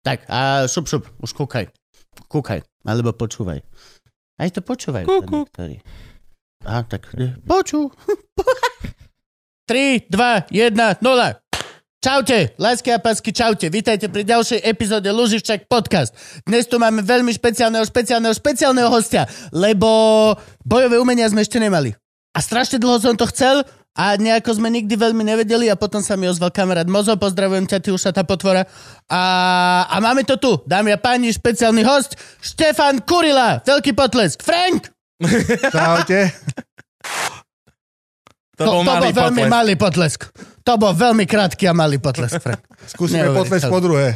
Tak a šup, šup, už kúkaj. Kúkaj, alebo počúvaj. Aj to počúvajú. Kú, sa kú. niektorí. Aha, tak počú. 3, 2, 1, 0. Čaute, lásky a pásky, čaute. Vítajte pri ďalšej epizóde Luživčak podcast. Dnes tu máme veľmi špeciálneho, špeciálneho, špeciálneho hostia, lebo bojové umenia sme ešte nemali. A strašne dlho som to chcel a nejako sme nikdy veľmi nevedeli a potom sa mi ozval kamarát Mozo, pozdravujem ťa, ty ušatá potvora. A, a máme to tu, dámy a páni, špeciálny host, Štefan Kurila, veľký potlesk. Frank! Čaute. To, bol to malý bol veľmi potlesk. malý potlesk. To bol veľmi krátky a malý potlesk, Frank. Skúsime Neuveriteľné. potlesk po druhé.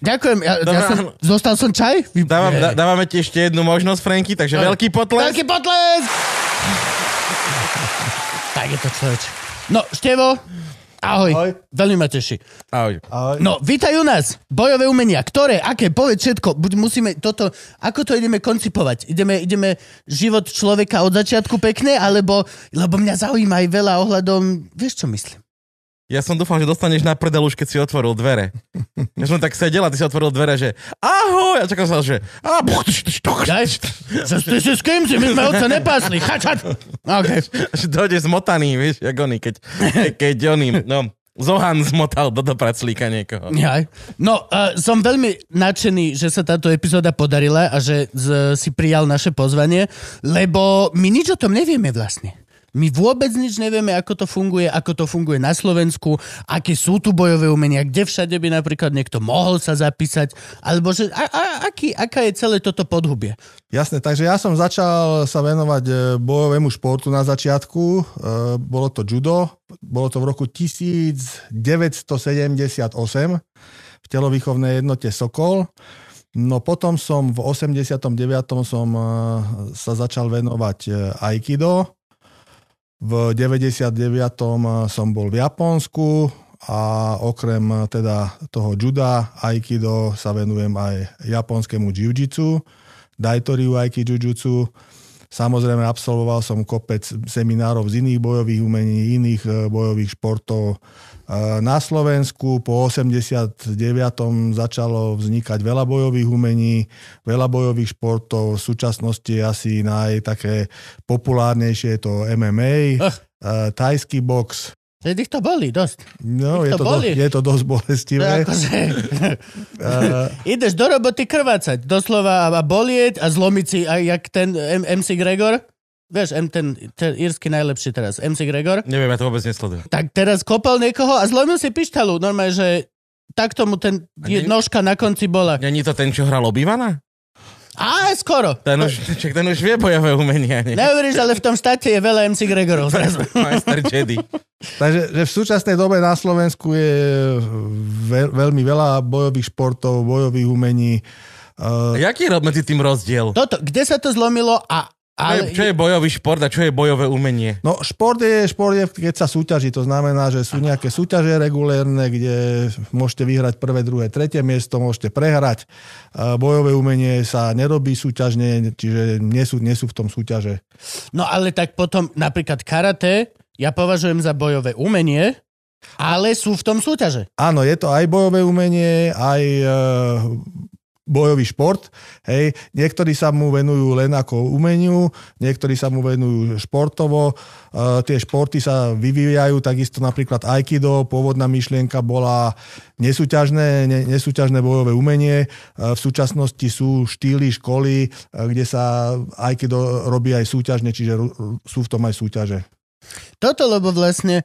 Ďakujem, ja, ja som, zostal som čaj? Vy- Dávam, dá, dávame ti ešte jednu možnosť, Franky, takže Áno. veľký potles. Veľký potlesk! Tak je to človeč. No, Števo, ahoj. Ahoj. Veľmi ma teší. Ahoj. Ahoj. No, vítajú nás. Bojové umenia. Ktoré? Aké? Povedz všetko. Buď musíme toto... Ako to ideme koncipovať? Ideme, ideme život človeka od začiatku pekne, alebo... Lebo mňa zaujíma aj veľa ohľadom... Vieš, čo myslím? Ja som dúfal, že dostaneš na prdel už, keď si otvoril dvere. Ja som tak sedel a ty si otvoril dvere, že ahoj, a čakal som, že a, čo ste si s kým si? My sme otca nepásli. Chač, chač. Okay. že dojde zmotaný, vieš, jak oni, keď, keď oni, no, Zohan zmotal do dopraclíka niekoho. Jaj. No, uh, som veľmi nadšený, že sa táto epizóda podarila a že z, si prijal naše pozvanie, lebo my nič o tom nevieme vlastne. My vôbec nič nevieme, ako to funguje, ako to funguje na Slovensku, aké sú tu bojové umenia, kde všade by napríklad niekto mohol sa zapísať, alebo že a, a, aký, aká je celé toto podhubie. Jasné, takže ja som začal sa venovať e, bojovému športu na začiatku. E, Bolo to judo, bolo to v roku 1978 v telovýchovnej jednote Sokol. No potom som v 89. som e, sa začal venovať Aikido. V 99. som bol v Japonsku a okrem e, teda toho juda, Aikido sa venujem aj japonskému jiu-jitsu, Daitoriu Aikido Jujutsu. Samozrejme absolvoval som kopec seminárov z iných bojových umení, iných e, bojových športov. Na Slovensku po 89. začalo vznikať veľa bojových umení, veľa bojových športov. V súčasnosti asi naj také populárnejšie je to MMA, Ach. tajský box. Ich to boli dosť. No, je to to, do, boli. je to dosť To bolestivé. akože, E, ideš do roboty krvácať, doslova a bolieť a zlomiť si aj jak ten M- MC Gregor. Vieš, M, ten, ten írsky najlepší teraz, MC Gregor. Neviem, ja to vôbec nesledujem. Tak teraz kopal niekoho a zlomil si pištalu. Normálne, že tak tomu ten A nie- nožka na konci bola. Není to ten, čo hral obývaná? Á, skoro. Ten už, čak, ten už vie bojové umenia, nie? Neuveríš, ale v tom štáte je veľa MC Gregorov. Majster Jedi. Takže že v súčasnej dobe na Slovensku je veľ, veľmi veľa bojových športov, bojových umení. Uh, Jaký je medzi tým rozdiel? Toto, kde sa to zlomilo a... Čo je, Ale, čo je bojový šport a čo je bojové umenie? no šport je, šport je, keď sa súťaží, to znamená, že sú nejaké súťaže regulérne, kde môžete vyhrať prvé, druhé, tretie miesto, môžete prehrať. Uh, bojové umenie sa nerobí súťažne, čiže nie sú, nie sú v tom súťaže. no ale tak potom napríklad karate ja považujem za bojové umenie, ale sú v tom súťaže. Áno, je to aj bojové umenie, aj uh, bojový šport. Hej. Niektorí sa mu venujú len ako umeniu, niektorí sa mu venujú športovo. Uh, tie športy sa vyvíjajú, takisto napríklad Aikido, pôvodná myšlienka bola nesúťažné, ne, nesúťažné bojové umenie. Uh, v súčasnosti sú štýly, školy, uh, kde sa Aikido robí aj súťažne, čiže sú v tom aj súťaže. Toto, lebo vlastne e,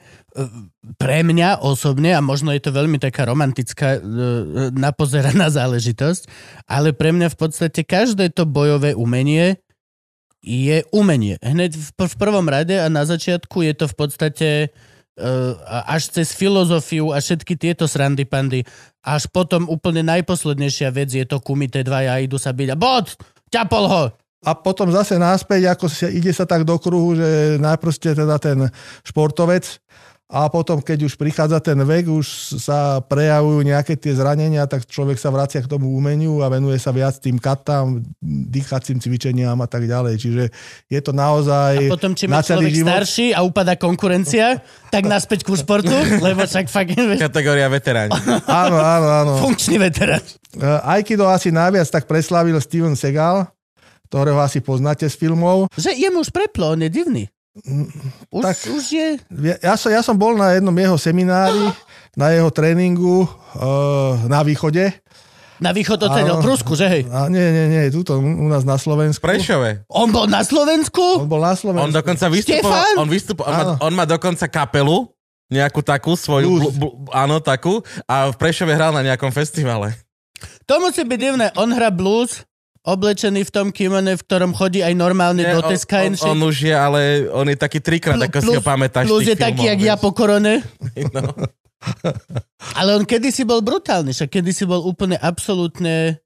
pre mňa osobne, a možno je to veľmi taká romantická e, napozeraná záležitosť, ale pre mňa v podstate každé to bojové umenie je umenie. Hneď v, prvom rade a na začiatku je to v podstate až cez filozofiu a všetky tieto srandy pandy. Až potom úplne najposlednejšia vec je to kumite dvaja idú sa byť a bod! Ťapol ho! A potom zase náspäť, ako sa, ide sa tak do kruhu, že najprv ste teda ten športovec a potom, keď už prichádza ten vek, už sa prejavujú nejaké tie zranenia, tak človek sa vracia k tomu umeniu a venuje sa viac tým katám, dýchacím cvičeniam a tak ďalej. Čiže je to naozaj A potom, má celý človek život. starší a upada konkurencia, tak naspäť ku športu, lebo však fakt Kategória veteráni. Áno, áno, áno. funkčný veterán. Eh, Aikido asi najviac tak preslavil Steven Segal, ktorého asi poznáte z filmov. Že jemu už preplo, on je divný. Už, Tak. už je... Ja som, ja som bol na jednom jeho seminári, na jeho tréningu uh, na východe. Na východ od Áno. v Rusku, že hej? A nie, nie, nie, tuto u nás na Slovensku. Prešove. On bol na Slovensku? On bol na Slovensku. On dokonca vystupoval, Štefan? on, vystupoval on, má, on má dokonca kapelu, nejakú takú svoju, Blues. bl, bl, áno, takú, a v Prešove hral na nejakom festivale. To musí byť divné. On hrá blues, oblečený v tom kimone, v ktorom chodí aj normálne Nie, do on, Teska. on, on už je, ale on je taký trikrát, Pl- ako si ho pamätáš. plus je taký, filmov, jak ja po korone. No. Ale on kedysi bol brutálny, však kedysi bol úplne absolútne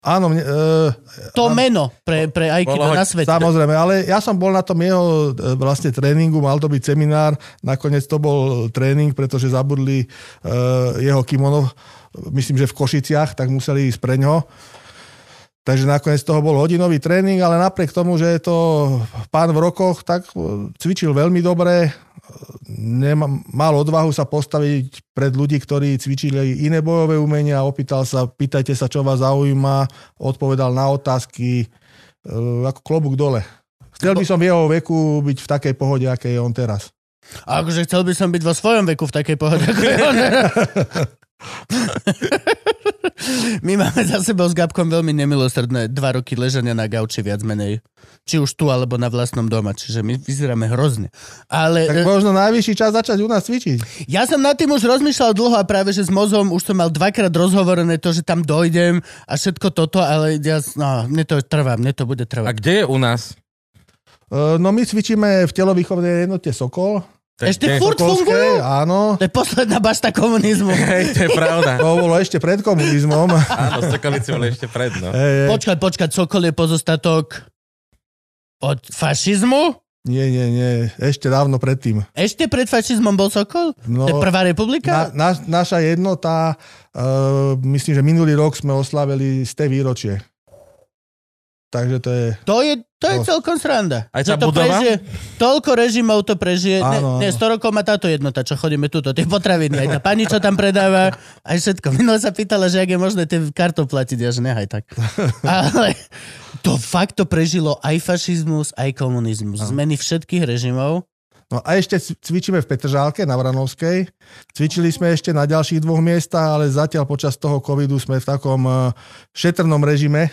Áno, mne, uh, to meno pre, pre Aikido na svete. samozrejme, ale ja som bol na tom jeho e, vlastne tréningu, mal to byť seminár, nakoniec to bol tréning, pretože zabudli uh, jeho kimono, myslím, že v Košiciach, tak museli ísť pre ňo. Takže nakoniec toho bol hodinový tréning, ale napriek tomu, že je to pán v rokoch, tak e, cvičil veľmi dobre, Nema, mal odvahu sa postaviť pred ľudí, ktorí cvičili iné bojové umenia, opýtal sa, pýtajte sa, čo vás zaujíma, odpovedal na otázky, e, ako klobúk dole. Chcel by som v jeho veku byť v takej pohode, aké je on teraz. A akože chcel by som byť vo svojom veku v takej pohode, ako je on. My máme za sebou s Gabkom veľmi nemilosrdné dva roky ležania na gauči viac menej. Či už tu, alebo na vlastnom doma. Čiže my vyzeráme hrozne. Ale Tak e, možno najvyšší čas začať u nás cvičiť. ja som nad tým už rozmýšľal dlho a práve, že s mozom už som mal dvakrát rozhovorené to, že tam dojdem a všetko toto, ale ja, no, mne to trvá, mne to bude A trvať. kde je u nás? E, No my cvičíme v telovýchovnej jednote Sokol. To je- Ešte furt fungujú? áno. To je posledná bašta komunizmu. Hej, to je pravda. To bolo ešte pred komunizmom. Áno, Sokolici boli ešte pred, no. Hej, hej. Počkať, počkať, Sokol je pozostatok od fašizmu? Nie, nie, nie. Ešte dávno predtým. Ešte pred fašizmom bol Sokol? No, to je prvá republika? Na, na, naša jednota, uh, myslím, že minulý rok sme oslavili z tej výročie. Takže to je... To je, to je No. celkom sranda. Aj tá to budova? prežije, toľko režimov to prežije. Áno, ne, ne, áno. 100 rokov má táto jednota, čo chodíme tuto, tie potraviny, aj tá pani, čo tam predáva, aj všetko. Minule sa pýtala, že ak je možné tie kartou platiť, ja že nehaj tak. Ale to fakt to prežilo aj fašizmus, aj komunizmus. Zmeny všetkých režimov. No a ešte cvičíme v Petržálke na Vranovskej. Cvičili sme ešte na ďalších dvoch miestach, ale zatiaľ počas toho covidu sme v takom uh, šetrnom režime,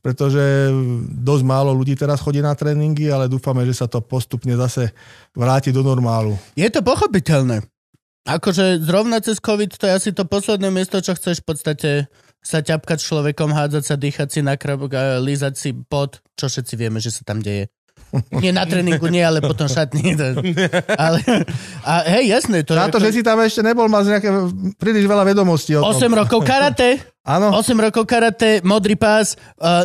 pretože dosť málo ľudí teraz chodí na tréningy, ale dúfame, že sa to postupne zase vráti do normálu. Je to pochopiteľné. Akože zrovna cez COVID to je asi to posledné miesto, čo chceš v podstate sa ťapkať človekom, hádzať sa, dýchať si na krabok a lízať si pod, čo všetci vieme, že sa tam deje. Nie na tréningu, nie, ale potom šatní. Ale, a hej, jasné. To Na je to, že si tam ešte nebol, máš nejaké príliš veľa vedomostí o 8 tom. rokov karate, Áno, 8 rokov karate, modrý pás.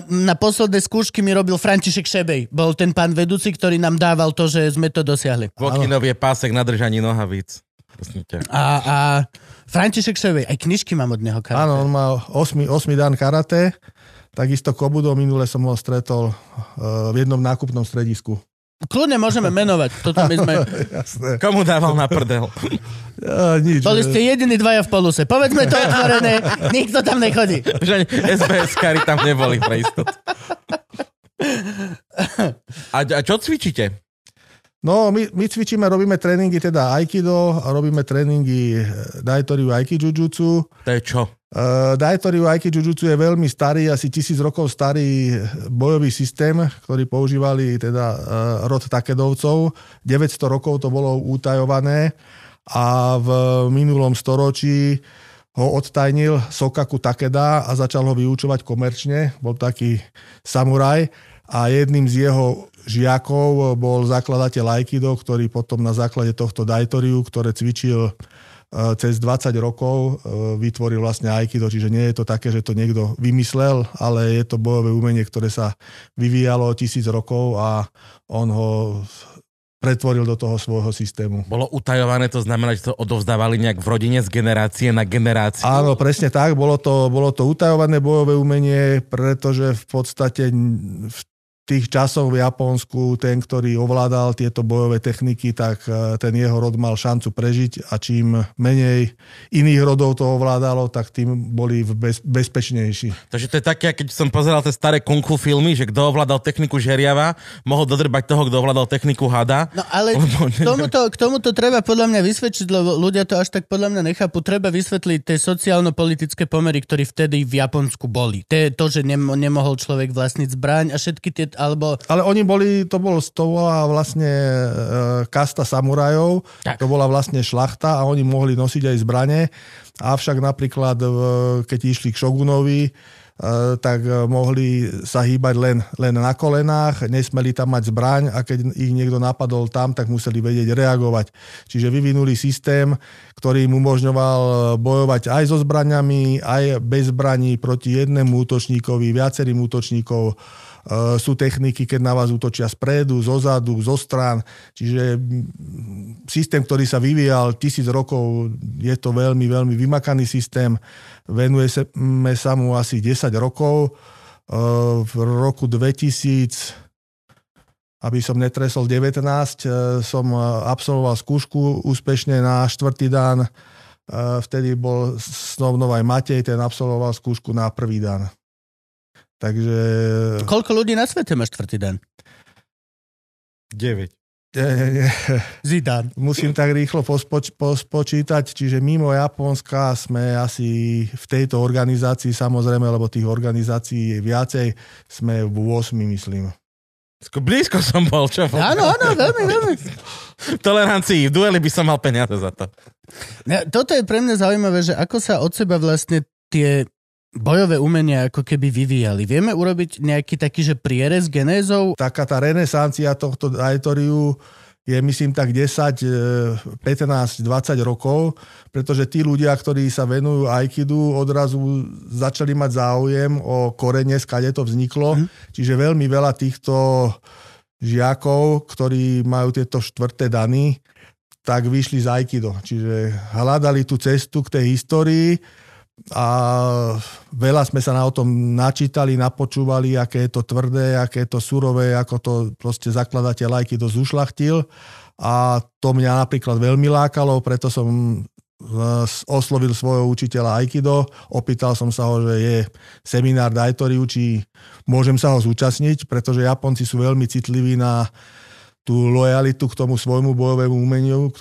Na posledné skúšky mi robil František Šebej. Bol ten pán vedúci, ktorý nám dával to, že sme to dosiahli. Vokinov je pásek na držaní nohavíc. A, a František Šebej, aj knižky mám od neho karate. áno, on má 8, 8 dan karate. Takisto Kobudo, minule som ho stretol uh, v jednom nákupnom stredisku. Kľudne môžeme menovať. Toto my sme... Jasné. Komu dával na prdel? Uh, nič. Boli ste jediní dvaja v poluse. Povedzme to otvorené, nikto tam nechodí. Že ani SBS-kari tam neboli pre istotu. A, a čo cvičíte? No, my, my cvičíme, robíme tréningy teda Aikido robíme tréningy eh, Daitoriu Aikijujutsu. To je čo? Uh, Daitoriu Aikijujutsu je veľmi starý, asi tisíc rokov starý bojový systém, ktorý používali teda uh, rod Takedovcov. 900 rokov to bolo utajované a v minulom storočí ho odtajnil Sokaku Takeda a začal ho vyučovať komerčne. Bol taký samuraj. a jedným z jeho žiakov bol zakladateľ Aikido, ktorý potom na základe tohto Daitoriu, ktoré cvičil cez 20 rokov e, vytvoril vlastne Aikido, čiže nie je to také, že to niekto vymyslel, ale je to bojové umenie, ktoré sa vyvíjalo tisíc rokov a on ho pretvoril do toho svojho systému. Bolo utajované, to znamená, že to odovzdávali nejak v rodine z generácie na generáciu? Áno, presne tak. Bolo to, bolo to utajované bojové umenie, pretože v podstate v tých časoch v Japonsku ten, ktorý ovládal tieto bojové techniky, tak e, ten jeho rod mal šancu prežiť a čím menej iných rodov to ovládalo, tak tým boli bez, bezpečnejší. Takže to je také, keď som pozeral tie staré kung fu filmy, že kto ovládal techniku žeriava, mohol dodrbať toho, kto ovládal techniku hada. No ale k tomuto, k tomuto treba podľa mňa vysvetliť, lebo ľudia to až tak podľa mňa nechápu, treba vysvetliť tie sociálno-politické pomery, ktoré vtedy v Japonsku boli. To to, že nemohol človek vlastniť zbraň a všetky tie alebo... Ale oni boli, to bol, to bola vlastne e, kasta samurajov, tak. to bola vlastne šlachta a oni mohli nosiť aj zbrane, avšak napríklad, e, keď išli k šogunovi, E, tak e, mohli sa hýbať len, len na kolenách, nesmeli tam mať zbraň a keď ich niekto napadol tam, tak museli vedieť reagovať. Čiže vyvinuli systém, ktorý im umožňoval e, bojovať aj so zbraňami, aj bez zbraní proti jednému útočníkovi, viacerým útočníkov sú techniky, keď na vás útočia spredu, zo zadu, zo strán. Čiže systém, ktorý sa vyvíjal tisíc rokov, je to veľmi, veľmi vymakaný systém. Venuje sa mu asi 10 rokov. V roku 2000 aby som netresol 19, eh, som absolvoval skúšku úspešne na štvrtý dan. Vtedy bol snovnov aj Matej, ten absolvoval skúšku na prvý dan. Takže... Koľko ľudí na svete má štvrtý den? 9. Zidane. Musím tak rýchlo pospoč, pospočítať, čiže mimo Japonska sme asi v tejto organizácii, samozrejme, lebo tých organizácií je viacej, sme v 8, myslím. Blízko som bol, čo? Áno, áno, veľmi, veľmi. Tolerancii, v dueli by som mal peniaze za to. Ja, toto je pre mňa zaujímavé, že ako sa od seba vlastne tie bojové umenia ako keby vyvíjali. Vieme urobiť nejaký taký, že prierez genézov? Taká tá renesancia tohto Aitoriu je myslím tak 10, 15, 20 rokov, pretože tí ľudia, ktorí sa venujú Aikidu, odrazu začali mať záujem o korene, skade to vzniklo. Mm. Čiže veľmi veľa týchto žiakov, ktorí majú tieto štvrté dany, tak vyšli z Aikido. Čiže hľadali tú cestu k tej histórii, a veľa sme sa na o tom načítali, napočúvali, aké je to tvrdé, aké je to surové, ako to proste zakladateľ Aikido zušlachtil. A to mňa napríklad veľmi lákalo, preto som e, oslovil svojho učiteľa Aikido, opýtal som sa ho, že je seminár Daitoriu, či môžem sa ho zúčastniť, pretože Japonci sú veľmi citliví na tú lojalitu k tomu svojmu bojovému umeniu,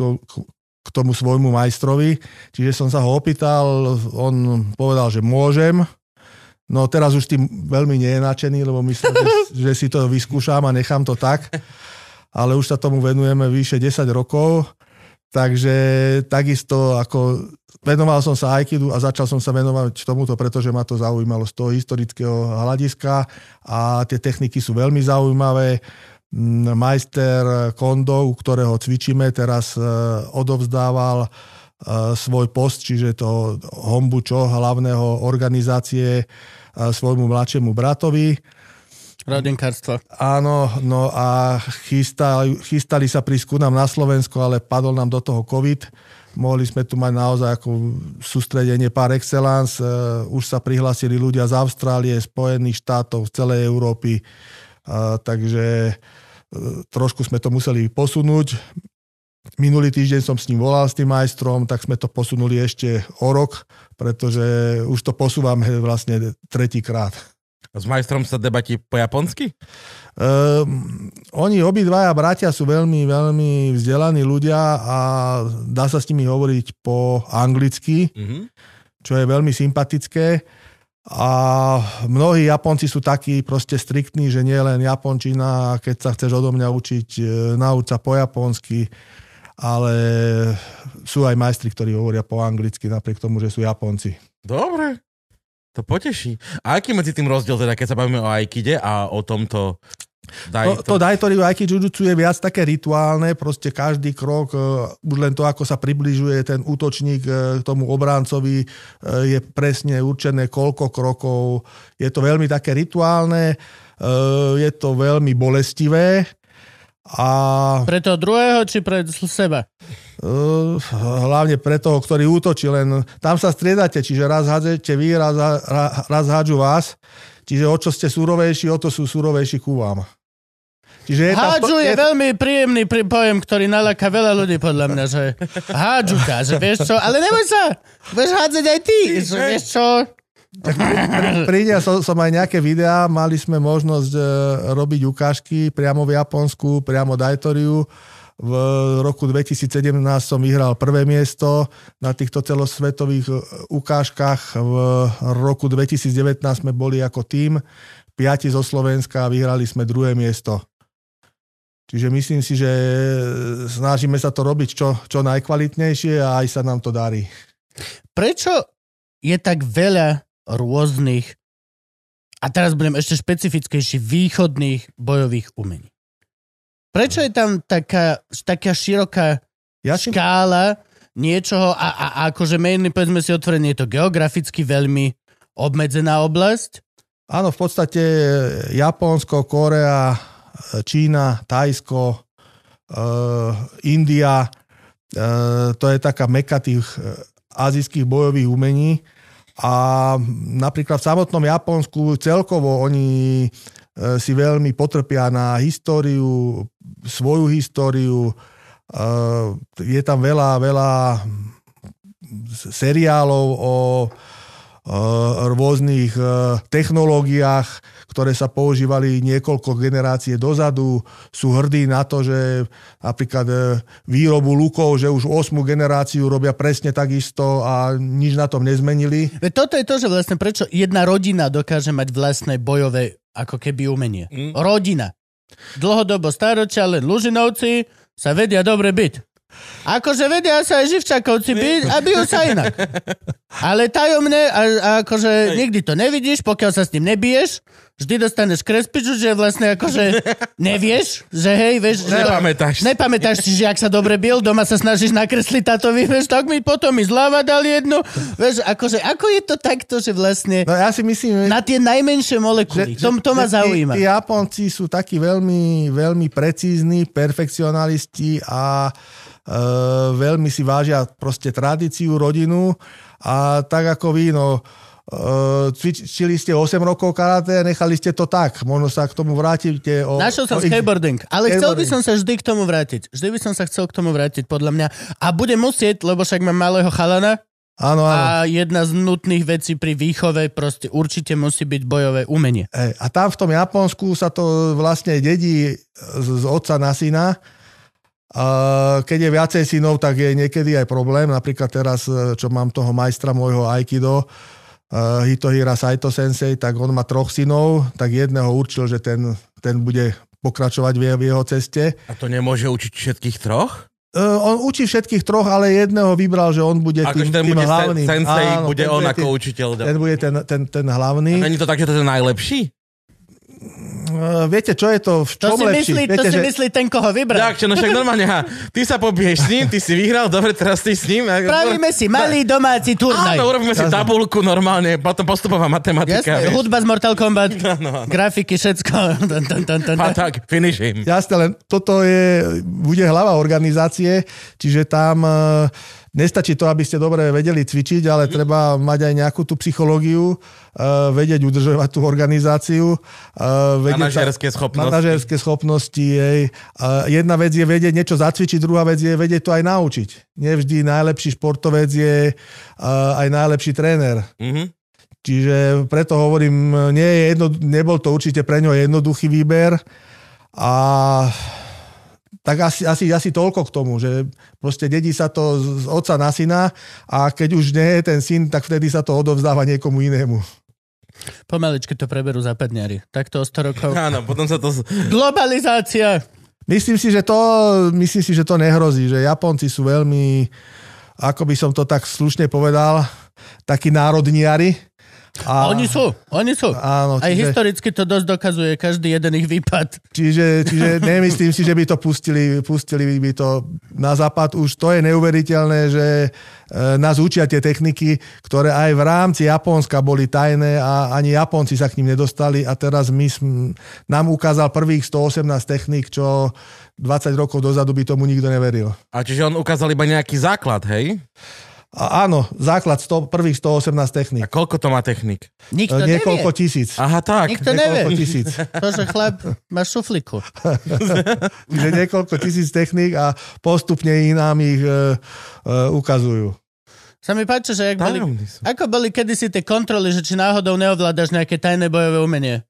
tomu svojmu majstrovi. Čiže som sa ho opýtal, on povedal, že môžem. No teraz už tým veľmi nie je nadšený, lebo myslím, že, že si to vyskúšam a nechám to tak. Ale už sa tomu venujeme vyše 10 rokov. Takže takisto ako venoval som sa Aikidu a začal som sa venovať tomuto, pretože ma to zaujímalo z toho historického hľadiska a tie techniky sú veľmi zaujímavé majster Kondo, u ktorého cvičíme, teraz e, odovzdával e, svoj post, čiže to hombučo hlavného organizácie svojmu mladšiemu bratovi. Rodinkárstvo. Áno, no a chystali, chystali sa prísť ku nám na Slovensko, ale padol nám do toho COVID. Mohli sme tu mať naozaj ako sústredenie par excellence. Už sa prihlásili ľudia z Austrálie, Spojených štátov, z celej Európy. takže trošku sme to museli posunúť. Minulý týždeň som s ním volal, s tým majstrom, tak sme to posunuli ešte o rok, pretože už to posúvame vlastne tretíkrát. S majstrom sa debatí po japonsky? Um, oni obidvaja bratia sú veľmi, veľmi vzdelaní ľudia a dá sa s nimi hovoriť po anglicky, mm-hmm. čo je veľmi sympatické. A mnohí Japonci sú takí proste striktní, že nie len Japončina, keď sa chceš odo mňa učiť, e, nauč sa po japonsky, ale sú aj majstri, ktorí hovoria po anglicky, napriek tomu, že sú Japonci. Dobre. To poteší. A aký medzi tým rozdiel teda, keď sa bavíme o Aikide a o tomto Daj to, to Daitori Aiki Jujutsu je viac také rituálne, proste každý krok, uh, už len to, ako sa približuje ten útočník uh, k tomu obráncovi, uh, je presne určené koľko krokov. Je to veľmi také rituálne, uh, je to veľmi bolestivé. A, Pre toho druhého, či pre seba? uh, hlavne pre toho, ktorý útočí, len tam sa striedate, čiže raz hádzete vy, raz, raz, raz hádžu vás. Čiže o čo ste surovejší, o to sú surovejší ku vám. Čiže je Hádžu je veľmi príjemný pri- pojem, ktorý naláka veľa ľudí, podľa mňa, že hádžu ťa, že vieš čo, ale neboj sa, budeš hádzať aj ty, že vieš čo, Príde, som, som aj nejaké videá, mali sme možnosť e, robiť ukážky priamo v Japonsku, priamo Daitoriu. V roku 2017 som vyhral prvé miesto na týchto celosvetových e, ukážkach. V roku 2019 sme boli ako tým, piati zo Slovenska a vyhrali sme druhé miesto. Čiže myslím si, že snažíme sa to robiť čo, čo najkvalitnejšie a aj sa nám to darí. prečo je tak veľa rôznych a teraz budem ešte špecifickejší východných bojových umení? Prečo je tam taká, taká široká Ja si, škála niečoho a, a, a akože mainly, povedzme si otvorene, je to geograficky veľmi obmedzená oblasť? Áno, v podstate Japonsko, Korea, Čína, Tajsko, uh, India, uh, to je taká meka tých uh, azijských bojových umení. A napríklad v samotnom Japonsku celkovo oni si veľmi potrpia na históriu, svoju históriu. Je tam veľa, veľa seriálov o rôznych uh, technológiách, ktoré sa používali niekoľko generácie dozadu. Sú hrdí na to, že napríklad uh, výrobu lukov, že už 8 generáciu robia presne takisto a nič na tom nezmenili. Veď toto je to, že vlastne prečo jedna rodina dokáže mať vlastné bojové ako keby umenie. Mm. Rodina. Dlhodobo staročia, len Lužinovci sa vedia dobre byť. Akože vedia sa aj Živčakovci byť a bijú sa inak. Ale tajomne, a, a akože nikdy to nevidíš, pokiaľ sa s ním nebiješ, vždy dostaneš krespiču, že vlastne akože nevieš, že hej, vieš, že... Nepamätáš si. Nepamätáš si, že ak sa dobre bil, doma sa snažíš nakresliť tátovi, vieš, tak mi potom mi zľava dal jednu. Vieš, akože, ako je to takto, že vlastne No ja si myslím, na tie najmenšie molekuly. To, to ma že tí- zaujíma. Tí Japonci sú takí veľmi, veľmi precízni, perfekcionalisti a veľmi si vážia proste tradíciu, rodinu a tak ako vy, no e, cvičili ste 8 rokov karate a nechali ste to tak. Možno sa k tomu vrátite. O, Našiel som o skateboarding, ale chcel by Skateboarding. som sa vždy k tomu vrátiť. Vždy by som sa chcel k tomu vrátiť, podľa mňa. A budem musieť, lebo však mám malého chalana Áno, áno. a jedna z nutných vecí pri výchove proste určite musí byť bojové umenie. Hej, a tam v tom Japonsku sa to vlastne dedí z, z otca na syna. A keď je viacej synov, tak je niekedy aj problém. Napríklad teraz, e, čo mám toho majstra môjho Aikido, uh, Hitohira Saito Sensei, tak on má troch synov, tak jedného určil, že ten, ten bude pokračovať v, je- v jeho ceste. A to nemôže učiť všetkých troch? Uh, on učí všetkých troch, ale jedného vybral, že on bude Akože tým, ten tým bude hlavným. sensei, Áno, bude on ako tým, učiteľ. Ten bude ten, ten, ten hlavný. Není to tak, že to je najlepší? Uh, viete, čo je to? V To čom si, lepší? myslí, to Viete, si že- myslí ten, koho vybral. Tak, čo, no však normálne, ha, ty sa pobiješ s ním, ty si vyhral, dobre, teraz ty s ním. Spravíme si malý domáci turnaj. Áno, urobíme si tabulku normálne, potom postupová matematika. Jasné, vieš. hudba z Mortal Kombat, Áno, áno. grafiky, všetko. A tak, finish him. Jasne, len toto je, bude hlava organizácie, čiže tam e, nestačí to, aby ste dobre vedeli cvičiť, ale treba mať aj nejakú tú psychológiu, e, vedieť udržovať tú organizáciu. e, vedieť Manažérske schopnosti. Manažérske schopnosti. Jej. Jedna vec je vedieť niečo zacvičiť, druhá vec je vedieť to aj naučiť. Nevždy najlepší športovec je e, aj najlepší tréner. Mhm. Čiže preto hovorím, nie je jedno, nebol to určite pre ňo jednoduchý výber a tak asi, asi, asi toľko k tomu, že proste dedí sa to z otca na syna a keď už nie je ten syn, tak vtedy sa to odovzdáva niekomu inému. Pomaličky to preberú západňari. Takto o 100 rokov. Áno, potom sa to... Globalizácia. Myslím si, že to, myslím si, že to nehrozí, že Japonci sú veľmi, ako by som to tak slušne povedal, takí národniari A... Oni sú, oni sú. Áno, Aj historicky to dosť dokazuje každý jeden ich výpad. Čiže, čiže nemyslím si, že by to pustili, pustili by to na západ. Už to je neuveriteľné, že e, nás učia tie techniky, ktoré aj v rámci Japonska boli tajné a ani Japonci sa k ním nedostali a teraz my sm, nám ukázal prvých 118 technik, čo 20 rokov dozadu by tomu nikto neveril. A čiže on ukázal iba nejaký základ, hej? A áno, základ 100, prvých 118 techník. A koľko to má technik? Nikto E, Niekoľko nevie. tisíc. Aha, tak. Nikto Niekoľko nevie. tisíc. To, že chlap má šufliku. Že niekoľko tisíc techník a postupne ich nám ich e, e, ukazujú. Sa mi páči, že jak boli, ako boli kedysi tie kontroly, že či náhodou neovládaš nejaké tajné bojové umenie.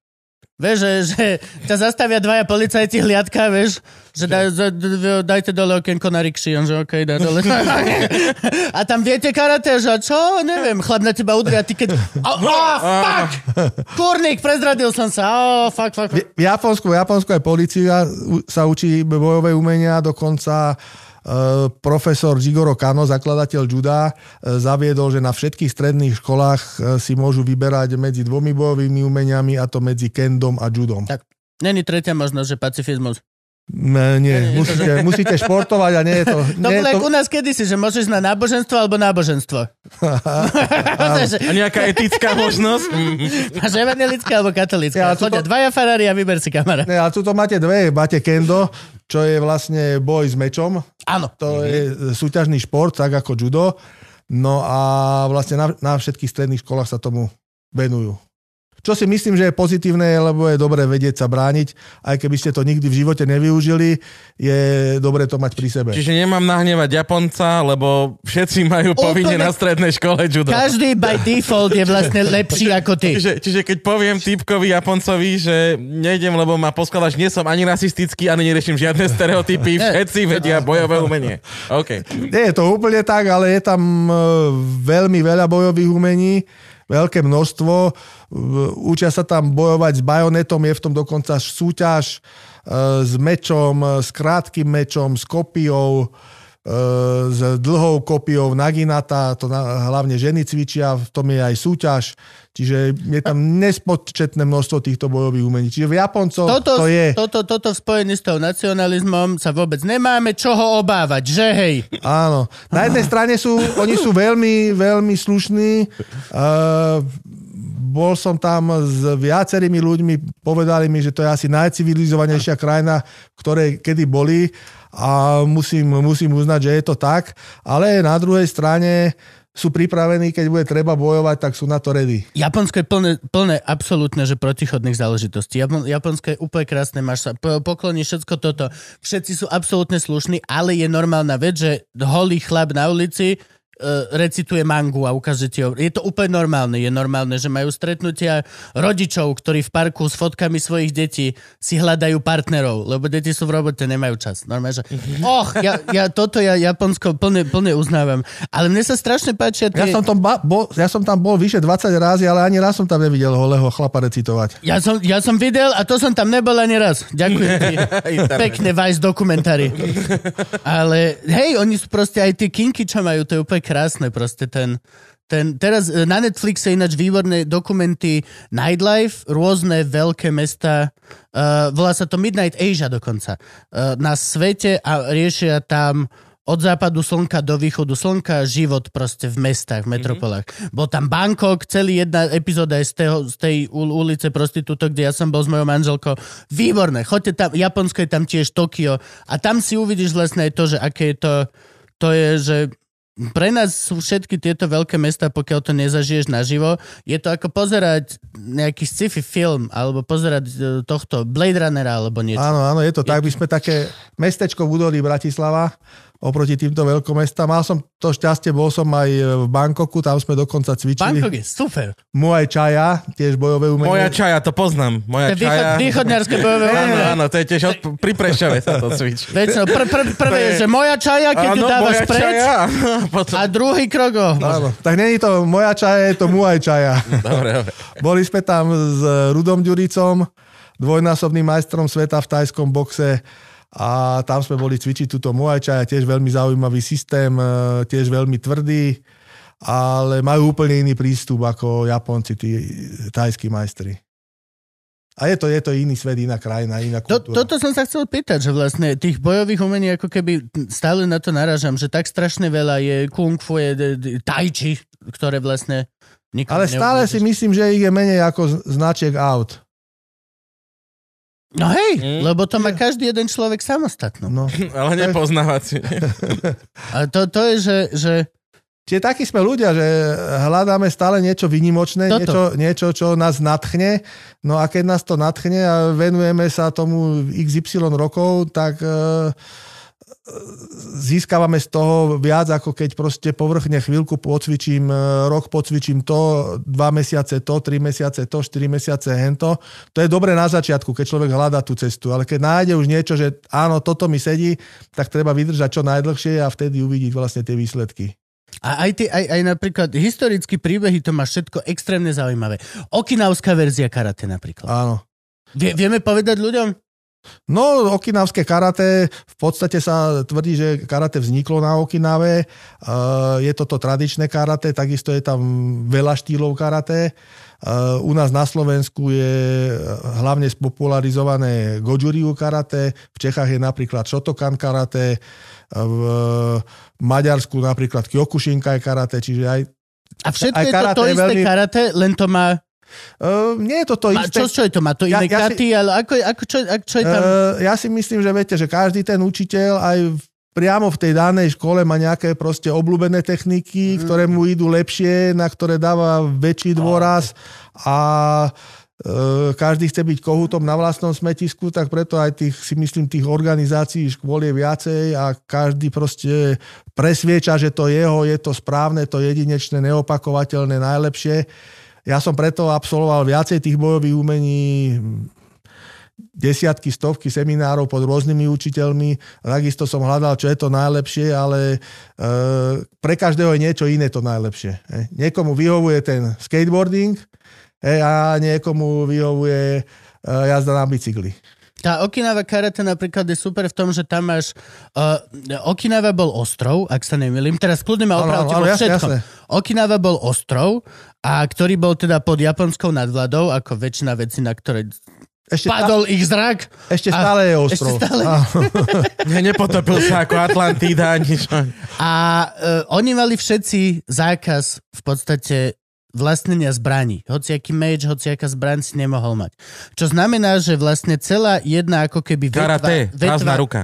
Vieš, že, že ťa zastavia dvaja policajti hliadka, vieš, že daj, za- d- d- dajte dole okienko na rikši, on že okej, dá dole. A tam viete karate, že čo, neviem, chlap na teba udria, ty keď... Oh, oh, fuck! Kurník, prezradil som sa, oh, fuck, fuck. V Japonsku, v Japonsku aj policia sa učí bojové umenia, dokonca e, profesor Jigoro Kano, zakladateľ juda, e, zaviedol, že na všetkých stredných školách e, si môžu vyberať medzi dvomi bojovými umeniami a to medzi kendom a judom. Tak. Není tretia možnosť, že pacifizmus. Ne, nie, Nie, musíte, musíte športovať a nie je to... To bolo ako u nás kedysi, že môžeš na náboženstvo alebo náboženstvo. Že A nejaká etická možnosť? Máš evangelické alebo katolické. Ja, toto- Chodia dvaja farári a vyber si kamera. Ne, a tu máte dve, máte kendo, čo je vlastne boj s mečom, Áno. to je súťažný šport, tak ako judo, no a vlastne na, na všetkých stredných školách sa tomu venujú. Čo si myslím, že je pozitívne, lebo je dobré vedieť sa brániť, aj keby ste to nikdy v živote nevyužili, je dobré to mať pri sebe. Čiže nemám nahnevať Japonca, lebo všetci majú povinne Úplne- na strednej škole judo. Každý by default je vlastne lepší ako ty. Čiže, čiže keď poviem typkovi Japoncovi, že nejdem, lebo ma poskladaš, nie som ani rasistický, ani neriešim žiadne stereotypy, všetci vedia bojové umenie. OK. Nie je to úplne tak, ale je tam e, veľmi veľa bojových umení, veľké množstvo. Učia sa tam bojovať s bajonetom, je v tom dokonca súťaž e, s mečom, e, s krátkým mečom, s kopiou, s dlhou kopiou naginata, to na, hlavne ženy cvičia, v tom je aj súťaž, čiže je tam nespočetné množstvo týchto bojových umení. Čiže v Japoncov Toto, to je... toto, toto v spojení s tou nacionalizmom sa vôbec nemáme čoho obávať, že hej. Áno. Na jednej strane sú, oni sú veľmi, veľmi slušní. Uh, bol som tam s viacerými ľuďmi, povedali mi, že to je asi najcivilizovanejšia krajina, v ktorej kedy boli a musím, musím uznať, že je to tak. Ale na druhej strane sú pripravení, keď bude treba bojovať, tak sú na to ready. Japonsko je plné, plné absolútne, že protichodných záležitostí. Japon, Japonsko je úplne krásne, máš sa po- poklony, všetko toto. Všetci sú absolútne slušní, ale je normálna vec, že holý chlap na ulici recituje mangu a ukáže ti. Je to úplne normálne. Je normálne, že majú stretnutia rodičov, ktorí v parku s fotkami svojich detí si hľadajú partnerov, lebo deti sú v robote, nemajú čas. Normálne, že och, ja, ja toto ja Japonsko plne, plne uznávam. Ale mne sa strašne páčia Ja tie... som, tam ba- bol, ja som tam bol vyše 20 razy, ale ani raz som tam nevidel holého chlapa recitovať. Ja som, ja som videl a to som tam nebol ani raz. Ďakujem ti. Pekne Vice dokumentári. Ale hej, oni sú proste aj tie kinky, čo majú, to je úplne krásne proste ten... Ten, teraz e, na Netflixe ináč výborné dokumenty Nightlife, rôzne veľké mesta, uh, volá sa to Midnight Asia dokonca, uh, na svete a riešia tam od západu slnka do východu slnka život proste v mestách, v metropolách. Mm-hmm. Bol tam Bangkok, celý jedna epizóda je z, tého, z tej ul- ulice prostitútok, kde ja som bol s mojou manželkou. Výborné, choďte tam, Japonsko je tam tiež Tokio a tam si uvidíš vlastne aj to, že aké je to, to je, že pre nás sú všetky tieto veľké mesta, pokiaľ to nezažiješ naživo, je to ako pozerať nejaký sci-fi film, alebo pozerať e, tohto Blade Runnera, alebo niečo. Áno, áno, je to tak. My sme také mestečko v údolí Bratislava oproti týmto veľkomestám. Mal som to šťastie, bol som aj v Bangkoku, tam sme dokonca cvičili. Bangkok je super. Muay Chaya, tiež bojové umenie. Moja čaja, to poznám. To Moja východ, čaja. východňarské bojové Áno, umenie. áno, to je tiež od, pri Prešove sa to cvičí. Väčšinou pr- pr- prvé je, že moja čaja, keď ju Áno, dávaš moja preč, čaja. Potom... a druhý krok. Áno, tak není to moja čaja, je to Muay Chaya. Dobre, dobre. Boli sme tam s Rudom Ďuricom, dvojnásobným majstrom sveta v tajskom boxe a tam sme boli cvičiť túto Muay Thai, tiež veľmi zaujímavý systém, e, tiež veľmi tvrdý ale majú úplne iný prístup ako Japonci, tí tajskí majstri. A je to, je to iný svet, iná krajina, iná To, kultúra. toto som sa chcel pýtať, že vlastne tých bojových umení ako keby stále na to naražam, že tak strašne veľa je kung fu, je tai chi, ktoré vlastne nikomu Ale stále si neublížiš. myslím, že ich je menej ako značiek aut. No hej, Mm. lebo to má každý jeden človek samostatnú. No. Ale nepoznávací. A to, to je, že, že Čiže takí sme ľudia, že hľadáme stále niečo vynimočné, Toto. niečo, niečo, čo nás natchne. No a keď nás to natchne a venujeme sa tomu XY rokov, tak e, získavame z toho viac, ako keď proste povrchne chvíľku pocvičím, e, rok pocvičím to, dva mesiace to, tri mesiace to, štyri mesiace hento. To je dobre na začiatku, keď človek hľadá tú cestu, ale keď nájde už niečo, že áno, toto mi sedí, tak treba vydržať čo najdlhšie a vtedy uvidieť vlastne tie výsledky. A aj, ty, aj, aj napríklad historické príbehy, to má všetko extrémne zaujímavé. Okinavská verzia karate napríklad. Áno. Vie, vieme povedať ľuďom? No, okinavské karate, v podstate sa tvrdí, že karate vzniklo na Okinave. Uh, je toto tradičné karate, takisto je tam veľa štýlov karate. Uh, u nás na Slovensku je hlavne spopularizované Gojuriu karate, v Čechách je napríklad Shotokan karate, v Maďarsku napríklad Kyokushinkai karate, čiže aj A všetko Aj je to to isté veľmi- karate, len to má... Uh, nie je to to isté. čo, čo je to? Má to Ja- iné ja si- katy, ale ako, ako, čo, ako, čo je tam? Uh, ja si myslím, že viete, že každý ten učiteľ aj v, priamo v tej danej škole má nejaké proste obľúbené techniky, mm. ktoré mu idú lepšie, na ktoré dáva väčší dôraz a uh, každý chce byť kohútom na vlastnom smetisku, tak preto aj tých, si myslím, tých organizácií škôl je viacej a každý proste presvieča, že to jeho, je to správne, to jedinečné, neopakovateľné, najlepšie. Ja som preto absolvoval viacej tých bojových umení, desiatky, stovky seminárov pod rôznymi učiteľmi. Takisto som hľadal, čo je to najlepšie, ale e, pre každého je niečo iné to najlepšie. E. Niekomu vyhovuje ten skateboarding e, a niekomu vyhovuje e, jazda na bicykli. Tá Okinawa karate napríklad je super v tom, že tam máš... Uh, Okinawa bol ostrov, ak sa nemýlim. Teraz kľudne ma opravte vo všetkom. jasne. Okinawa bol ostrov, a ktorý bol teda pod japonskou nadvladou, ako väčšina vecí, na ktoré Ešte, tá, padol ich zrak. ešte A- stále je ešte ostrov. stále- Áno. Ne, nepotopil sa ako Atlantída, nič. A uh, oni mali všetci zákaz v podstate vlastnenia zbraní. Hociaký meč, hociaká zbraň si nemohol mať. Čo znamená, že vlastne celá jedna ako keby Karate, vetva, prázdna ruka.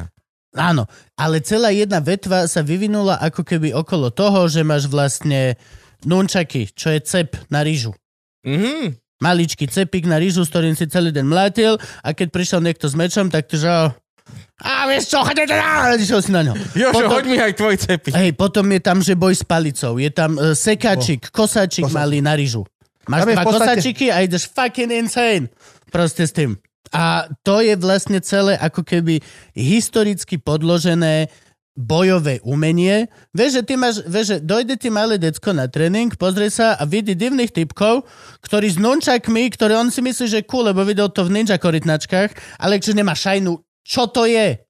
Áno, ale celá jedna vetva sa vyvinula ako keby okolo toho, že máš vlastne nunčaky, čo je cep na rýžu. Mhm. Maličký cepík na rýžu, s ktorým si celý den mlátil a keď prišiel niekto s mečom, tak ty že a vieš čo, chodite na... Išiel si na ňo. Jožo, Potom- hoď mi aj tvoj cepy. Hej, potom je tam, že boj s palicou. Je tam uh, sekáčik, kosačik Kosa- malý na rýžu. Máš dva podstate- kosačiky a ideš fucking insane. Proste s tým. A to je vlastne celé ako keby historicky podložené bojové umenie. Vieš, že ty máš, vieš, že dojde ti malé decko na tréning, pozrie sa a vidí divných typkov, ktorí s nunčakmi, ktoré on si myslí, že cool, lebo videl to v ninja korytnačkách, ale že nemá šajnu. Čo to je?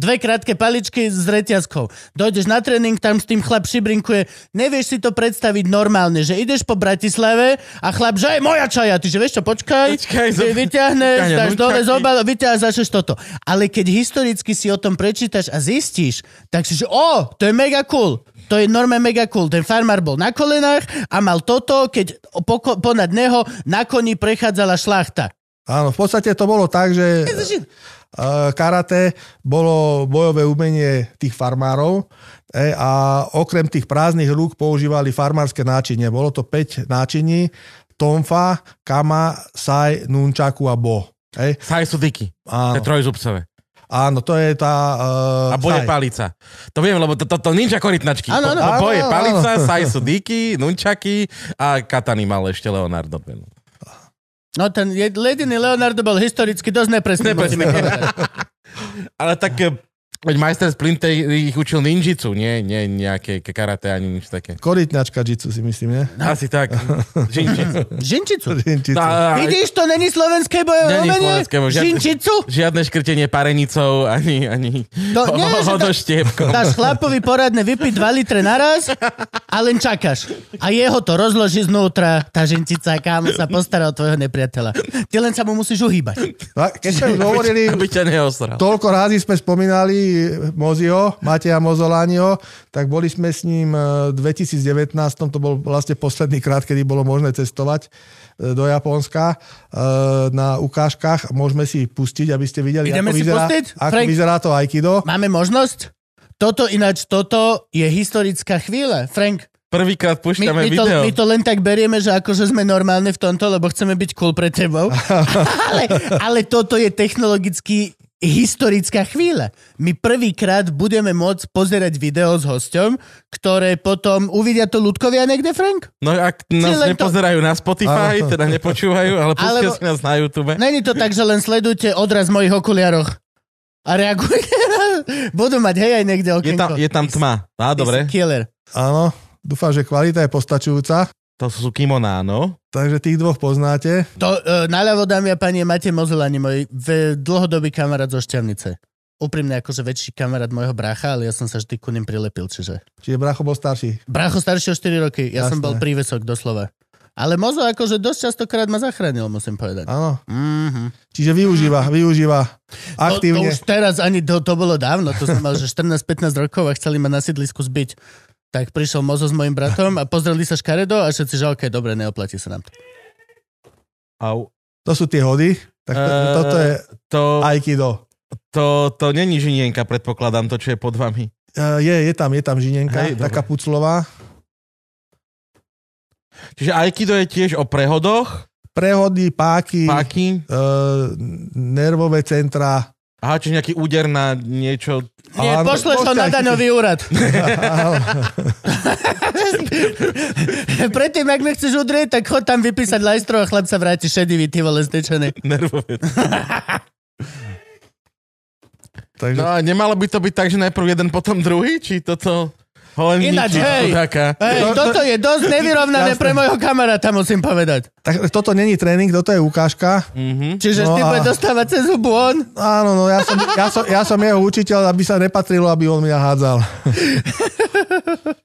Dve krátke paličky s reťazkou. Dojdeš na tréning, tam s tým chlap šibrinkuje. Nevieš si to predstaviť normálne, že ideš po Bratislave a chlap, že je moja čaja. Ty že vieš čo, počkaj, Počkaj, ty zob- vyťahneš, vyťahne dáš dole nunčaky. zobal, vyťahneš, začneš toto. Ale keď historicky si o tom prečítaš a zistíš, tak si že, o, to je mega cool. To je normálne mega cool. Ten farmár bol na kolenách a mal toto, keď poko- ponad neho na koni prechádzala šlachta. Áno, v podstate to bolo tak, že uh, karate bolo bojové umenie tých farmárov e, a okrem tých prázdnych rúk používali farmárske náčinie. Bolo to 5 náčiní, tonfa, kama, sai, nunčaku a bo. E, Saj sú diky. To je trojzubcové. áno, to je tá... Uh, A boje sai. palica. To viem, lebo to, to, to ninja korytnačky. Áno, áno. Boje áno, palica, áno. saj sú diky, nunčaky a katany mal ešte Leonardo. No ten jed- jediný Leonardo bol historicky dosť nepresný. Nepresný. Ale tak e, Veď majster Splinter ich učil ninjitsu, nie, nie nejaké karate ani nič také. Korytňačka jitsu si myslím, nie? Asi tak. Žinčicu. Žinčicu. Tá, Vidíš, to není slovenské bojové Není umenie? slovenské, bo žiadne- Žinčicu? Žiadne škrtenie parenicou, ani, ani To nie, to- hodoštiepkom. Dáš chlapovi poradne vypiť 2 litre naraz a len čakáš. A jeho to rozloží znútra, tá ženčica, kámo sa postará o tvojho nepriateľa. Ty len sa mu musíš uhýbať. A Keď sme už hovorili, Aby ťa neosral. toľko rázy sme spomínali Mozio, Mateja Mozolanio, tak boli sme s ním e, v 2019, to bol vlastne posledný krát, kedy bolo možné cestovať e, do Japonska e, na ukážkach. Môžeme si pustiť, aby ste videli, Ideme ako, si vyzerá, pustiť? ako Frank? vyzerá to Aikido. Máme možnosť? Toto ináč, toto je historická chvíľa. Frank, Prvýkrát my, púšťame my, to, video. my to len tak berieme, že akože sme normálne v tomto, lebo chceme byť cool pre tebou. ale, ale toto je technologicky historická chvíľa. My prvýkrát budeme môcť pozerať video s hosťom, ktoré potom uvidia to ľudkovia niekde, Frank? No ak nás to- nepozerajú na Spotify, teda nepočúvajú, ale pustia Alebo- si nás na YouTube. Není to tak, že len sledujte odraz v mojich okuliaroch a reagujte. Budú mať hej aj niekde Je okienko. tam, je tam tma. Á, dobre. Killer. Áno, dúfam, že kvalita je postačujúca. To sú kimoná, no. Takže tých dvoch poznáte. To, uh, naľavo, dámy a páni, Matej Mozelani, môj v, dlhodobý kamarát zo Šťavnice. Úprimne akože väčší kamarát môjho brácha, ale ja som sa vždy ku ním prilepil, čiže... Čiže Bracho bol starší. Brácho starší o 4 roky, ja som Jasné. bol prívesok doslova. Ale Mozo akože dosť častokrát ma zachránil, musím povedať. Áno. Mm-hmm. Čiže využíva, využíva To, to aktívne. už teraz ani to, to bolo dávno, to som mal, že 14-15 rokov a chceli ma na sídlisku zbiť. Tak prišiel Mozo s mojim bratom a pozreli sa škaredo a všetci, že okej, dobre, neoplatí sa nám to. Au. To sú tie hody. Tak to, Eh, toto je To, Aikido. to, to není žinienka, predpokladám, to, čo je pod vami. Uh, je, je tam, je tam žinenka, Hej, taká puclová. Čiže Aikido je tiež o prehodoch, Prehody, páky, páky. uh, nervové centra. Aha, čiže nejaký úder na niečo. Nie, Áno, pošleš to na daňový úrad. Predtým, ak mi chceš udrieť, tak chod tam vypísať lajstro a chlap sa vráti šedivý, ty vole. Nervové. Takže No a nemalo by to byť tak, že najprv jeden, potom druhý? Či toto... Ho len Ináč, hej. chudáka? Hej, To- to- toto je dosť nevyrovnané pre mojho kamaráta, musím povedať. tak, toto není tréning, toto je ukážka. Mhm. Čiže No ty a- bude dostávať cez hubu on. Áno, no ja som, ja, som, ja som jeho učiteľ, aby sa nepatrilo, aby on mňa hádzal.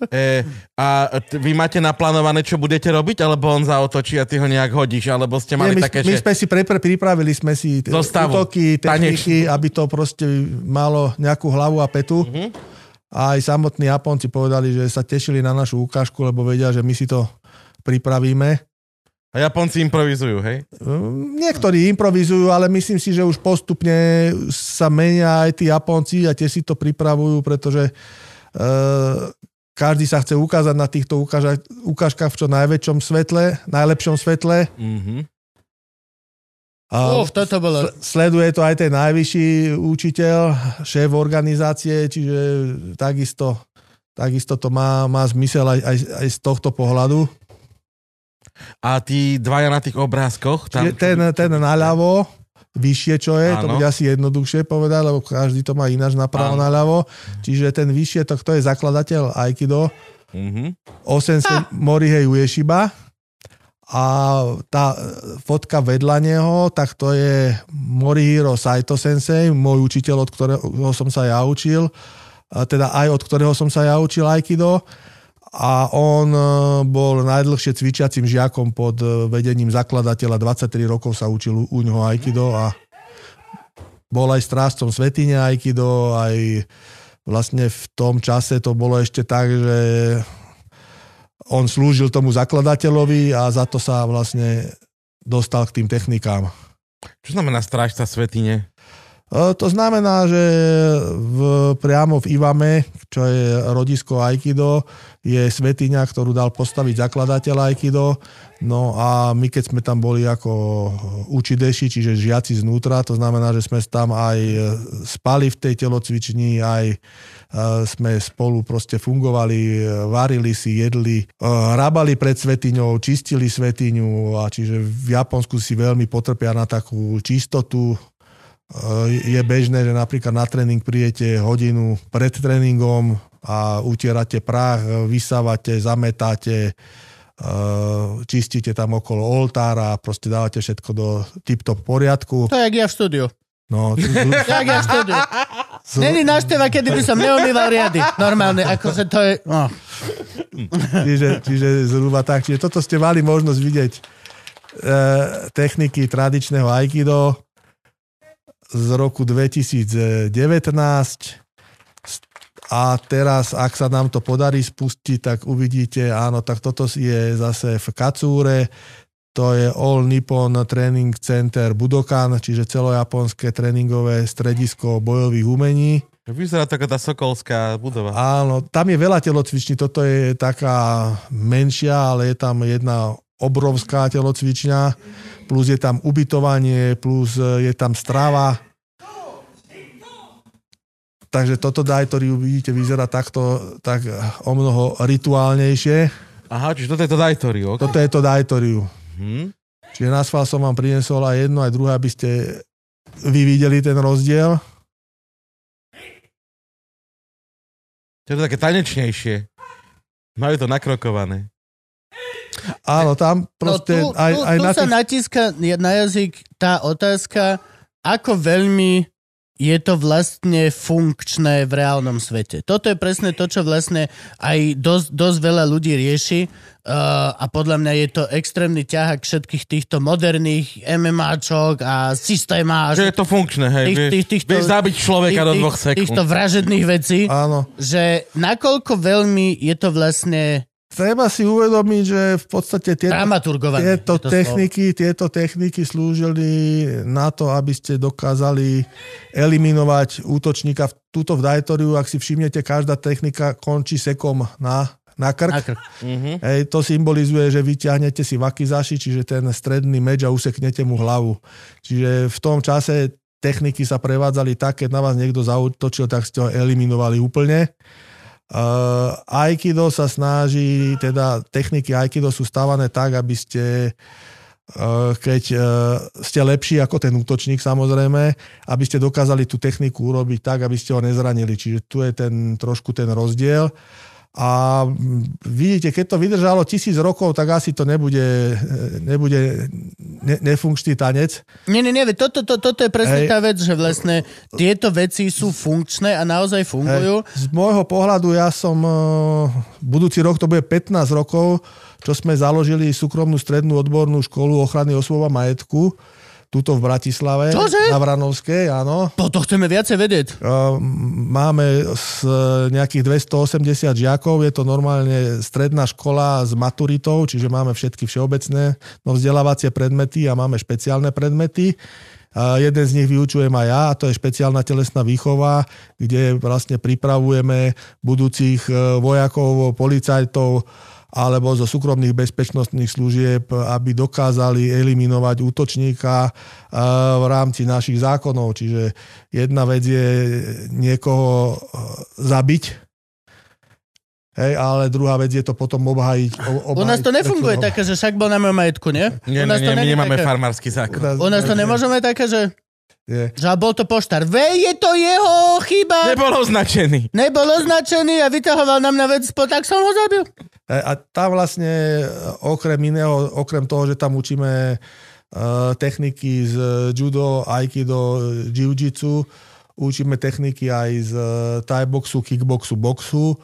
E, a t- vy máte naplánované, čo budete robiť, alebo on zaotočí a ty ho nejak hodíš, alebo ste mali Nie, my, také, my že... sme si pre, pre, pripravili sme si t- útoky, techniky, aby to proste malo nejakú hlavu a petu. Mhm. A aj samotní Japonci povedali, že sa tešili na našu ukážku, lebo vedia, že my si to pripravíme. A Japonci improvizujú, hej? Mm, Niektorí improvizujú, ale myslím si, že už postupne sa menia aj tí Japonci a tie si to pripravujú, pretože uh, každý sa chce ukázať na týchto ukáža- ukážkach v čo najväčšom svetle, najlepšom svetle. Mhm. Uf, toto bolo... sleduje to aj ten najvyšší učiteľ, šéf organizácie, čiže takisto, takisto to má, má zmysel aj, aj, aj z tohto pohľadu. A tí dvaja na tých obrázkoch, tam... Čiže ten, ten naľavo, vyššie čo je, to Áno. bude asi jednoduchšie povedať, lebo každý to má ináč napravo Áno. naľavo. Čiže ten vyššie, to kto je zakladateľ Aikido, Mhm. Osensei Morihei Ueshiba. A tá e, fotka vedľa neho, tak to je Morihiro Saito Sensei, môj učiteľ, od ktorého som sa ja učil. Teda aj od ktorého som sa ja učil Aikido. A on e, bol najdlhšie cvičiacim žiakom pod e, vedením zakladateľa. 23 rokov sa učil u ňoho Aikido a bol aj strážcom svetine Aikido, aj vlastne v tom čase to bolo ešte tak, že on slúžil tomu zakladateľovi a za to sa vlastne dostal k tým technikám. Čo znamená strážca svetine? E, To znamená, že v, priamo v Ivame, čo je rodisko Aikido, je svetiňa, ktorú dal postaviť zakladateľ Aikido. No a my keď sme tam boli ako učideši, čiže žiaci znútra, to znamená, že sme tam aj spali v tej telocvični, aj e, sme spolu proste fungovali, e, varili si, jedli, e, rábali pred svetiňou, čistili svetiňu a čiže v Japonsku si veľmi potrpia na takú čistotu, je bežné, že napríklad na tréning príjete hodinu pred tréningom a utierate prach, vysávate, zametáte, čistíte tam okolo oltára, proste dávate všetko do tip-top poriadku. To je jak ja v štúdiu. No, Jak ja v štúdiu. Není návšteva, kedy by som neumýval riady. Normálne, akože to je... No. čiže, čiže zhruba tak. Čiže toto ste mali možnosť vidieť e, techniky tradičného Aikido z roku 2019 a teraz, ak sa nám to podarí spustiť, tak uvidíte, áno, tak toto je zase v Kacúre, to je All Nippon Training Center Budokan, čiže celojaponské tréningové stredisko bojových umení. Vyzerá taká tá sokolská budova. Áno, tam je veľa telocviční, toto je taká menšia, ale je tam jedna obrovská telocvičňa, plus je tam ubytovanie, plus je tam strava. Takže toto dajtory uvidíte, vyzerá takto tak o mnoho rituálnejšie. Aha, čiže toto je to dajtoriu. Okay. Toto je to dajtoriu. Hmm. Čiže na schvál som vám priniesol aj jedno, aj druhé, aby ste vy videli ten rozdiel. To je to také tanečnejšie. Majú to nakrokované. Áno, tam proste no, tu, aj, tu, aj tu na sa tých... natíska na jazyk tá otázka, ako veľmi je to vlastne funkčné v reálnom svete. Toto je presne to, čo vlastne aj dosť, dosť veľa ľudí rieši uh, a podľa mňa je to extrémny ťahák všetkých týchto moderných MMAčok a systémáč. Že je to funkčné, hej. Tých, tých, týchto, vieš zabiť človeka tých, do dvoch sekúnd. Týchto vražedných vecí. Áno. Že nakoľko veľmi je to vlastne treba si uvedomiť, že v podstate tieto, tieto, techniky, tieto techniky slúžili na to, aby ste dokázali eliminovať útočníka. Tuto v Dajtoriu, ak si všimnete, každá technika končí sekom na, na krk. Na krk. Uh-huh. Hej, to symbolizuje, že vyťahnete si vakizaši, čiže ten stredný meč a useknete mu hlavu. Čiže v tom čase techniky sa prevádzali tak, keď na vás niekto zautočil, tak ste ho eliminovali úplne. Uh, Aikido sa snaží, teda techniky Aikido sú stávané tak, aby ste uh, keď uh, ste lepší ako ten útočník samozrejme, aby ste dokázali tú techniku urobiť tak, aby ste ho nezranili. Čiže tu je ten trošku ten rozdiel. A vidíte, keď to vydržalo tisíc rokov, tak asi to nebude, nebude ne, nefunkčný tanec. Nie, nie, nie, toto, to, toto je presne Hej. tá vec, že vlastne tieto veci sú funkčné a naozaj fungujú. Hej. Z môjho pohľadu ja som, e, budúci rok to bude 15 rokov, čo sme založili súkromnú strednú odbornú školu ochrany osôb a majetku tuto v Bratislave, Čože? na Vranovskej, áno. Po to chceme viacej vedieť. Máme z nejakých 280 žiakov, je to normálne stredná škola s maturitou, čiže máme všetky všeobecné no vzdelávacie predmety a máme špeciálne predmety. A jeden z nich vyučujem aj ja, a to je špeciálna telesná výchova, kde vlastne pripravujeme budúcich e, vojakov, policajtov, alebo zo súkromných bezpečnostných služieb, aby dokázali eliminovať útočníka eh, v rámci našich zákonov. Čiže jedna vec je niekoho eh, zabiť, Hej, ale druhá vec je to potom obhajiť. obhajiť U nás to nefunguje také, že však bol na mojom majetku, nie? Nie, U nás nie, to nie my nemáme také... farmársky zákon. U nás to nemôžeme také, že... Nie. Že bol to poštár. Ve, je to jeho chyba. Nebol označený. Nebol označený a vytahoval nám na vec, tak som ho zabil. E, a tam vlastne okrem iného, okrem toho, že tam učíme uh, techniky z judo, aikido, jiu-jitsu, učíme techniky aj z thai boxu, kickboxu, boxu.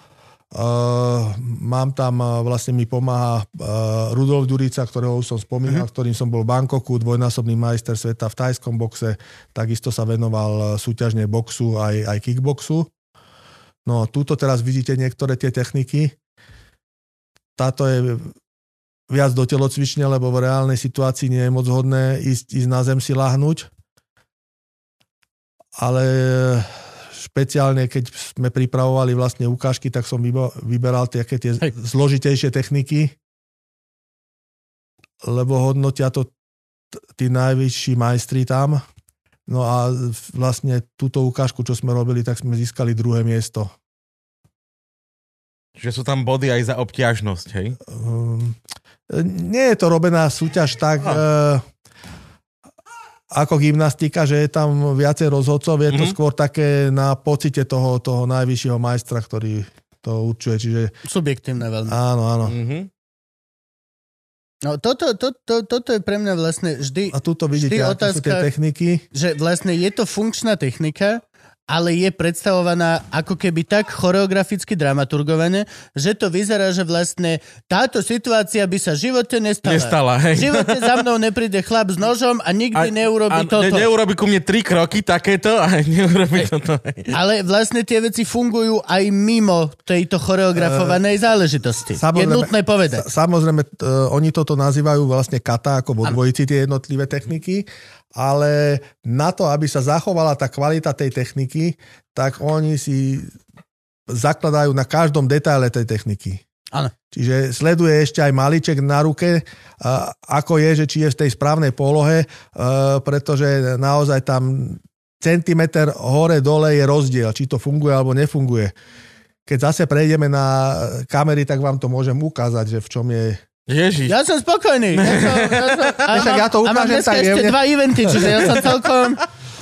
Uh, mám tam, uh, vlastne mi pomáha uh, Rudolf Durica, ktorého už som spomínal, uh-huh. ktorým som bol v Bankoku, dvojnásobný majster sveta v tajskom boxe, takisto sa venoval súťažne boxu aj, aj kickboxu. No, túto teraz vidíte niektoré tie techniky táto je viac do telocvične, lebo v reálnej situácii nie je moc hodné ísť, ísť na zem si lahnúť. Ale špeciálne, keď sme pripravovali vlastne ukážky, tak som vyberal tie Hej. zložitejšie techniky, lebo hodnotia to tí najvyšší majstri tam. No a vlastne túto ukážku, čo sme robili, tak sme získali druhé miesto. Že sú tam body aj za obťažnosť, hej? Um, nie je to robená súťaž tak... Uh, ako gymnastika, že je tam viacej rozhodcov, je to Mhm. skôr také na pocite toho, toho najvyššieho majstra, ktorý to určuje. Čiže Subjektívne veľmi. áno, áno. Mhm. No toto, to, to, toto je pre mňa vlastne vždy, A tuto vidíte, Vždy aké sú tie otázka- techniky. že vlastne je to funkčná technika, ale je predstavovaná ako keby tak choreograficky dramaturgované, že to vyzerá, že vlastne táto situácia by sa v živote nestala. Nestala, V hej. živote za mnou nepríde chlap s nožom a nikdy neurobi a toto. Ne, neurobi ku mne tri kroky takéto a neurobi toto. hej. Ale vlastne tie veci fungujú aj mimo tejto choreografovanej záležitosti. Je nutné povedať. Sa- Samozrejme, t- e, oni toto nazývajú vlastne kata, ako vo dvojici tie jednotlivé techniky, ale na to, aby sa zachovala tá kvalita tej techniky, tak oni si zakladajú na každom detaile tej techniky. Áno. Čiže sleduje ešte aj maliček na ruke, ako je, že či je v tej správnej polohe, pretože naozaj tam centimeter hore-dole je rozdiel, či to funguje alebo nefunguje. Keď zase prejdeme na kamery, tak vám to môžem ukázať, že v čom je... Ježiš. Ja som spokojný. Ja som, ja som, a, Však ja to a mám ukážem dneska tak ešte jemne. dva eventy, čiže ja som celkom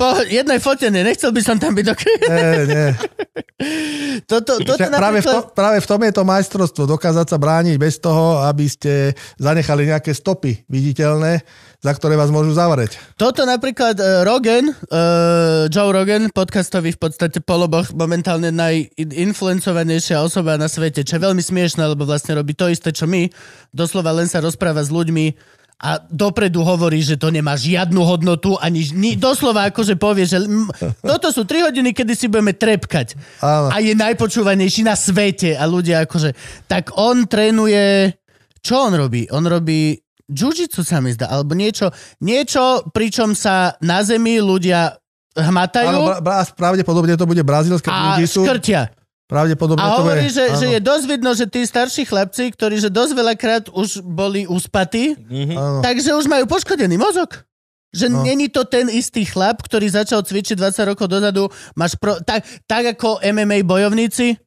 po jednej fotene. Nechcel by som tam byť dokedy. Nie, nie. Toto, toto Však práve, v tom, napríklad... práve v tom je to majstrovstvo, dokázať sa brániť bez toho, aby ste zanechali nejaké stopy viditeľné, za ktoré vás môžu zavrieť. Toto napríklad uh, Rogan, uh, Joe Rogan, podcastový v podstate poloboch, momentálne najinfluencovanejšia osoba na svete, čo je veľmi smiešne, lebo vlastne robí to isté, čo my. Doslova len sa rozpráva s ľuďmi a dopredu hovorí, že to nemá žiadnu hodnotu, ani ni, doslova akože povie, že mm, toto sú 3 hodiny, kedy si budeme trepkať. Áno. A je najpočúvanejší na svete a ľudia akože... Tak on trénuje... Čo on robí? On robí Jiu-jitsu sa mi zdá, alebo niečo, niečo, pričom sa na zemi ľudia hmatajú Áno, bra- bra- pravdepodobne to bude brazílske a škrtia. Pravdepodobne A to hovorí, bude... že, áno, že je dosť vidno, že tí starší chlapci, ktorí že dosť veľakrát už boli uspatí, áno. takže už majú poškodený mozog. Že. No. není to ten istý chlap, ktorý začal cvičiť 20 rokov dozadu, máš pro, tak, tak ako MMA bojovníci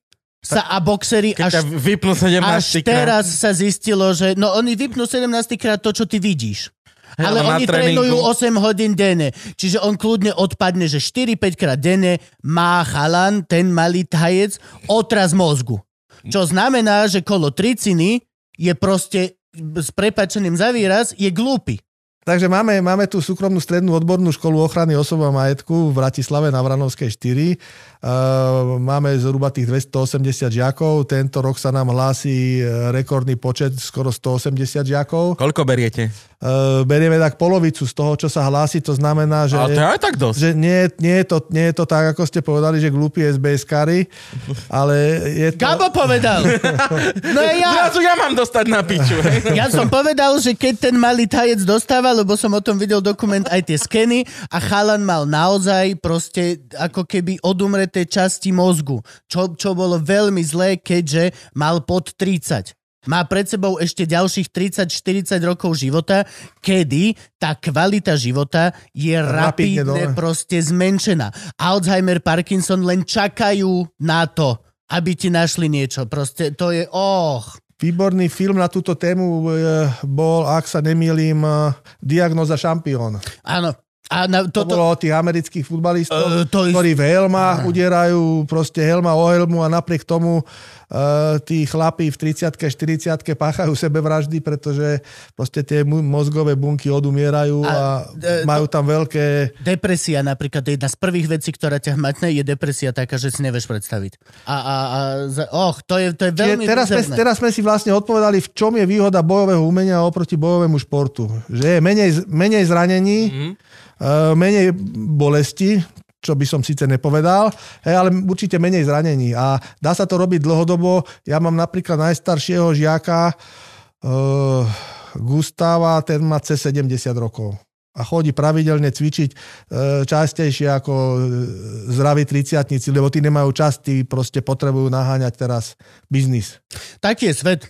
sa a boxery až, vypnú 17 až krát. teraz sa zistilo, že no oni vypnú 17 krát to, čo ty vidíš. Hej, Ale oni trénujú 8 hodín denne. Čiže on kľudne odpadne, že 4-5 krát denne má chalan, ten malý tajec, otraz mozgu. Čo znamená, že kolo triciny je proste s prepačeným za výraz, je glúpy. Takže máme, máme tu súkromnú strednú odbornú školu ochrany osob a majetku v Bratislave na Vranovskej 4. Uh, máme zhruba tých 280 žiakov. Tento rok sa nám hlási eh, rekordný počet, skoro 180 žiakov. Koľko beriete? Uh, berieme tak polovicu z toho, čo sa hlási, to znamená, že... Ale to je aj tak dosť. že nie, nie, je to, nie je to tak, ako ste povedali, že glúpi SBS-kari, ale je to... Gabo povedal! No ja, Zrazu ja mám dostať na piču. ja som povedal, že keď ten malý tajec dostáva, lebo som o tom videl dokument aj tie skeny a chalan mal naozaj proste ako keby odumreté časti mozgu, čo, čo bolo veľmi zlé, keďže mal pod 30. Má pred sebou ešte ďalších 30-40 rokov života, kedy tá kvalita života je Rapidne rapidne proste zmenšená. Alzheimer, Parkinson len čakajú na to, aby ti našli niečo. Proste to je, och. Výborný film na túto tému eh, bol, ak sa nemýlim, eh, Diagnoza šampión. Áno. A na, To toto, bolo o tých amerických futbalistov, Eh, to je- ktorí v helmách udierajú proste helma o helmu a napriek tomu uh, tí chlapí v 30 40 páchajú sebevraždy, pretože proste tie mozgové bunky odumierajú a, A, eh, majú tam veľké... depresia napríklad, jedna z prvých vecí, ktorá ťa hmatne, je depresia taká, že si nevieš predstaviť. A, a, a za, och, to je, to je Čiže veľmi teraz, sme, teraz sme si vlastne odpovedali, v čom je výhoda bojového umenia oproti bojovému športu. Že je menej, menej zranení, Mhm. Uh, menej bolesti, čo by som síce nepovedal, hej, ale určite menej zranení. A dá sa to robiť dlhodobo. Ja mám napríklad najstaršieho žiaka uh, Gustava, ten má cez 70 rokov a chodí pravidelne cvičiť e, častejšie ako e, zdraví triciatnici, lebo tí nemajú čas, tí proste potrebujú naháňať teraz biznis. Taký je svet.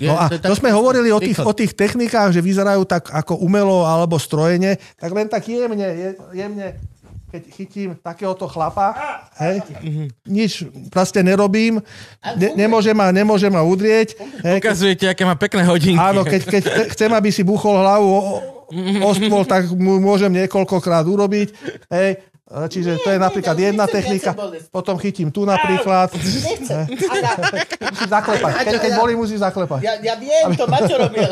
Je, No a to taký sme hovorili o tých, východ. o tých technikách, že vyzerajú tak ako umelo alebo strojene, tak len tak jemne, je- jemne keď chytím takéhoto chlapa, hej, nič proste nerobím, ne, nemôže, ma, nemôže ma udrieť. Hej, Ukazujete, aké má pekné hodinky. áno, keď, keď chce- chcem, aby si buchol hlavu o, o stôl, tak mu môžem niekoľkokrát urobiť. Hej, Čiže to je napríklad nie, jedna technika. Potom chytím tu napríklad. Nechcem. Musíš zaklepať. Keď, keď boli, musíš zaklepať. Ja, ja viem, to Maťo robil.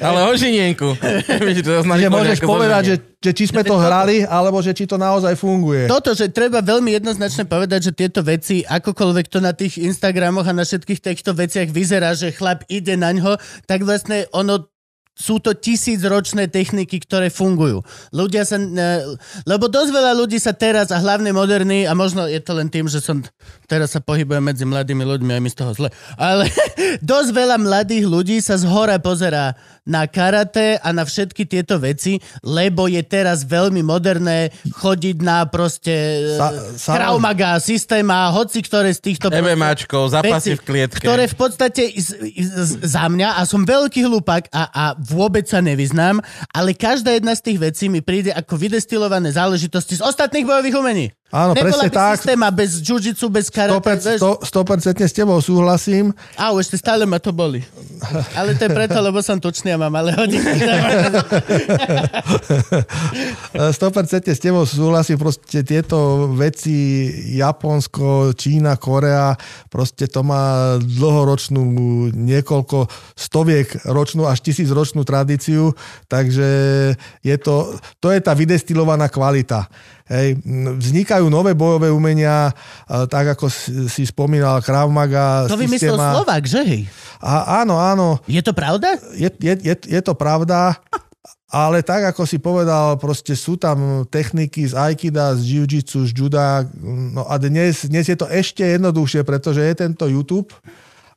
Ale o žinienku. Vieš, to Že môžeš povedať, že, že či sme to hrali, alebo že či to naozaj funguje. Toto, že treba veľmi jednoznačne povedať, že tieto veci, akokoľvek to na tých Instagramoch a na všetkých týchto veciach vyzerá, že chlap ide na ňo, tak vlastne ono sú to tisícročné techniky, ktoré fungujú. Ľudia sa... ne- Lebo dosť veľa ľudí sa teraz, a hlavne moderní, a možno je to len tým, že som teraz sa pohybujem medzi mladými ľuďmi a je mi z toho zle, ale dosť veľa mladých ľudí sa z hora pozerá na karate a na všetky tieto veci, lebo je teraz veľmi moderné chodiť na proste Sa- sa, Krav Maga systém a hoci ktoré z týchto proste MMAčko, zápasy veci, v klietke. ktoré v podstate z, z, za mňa, a som veľký hlupák a, a vôbec sa nevyznám, ale každá jedna z tých vecí mi príde ako vydestilované záležitosti z ostatných bojových umení. Áno, Nebola presne by tak. systéma bez jiu-jitsu, bez karate. 100%, vieš? 100% s tebou súhlasím. Au, ešte stále ma to boli. Ale to je preto, lebo som tučný a mám ale hodiny. 100% s tebou súhlasím, proste tieto veci Japonsko, Čína, Korea, proste to má dlhoročnú, niekoľko stoviek ročnú až tisíc ročnú tradíciu, takže je to, to je tá vydestilovaná kvalita. Hej, vznikajú nové bojové umenia, tak ako si, spomínal Krav Maga, To vymyslel. Slovák, že hej? A, áno, áno, Je to pravda? je, je, je, je to pravda, ale tak, ako si povedal, proste sú tam techniky z Aikida, z Jiu-Jitsu, z Juda, no a dnes, dnes je to ešte jednoduchšie, pretože je tento YouTube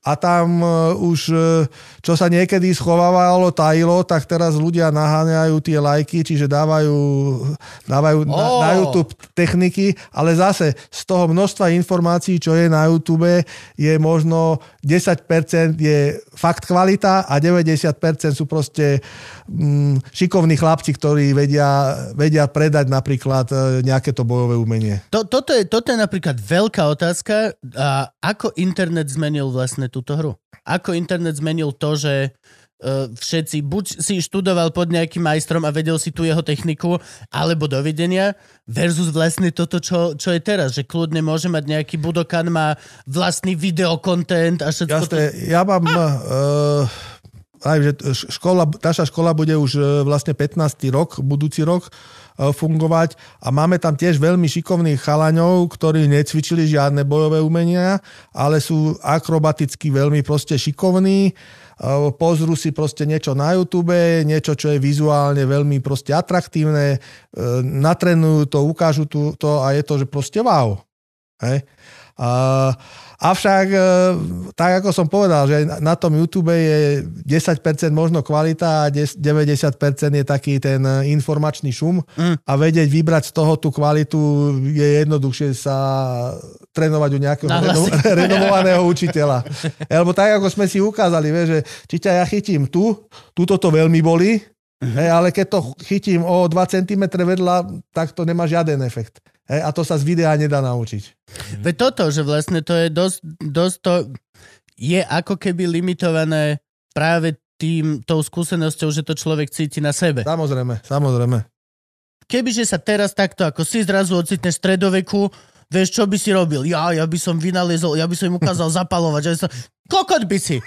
a tam uh, už, uh, čo sa niekedy schovávalo, tajilo, tak teraz ľudia naháňajú tie lajky, čiže dávajú, dávajú na, Ó. na YouTube techniky, ale zase z toho množstva informácií, čo je na YouTube, je možno 10% je fakt kvalita a 90% sú proste mm, šikovní chlapci, ktorí vedia, vedia predať napríklad e, nejaké to bojové umenie. To, toto, je, toto je napríklad veľká otázka. A ako internet zmenil vlastne túto hru? Ako internet zmenil to, že uh, všetci buď si študoval pod nejakým majstrom a vedel si tu jeho techniku, alebo dovidenia, versus vlastne toto, čo, čo je teraz, že kľudne môže mať nejaký Budokan, má vlastný videokontent a všetko to... Jasné, ja mám... Uh, aj, že škola, naša škola bude už e, vlastne 15. rok, budúci rok e, fungovať a máme tam tiež veľmi šikovných chalaňov, ktorí necvičili žiadne bojové umenia, ale sú akrobaticky veľmi proste šikovní, E, pozrú si proste niečo na YouTube, niečo, čo je vizuálne veľmi proste atraktívne, natrenujú to, ukážu to a je to, že proste wow. Hej. Avšak, e, tak ako som povedal, že na tom YouTube je 10% možno kvalita a 10 90% je taký ten e, informačný šum Mm. a vedieť vybrať z toho tú kvalitu je jednoduchšie sa trénovať u nejakého reno- renomovaného učiteľa. Lebo tak, ako sme si ukázali, vieš, že či ťa ja chytím tu, túto to veľmi boli, hej, ale keď to chytím o 2 cm vedľa, tak to nemá žiaden efekt. Hej, a to sa z videa nedá naučiť. Veď toto, že vlastne to je dosť, dosť to je ako keby limitované práve tým, tou skúsenosťou, že to človek cíti na sebe. Samozrejme, samozrejme. Kebyže sa teraz takto, ako si zrazu ocitneš v stredoveku, vieš, čo by si robil? Ja, ja by som vynalezol, ja by som im ukázal zapalovať. Že by som... Kokot by si!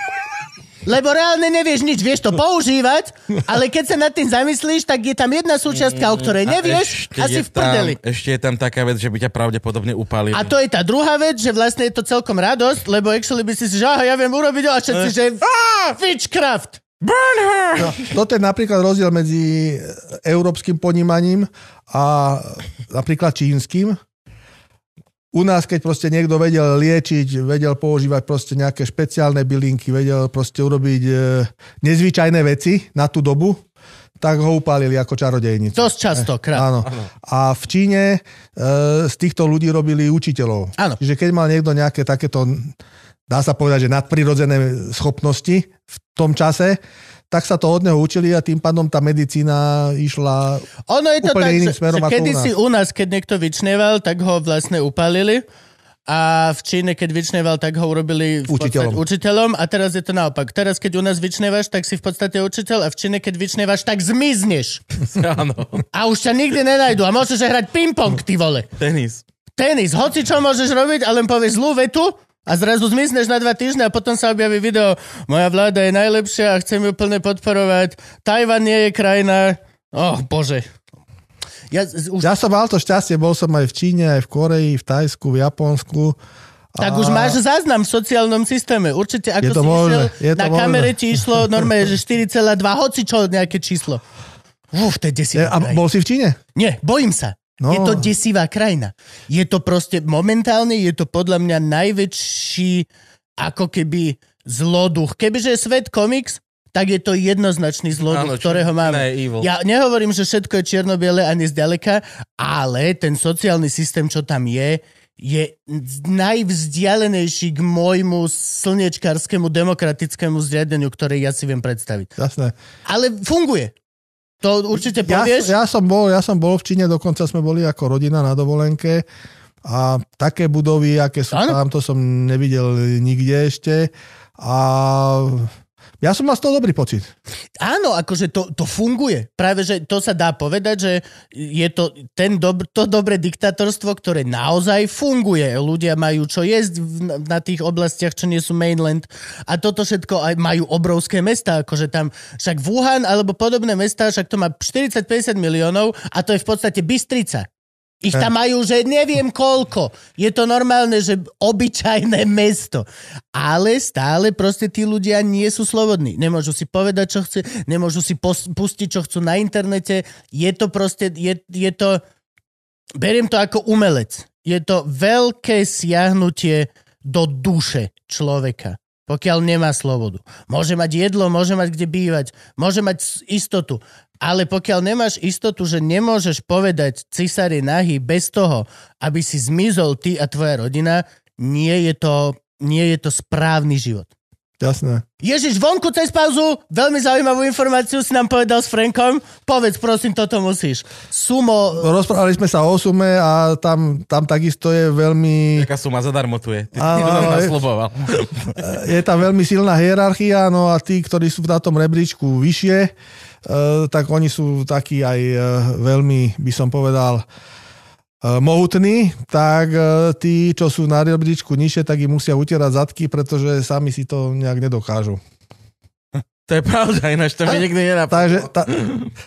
Lebo reálne nevieš nič, vieš to používať, ale keď sa nad tým zamyslíš, tak je tam jedna súčiastka, o ktorej A nevieš a si je v prdeli. Tam, ešte je tam taká vec, že by ťa pravdepodobne upálili. A to je tá druhá vec, že vlastne je to celkom radosť, lebo actually by si si, že aha, ja viem urobiť, a všetci, že ah, witchcraft. Burn her! No, toto je napríklad rozdiel medzi európskym ponímaním a napríklad čínskym. U nás, keď proste niekto vedel liečiť, vedel používať proste nejaké špeciálne bylinky, vedel proste urobiť e, nezvyčajné veci na tú dobu, tak ho upálili ako čarodejnicu. Dosť často, krát. Áno. A v Číne e, z týchto ľudí robili učiteľov. Áno. Čiže keď mal niekto nejaké takéto, dá sa povedať, že nadprirodzené schopnosti v tom čase, tak sa to od neho učili a tým pádom tá medicína išla... Ono je to Úplne tak, iným smerom že ako kedy u nás. si u nás, keď niekto vyčneval, tak ho vlastne upálili. a v Číne, keď vyčneval, tak ho urobili v Učiteľom. podstate učiteľom a teraz je to naopak. Teraz, keď u nás vyčnevaš, tak si v podstate učiteľ a v Číne, keď vyčnevaš, tak zmizneš. Áno, A už ťa nikdy nenajdu a môžeš hrať ping-pong, ty vole. tenis. Tenis, hoci čo môžeš robiť, ale len povieš zlú vetu a zrazu zmizneš na dva týždne a potom sa objaví video moja vláda je najlepšia a chcem ju plne podporovať. Tajvan nie je krajina. Oh, bože. Ja, už, Ja som mal to šťastie, bol som aj v Číne, aj v Koreji, v Tajsku, v Japonsku. tak už máš záznam v sociálnom systéme. Určite, ako Je to si možné, išiel, je to na možné. kamere ti išlo normálne, že 4,2, hoci čo, nejaké číslo. Uf, to je A bol si v Číne? Nie, bojím sa. No. Je to desivá krajina. Je to proste, momentálne je to podľa mňa najväčší ako keby zloduch. Kebyže je svet komiks, tak je to jednoznačný zloduch, Áno, ktorého máme. evil. Ja nehovorím, že všetko je čierno-biele ani zďaleka, ale ten sociálny systém, čo tam je, je najvzdialenejší k môjmu slnečkárskému demokratickému zriadeniu, ktoré ja si viem predstaviť. Jasné. Ale funguje. To určite Ja, povieš. ja, som bol, ja som bol v Číne, dokonca sme boli ako rodina na dovolenke a také budovy, aké sú Áno. tam, to som nevidel nikde ešte. A ja som mal z toho dobrý pocit. Áno, akože to, to funguje. Práve, že to sa dá povedať, že je to ten dob, to dobré diktatorstvo, ktoré naozaj funguje. Ľudia majú čo jesť v, na tých oblastiach, čo nie sú mainland. A toto všetko aj majú obrovské mesta, akože tam však Wuhan alebo podobné mesta, však to má 40-50 miliónov a to je v podstate Bystrica. Ich tam majú, že neviem koľko. Je to normálne, že obyčajné mesto. Ale stále proste tí ľudia nie sú slobodní. Nemôžu si povedať, čo chce, nemôžu si pos- pustiť, čo chcú na internete. Je to proste, je, je to, beriem to ako umelec. Je to veľké siahnutie do duše človeka, pokiaľ nemá slobodu. Môže mať jedlo, môže mať kde bývať, môže mať istotu, ale pokiaľ nemáš istotu, že nemôžeš povedať cisár je nahý bez toho, aby si zmizol ty a tvoja rodina, nie je to, nie je to správny život. Jasné. Ježiš, vonku cez pauzu, veľmi zaujímavú informáciu si nám povedal s Frankom. Povedz, prosím, toto musíš. Sumo, Rozprávali sme sa o sume a tam, tam takisto je veľmi, Taká suma zadarmo tu je. Ty Áno, si to je- je tam veľmi silná hierarchia, no a tí, ktorí sú na tom rebríčku vyššie, e, tak oni sú takí aj e, veľmi, by som povedal, mohutní, tak e, tí, čo sú na rebríčku nižšie, tak im musia utierať zadky, pretože sami si to nejak nedokážu. To je pravda, ináč to mi nikdy nenapadlo. Takže tá,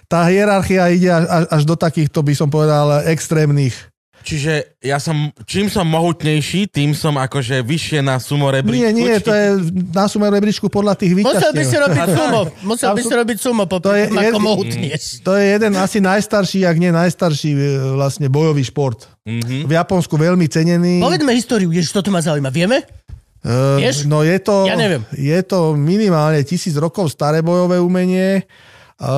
tá hierarchia ide až, až- až do takýchto, by som povedal, extrémnych. Čiže ja som, čím som mohutnejší, tým som akože vyššie na sumo rebríčku. Nie, nie, to je na sume rebríčku podľa tých musel by si výťazstiev. robiť sumo. Musel by si robiť sumo, To je ako jed- mohutnieš. To je jeden asi najstarší, ak nie najstarší e, vlastne bojový šport. Mhm. V Japonsku veľmi cenený. Povedme históriu, ježiš, toto ma zaujíma. Vieme? E, vieš? No je to, Ja neviem. je to minimálne tisíc rokov staré bojové umenie. E,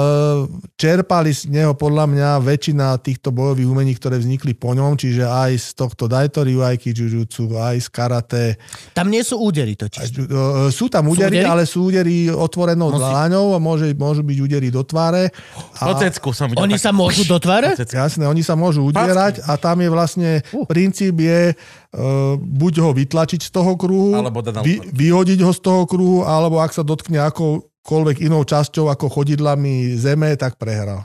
Čerpali z neho podľa mňa väčšina týchto bojových umení, ktoré vznikli po ňom, čiže aj z tohto Daitori Uaiki Jujutsu, aj z karate. Tam nie sú údery Aj totiž. ju- e, Sú tam údery, údery? ale sú údery otvorenou Musí- dláňou a môže, môžu byť údery do tváre. Po cecku som videl. Oni tak- sa môžu do tváre? Jasné, oni sa môžu udierať a tam je vlastne, princíp je uh, buď ho vytlačiť z toho kruhu, Alebo vy, vyhodiť ho z toho kruhu, alebo ak sa dotkne akoukoľvek inou časťou ako chodidlami zeme, tak prehral.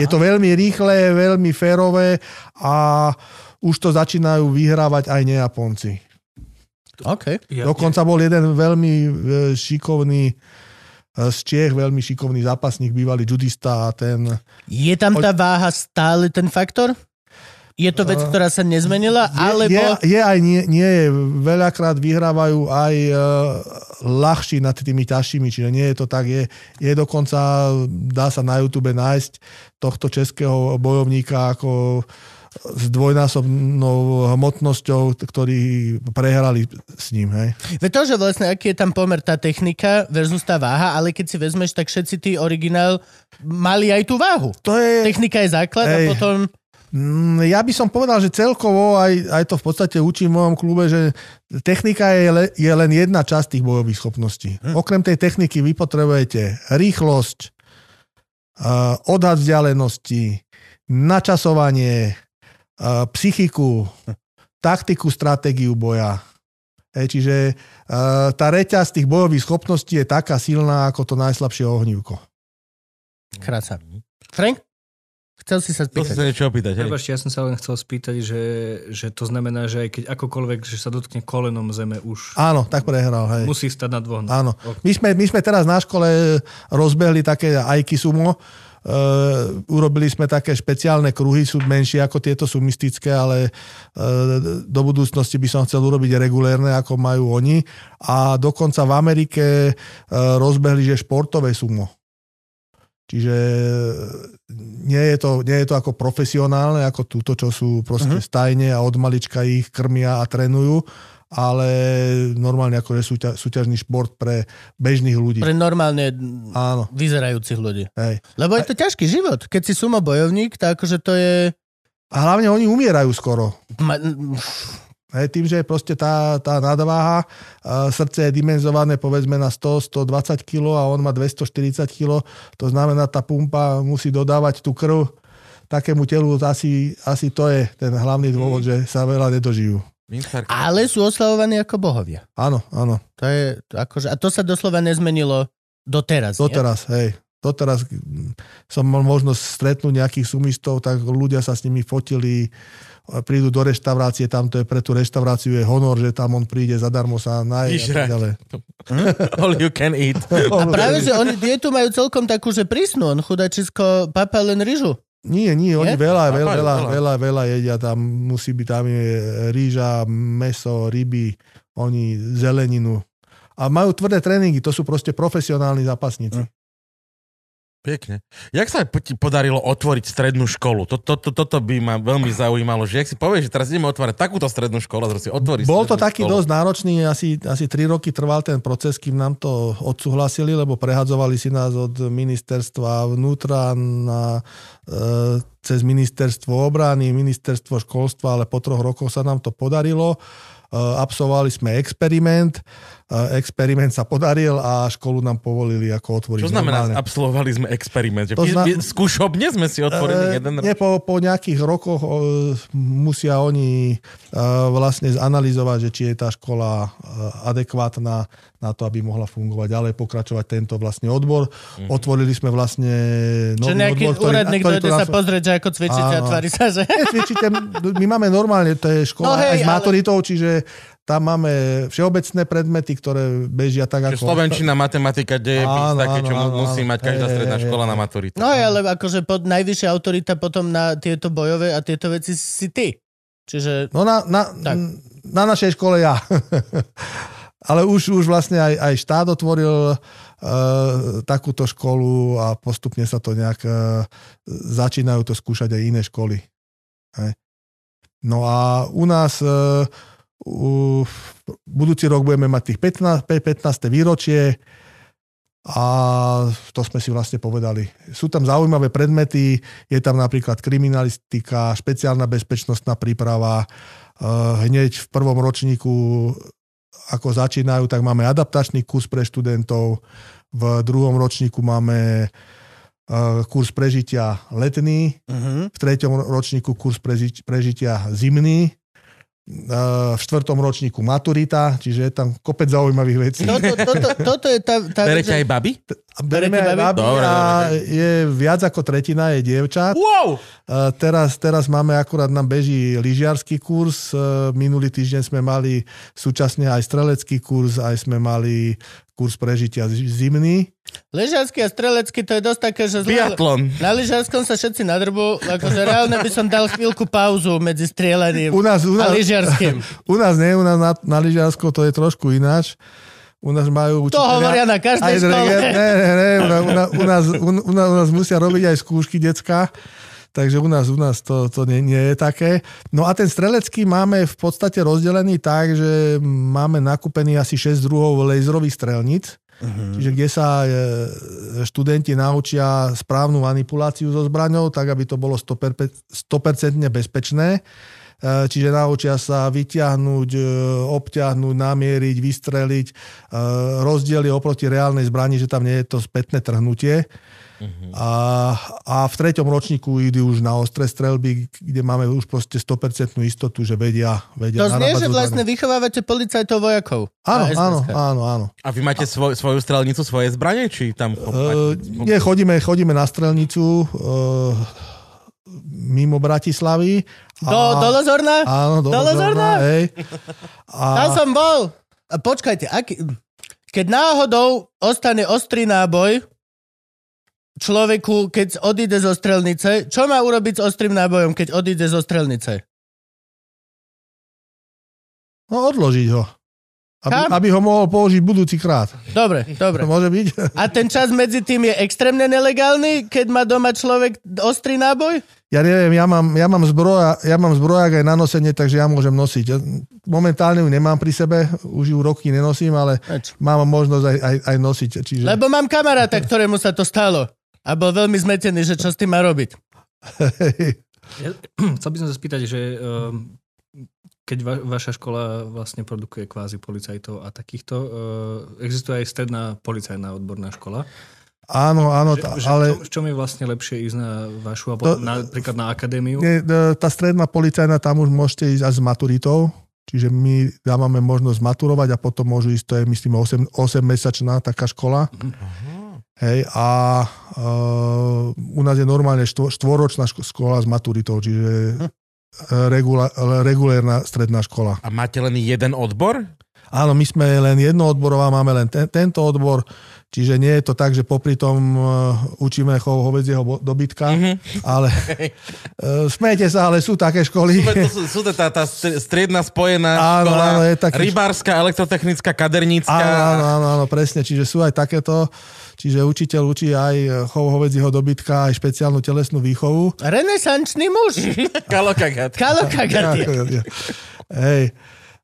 Je to veľmi rýchle, veľmi férové a už to začínajú vyhrávať aj nejaponci. OK. Ja- Dokonca bol jeden veľmi e, šikovný e, z Čiech, veľmi šikovný zápasník, bývalý judista a ten Je tam tá váha stále ten faktor? Je to vec, ktorá sa nezmenila? Alebo... Je, je aj nie, nie je. Veľakrát vyhrávajú aj uh, ľahší nad tými ťažšími, čiže nie je to tak. Je, je dokonca, dá sa na YouTube nájsť tohto českého bojovníka ako s dvojnásobnou hmotnosťou, ktorí prehrali s ním. Hej. Veď to, že vlastne aký je tam pomer tá technika versus tá váha, ale keď si vezmeš, tak všetci tí originál mali aj tú váhu. To je, Technika je základ a Hej. potom... Mm, Ja by som povedal, že celkovo aj, aj to v podstate učím v mojom klube, že technika je, le, je len jedna časť tých bojových schopností. Hm. Okrem tej techniky vy potrebujete rýchlosť, uh, odhad vzdialenosti, načasovanie, uh, psychiku, taktiku, stratégiu boja. Hej, čiže uh, tá reťaz tých bojových schopností je taká silná, ako to najslabšie ohnívko. Krása. Frank? Chcel si sa spýtať. sa niečo opýtať, hej? Prepačte, ja som sa len chcel spýtať, že, že to znamená, že aj keď akokoľvek, že sa dotkne kolenom zeme už Áno, tak prehral. Hej. musí stať na dvoch. Áno. Ok. My sme, my sme teraz na škole rozbehli také Aiki sumo. Uh, urobili sme také špeciálne kruhy, sú menšie ako tieto, sú mystické, ale uh, do budúcnosti by som chcel urobiť regulérne, ako majú oni. A dokonca v Amerike uh, rozbehli, že športové sumo. Čiže nie je, to, nie je to ako profesionálne, ako túto, čo sú proste uh-huh. stajne a od malička ich krmia a trénujú, ale normálne ako je súťa, súťažný šport pre bežných ľudí. Pre normálne Áno, vyzerajúcich ľudí. hej. Lebo je to ťažký život. Keď si sumo bojovník, tak akože to je... A hlavne oni umierajú skoro. Ma... Hej, tým, že je proste tá, tá nadváha, a srdce je dimenzované povedzme na 100-120 kg a on má 240 kg, to znamená, tá pumpa musí dodávať tú krv takému telu, asi, asi to je ten hlavný dôvod, že sa veľa nedožijú. Ale sú oslavovaní ako bohovia. Áno, áno. To je akože... A to sa doslova nezmenilo doteraz. nie? Doteraz, hej. Doteraz mm, som mal možnosť stretnúť nejakých sumistov, tak ľudia sa s nimi fotili, prídu do reštaurácie, tam to je pre tú reštauráciu je honor, že tam on príde, zadarmo sa naje a tak ďalej. All you can eat. A práve, že oni dietu majú celkom takú, že prísnu. On chudačisko papá len ryžu. Nie, nie, oni Nie? veľa, veľa, veľa, veľa. veľa, veľa jedia, tam musí byť, tam je rýža, meso, ryby, oni zeleninu. A majú tvrdé tréningy, to sú proste profesionálni zápasníci. Pekne. Jak sa ti podarilo otvoriť strednú školu? To, to, to, toto by ma veľmi zaujímalo, že jak si povieš, že teraz ideme otvárať takúto strednú školu, a zrazu si otvorí Bol to taký školu. dosť náročný, asi, asi 3 roky trval ten proces, kým nám to odsúhlasili, lebo prehadzovali si nás od ministerstva vnútra na, e, cez ministerstvo obrany, ministerstvo školstva, ale po troch rokoch sa nám to podarilo. E, absolvovali sme experiment, experiment sa podaril a školu nám povolili ako otvoriť Čo znamená, normálne. absolvovali sme experiment? Že To zna- Skúšobne sme si otvorili E, jeden Nie, po, po nejakých rokoch e, musia oni e, vlastne zanalizovať, že či je tá škola e, adekvátna na to, aby mohla fungovať ďalej, pokračovať tento vlastne odbor. Mhm. Otvorili sme vlastne nový nejaký odbor, ktorý, úradník ktorý dojde sa pozrieť, že ako cvičíte a tvári sa, že... Cvičíte, my máme normálne, to je No škola hej, aj s ale- maturitou, čiže tam máme všeobecné predmety, ktoré bežia tak Že ako... Slovenčina, matematika, dejepis, Áno, také, čo áno, musí áno. mať každá Hej, stredná hej, škola hej. na maturitu. No ale akože pod najvyššia autorita potom na tieto bojové a tieto veci si ty. Čiže No na, na, Tak. na našej škole ja. Ale už, už vlastne aj, aj štát otvoril uh, takúto školu a postupne sa to nejak uh, začínajú to skúšať aj iné školy. No a u nás uh, u, budúci rok budeme mať tých 15, 15. výročie a to sme si vlastne povedali. Sú tam zaujímavé predmety, je tam napríklad kriminalistika, špeciálna bezpečnostná príprava, Eh, hneď v prvom ročníku, ako začínajú, tak máme adaptačný kurz pre študentov, v druhom ročníku máme eh, kurz prežitia letný, uh-huh. v treťom ročníku kurz preži- prežitia zimný, v štvrtom ročníku maturita, čiže je tam kopec zaujímavých vecí. toto, toto, toto je tá... tá Berete aj baby? Bereme aj baby? Dobre, a dobre. je viac ako tretina je dievčat. Wow! Teraz, teraz máme akurát, nám beží lyžiarsky kurz. Uh, minulý týždeň sme mali súčasne aj strelecký kurz, aj sme mali kurz prežitia zi- zimný. Ležiarsky a strelecký, to je dosť také, že zle... Biatlon. Na lyžiarskom sa všetci nadrbú, akože reálne by som dal chvíľku pauzu medzi strieľaním U nás, u a nás, lyžiarským. u nás nie, u nás na, na lyžiarsko to je trošku ináč. U nás majú To hovoria na každej škole. Ne, ne, ne, u, nás, u, nás, u, nás, u, nás, u nás musia robiť aj skúšky decka. Takže u nás, u nás to, to nie, nie je také. No a ten strelecký máme v podstate rozdelený tak, že máme nakúpený asi 6 druhov laserových strelníc, Mhm. čiže kde sa e, študenti naučia správnu manipuláciu so zbraňou, tak aby to bolo 100%, 100% bezpečné. E, čiže naučia sa vyťahnuť, e, obťahnuť, namieriť, vystreliť. Rozdiel je oproti reálnej zbrani, že tam nie je to spätné trhnutie. A, a v treťom ročníku idú už na ostré strelby, kde máme už proste 100% istotu, že vedia, vedia To znie, že vlastne vychovávate policajtov vojakov. Áno, A áno, áno, áno. A vy máte svoj, svoju strelnicu, svoje zbranie? Či tam... Uh, nie, chodíme, chodíme na strelnicu uh, mimo Bratislavy. Do, do Lozorna? Áno, do, do Lozorna? hej. Tam A, som bol. A počkajte, aký, keď náhodou ostane ostrý náboj človeku, keď odíde zo strelnice, čo má urobiť s ostrým nábojom, keď odíde zo strelnice? no odložiť ho. Aby, Kam? aby ho mohol použiť budúci krát. Dobre, dobre. To môže byť? A ten čas medzi tým je extrémne nelegálny, keď má doma človek ostrý náboj? Ja neviem, ja mám, ja mám, zbroja, ja mám zbrojak aj na nosenie, takže ja môžem nosiť. Momentálne ju nemám pri sebe, už ju roky nenosím, ale Ač. mám možnosť aj, aj, aj nosiť. Čiže... Lebo mám kamaráta, ktorému sa to stalo. A bol veľmi zmetený, že čo s tým má robiť. Ja, chcel by som sa spýtať, že um, keď va, vaša škola vlastne produkuje kvázi policajtov a takýchto, uh, existuje aj stredná policajná odborná škola. áno, áno, Že, tá, že ale v, čom, je vlastne lepšie ísť na vašu, a To- napríklad na akadémiu? nie, e, tá stredná policajná, tam už môžete ísť aj s maturitou. Čiže my dávame možnosť maturovať a potom môžu ísť, to je myslím 8, 8-mesačná taká škola. Hej, a uh, u nás je normálne štvo, štvoročná ško- škola s maturitou, čiže e, regula, regulérna stredná škola. A máte len jeden odbor? Áno, my sme len jednoodborová, máme len ten, tento odbor, čiže nie je to tak, že popri tom uh, učíme chov hovedzieho dobytka, Mhm. ale uh, smejte sa, ale sú také školy. To sú, sú to tá, tá str- striedna spojená Áno, škola, áno, je taký- rybárska, elektrotechnická, kadernícka. Áno, áno, áno, presne, čiže sú aj takéto, čiže učiteľ učí aj chov hovedzieho dobytka, aj špeciálnu telesnú výchovu. Renesančný muž. Kalokagat. Kalo Kagatie. Hej,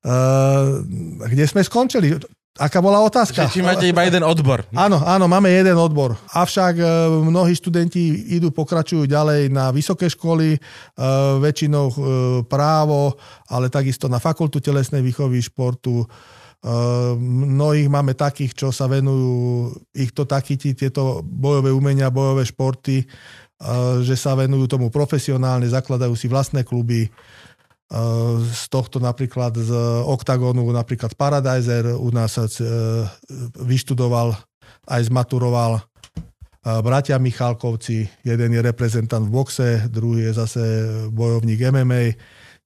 uh, kde sme skončili? Aká bola otázka? Že či máte iba jeden odbor. Áno, áno, máme jeden odbor. Avšak e, mnohí študenti idú, pokračujú ďalej na vysoké školy, e, väčšinou e, právo, ale takisto na fakultu telesnej výchovy športu. Mnohých máme takých, čo sa venujú, ich to takí ti- tieto bojové umenia, bojové športy, že sa venujú tomu profesionálne, zakladajú si vlastné kluby, z tohto napríklad z Octagonu, napríklad Paradiser u nás e, vyštudoval, aj zmaturoval e, bratia Michalkovci, jeden je reprezentant v boxe, druhý je zase bojovník MMA,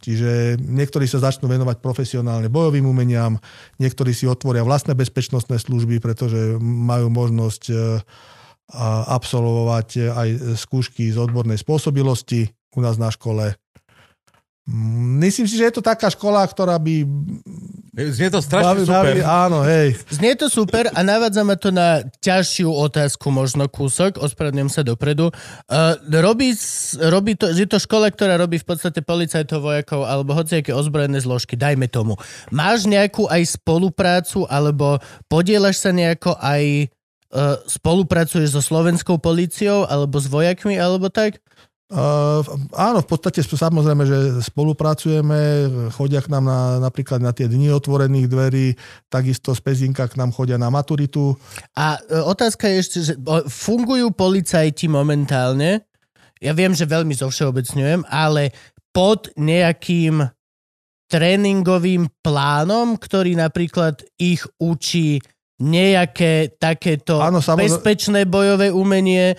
čiže niektorí sa začnú venovať profesionálne bojovým umeniam, niektorí si otvoria vlastné bezpečnostné služby, pretože majú možnosť e, absolvovať aj skúšky z odbornej spôsobilosti u nás na škole. Myslím si, že je to taká škola, ktorá by... Znie to strašne super. áno, hej. Znie to super a navádza ma to na ťažšiu otázku, možno kúsok, ospravedlňujem sa dopredu. Uh, robí, robí to, je to škola, ktorá robí v podstate policajtov, vojakov alebo hociaké ozbrojené zložky, dajme tomu. Máš nejakú aj spoluprácu alebo podielaš sa nejako aj uh, spolupracuješ so slovenskou políciou alebo s vojakmi alebo tak? Uh, áno, v podstate samozrejme, že spolupracujeme, chodia k nám na, napríklad na tie dni otvorených dverí, takisto z Pezinka k nám chodia na maturitu. A e, otázka je ešte, že fungujú policajti momentálne, ja viem, že veľmi zovšeobecňujem, ale pod nejakým tréningovým plánom, ktorý napríklad ich učí nejaké takéto Áno, samozrejme. bezpečné bojové umenie, e,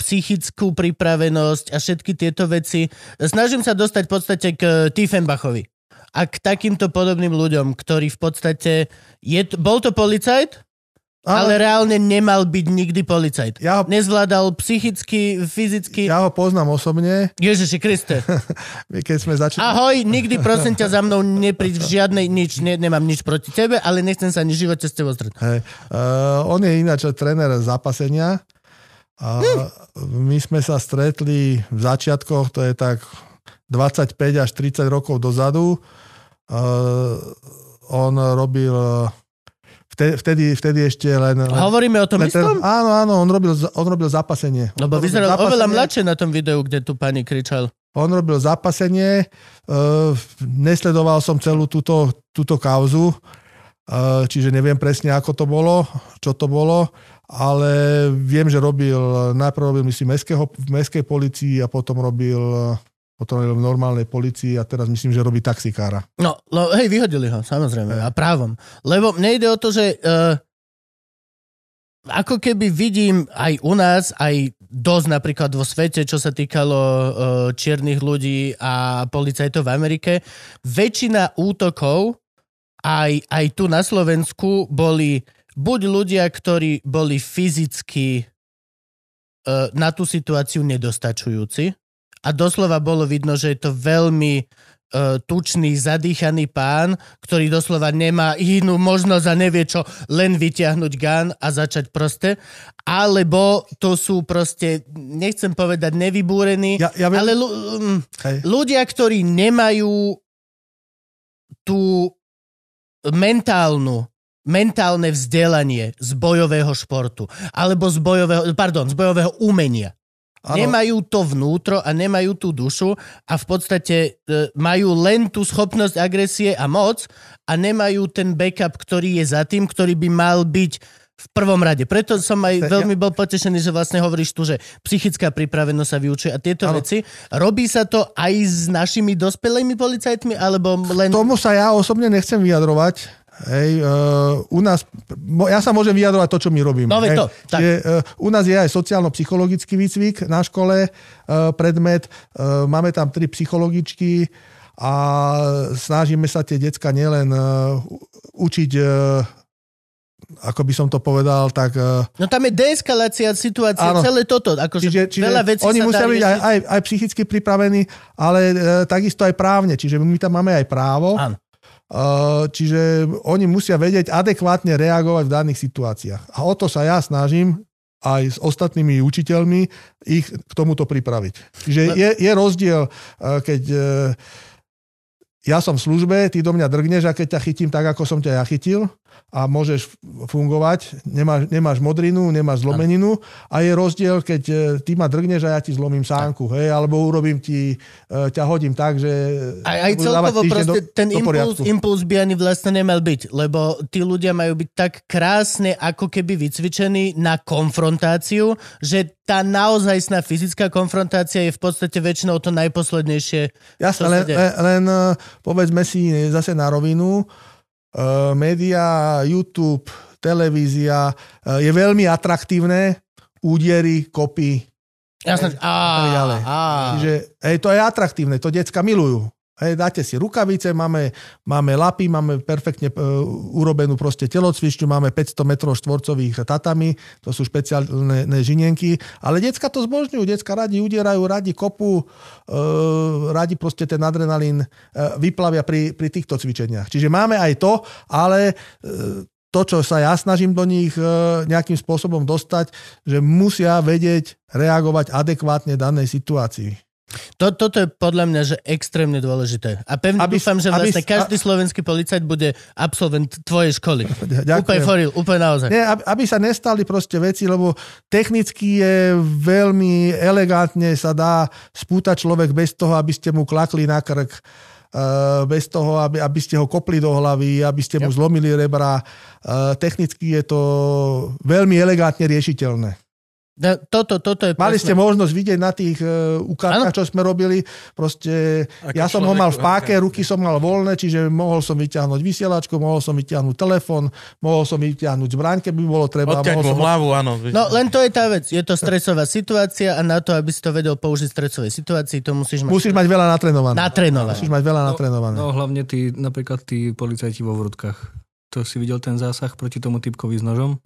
psychickú pripravenosť a všetky tieto veci. Snažím sa dostať v podstate k Tiefenbachovi a k takýmto podobným ľuďom, ktorí v podstate... Je, bol to policajt, Áno, ale reálne nemal byť nikdy policajt. Ja ho- Nezvládal psychicky, fyzicky. ja ho poznám osobne, Ježiši Kriste. keď sme začali... Ahoj, nikdy prosím ťa za mnou nepríď v žiadnej nič, ne, nemám nič proti tebe, ale nechcem sa ani živote s tebou stretnúť. Hej. Uh, on je ináč tréner zápasenia. A my sme sa stretli v začiatkoch, to je tak 25 až 30 rokov dozadu. Uh, on robil vtedy, vtedy, ešte len... Hovoríme o tom ten, istom? áno, áno, on robil, on robil zápasenie. Lebo robil vyzeral zápasenie. oveľa mladšie na tom videu, kde tu pani kričal. On robil zapasenie, uh, nesledoval som celú túto, túto kauzu, uh, čiže neviem presne, ako to bolo, čo to bolo, ale viem, že robil, najprv robil myslím mestského, v mestskej policii a potom robil potom robil v normálnej policii a teraz myslím, že robí taxikára. No, no hej, vyhodili ho, samozrejme, a právom. Lebo mne ide o to, že uh, ako keby vidím aj u nás, aj dosť napríklad vo svete, čo sa týkalo uh, čiernych ľudí a policajtov v Amerike, väčšina útokov aj, aj tu na Slovensku boli buď ľudia, ktorí boli fyzicky uh, na tú situáciu nedostačujúci a doslova bolo vidno, že je to veľmi uh, tučný, zadýchaný pán, ktorý doslova nemá inú možnosť a nevie čo, len vyťahnuť gun a začať proste. Alebo to sú proste, nechcem povedať nevybúrení, Ja, ja viem, ale hej. ľudia, ktorí nemajú tú mentálnu mentálne vzdelanie z bojového športu alebo z bojového, pardon, z bojového umenia. Áno. Nemajú to vnútro a nemajú tú dušu a v podstate e, majú len tú schopnosť agresie a moc a nemajú ten backup, ktorý je za tým, ktorý by mal byť v prvom rade. Preto som aj veľmi bol potešený, že vlastne hovoríš tu, že psychická pripravenosť sa vyučuje a tieto Áno. veci. Robí sa to aj s našimi dospelými policajtmi, alebo len... Tomu sa ja osobne nechcem vyjadrovať. Hej, uh, u nás, ja sa môžem vyjadrovať to, čo my robíme. No, hej. to, tak. Čiže, uh, u nás je aj sociálno-psychologický výcvik na škole, uh, predmet, uh, máme tam tri psychologičky a snažíme sa tie decka nielen uh, učiť uh, ako by som to povedal, tak No tam je deeskalácia situácie, Áno. celé toto. Akože Čiže, čiže veľa vecí oni musia byť aj, aj, aj psychicky pripravení, ale e, takisto aj právne. Čiže my tam máme aj právo. Áno. E, čiže oni musia vedieť adekvátne reagovať v daných situáciách. A o to sa ja snažím aj s ostatnými učiteľmi ich k tomuto pripraviť. Čiže No- je, je rozdiel, e, keď e, ja som v službe, ty do mňa drgneš a keď ťa chytím tak, ako som ťa ja chytil a môžeš fungovať, nemáš, nemáš modrinu, nemáš zlomeninu a je rozdiel, keď e, ty ma drgneš a ja ti zlomím sánku, hej, alebo urobím ti, e, ťa hodím tak, že Aj, aj celkovo proste ten do impuls, impuls by ani vlastne nemal byť, lebo tí ľudia majú byť tak krásne ako keby vycvičení na konfrontáciu, že tá naozajstná fyzická konfrontácia je v podstate väčšinou to najposlednejšie. Len, deje. len, len e, povedzme si zase na rovinu, uh, média, YouTube, televízia, uh, je veľmi atraktívne, údery, kopy, Jasné, tak ďalej. á. Čiže hej, to je atraktívne, to decka milujú. Hej, dáte si rukavice, máme, máme lapy, máme perfektne uh, urobenú proste telocvičňu, máme 500 metrov štvorcových tatami, to sú špeciálne ne, žinienky, ale decka to zbožňujú, decka radi udierajú, radi kopu, uh, radi proste ten adrenalín uh, vyplavia pri, pri týchto cvičeniach. Čiže máme aj to, ale uh, to, čo sa ja snažím do nich e, nejakým spôsobom dostať, že musia vedieť reagovať adekvátne danej situácii. To, toto je podľa mňa že extrémne dôležité. A pevne Aby- dúfam, že aby- vlastne každý slovenský policajt bude absolvent tvojej školy. Ďakujem. Úplne for real, úplne naozaj. Nie, aby, aby sa nestali proste veci, lebo technicky je veľmi elegantne sa dá spútať človek bez toho, aby ste mu klakli na krk, eh, bez toho, aby, aby ste ho kopli do hlavy, aby ste mu zlomili rebra. Eh, Technicky je to veľmi elegantne riešiteľné. No, Toto, toto je Mali presne- ste možnosť vidieť na tých uh, ukážkach, čo sme robili. Proste ja som ho mal v páke, ruky som mal voľné, čiže mohol som vyťahnuť vysielačku, mohol som vyťahnuť telefón, mohol som vyťahnuť zbraň, keby bolo treba. Mu som... hlavu, áno. No len to je tá vec. Je to stresová situácia a na to, aby si to vedel použiť v stresovej situácii, to musíš mať Musíš mať veľa natrenované. natrénované. Musíš mať veľa natrenované. No hlavne tí, napríklad tí policajti vo vrútkach. To si videl ten zásah proti tomu typkovi s nožom?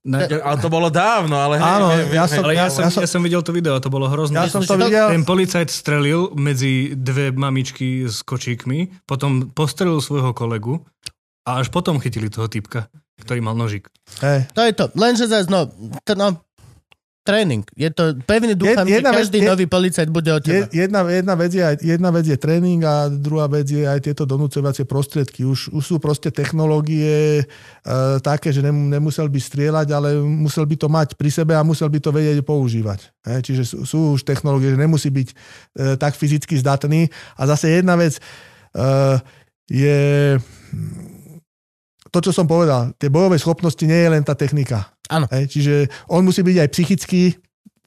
Na, Ale to bolo dávno, ale hej, Áno, hej, ja hej, som- ale ja, ja som, ja som- ja som videl to video, to bolo hrozné. Ja som to Ten- videl. Ten policajt strelil medzi dve mamičky s kočíkmi, potom postrelil svojho kolegu a až potom chytili toho typka, ktorý mal nožik. Hej. To je to. Lenže zase, no, to, no tréning. Je to, pevne dúfam, Je- jedna že vec- každý je- nový policajt bude Je, teba. jedna, jedna, vec je, jedna vec je tréning a druhá vec je aj tieto donúcovacie prostriedky. Už, už sú proste technológie e, také, že nem, nemusel by strieľať, ale musel by to mať pri sebe a musel by to vedieť používať. E, čiže sú, sú už technológie, že nemusí byť e, tak fyzicky zdatný. A zase jedna vec e, je to, čo som povedal. Tie bojové schopnosti nie je len tá technika. Áno. E, čiže on musí byť aj psychicky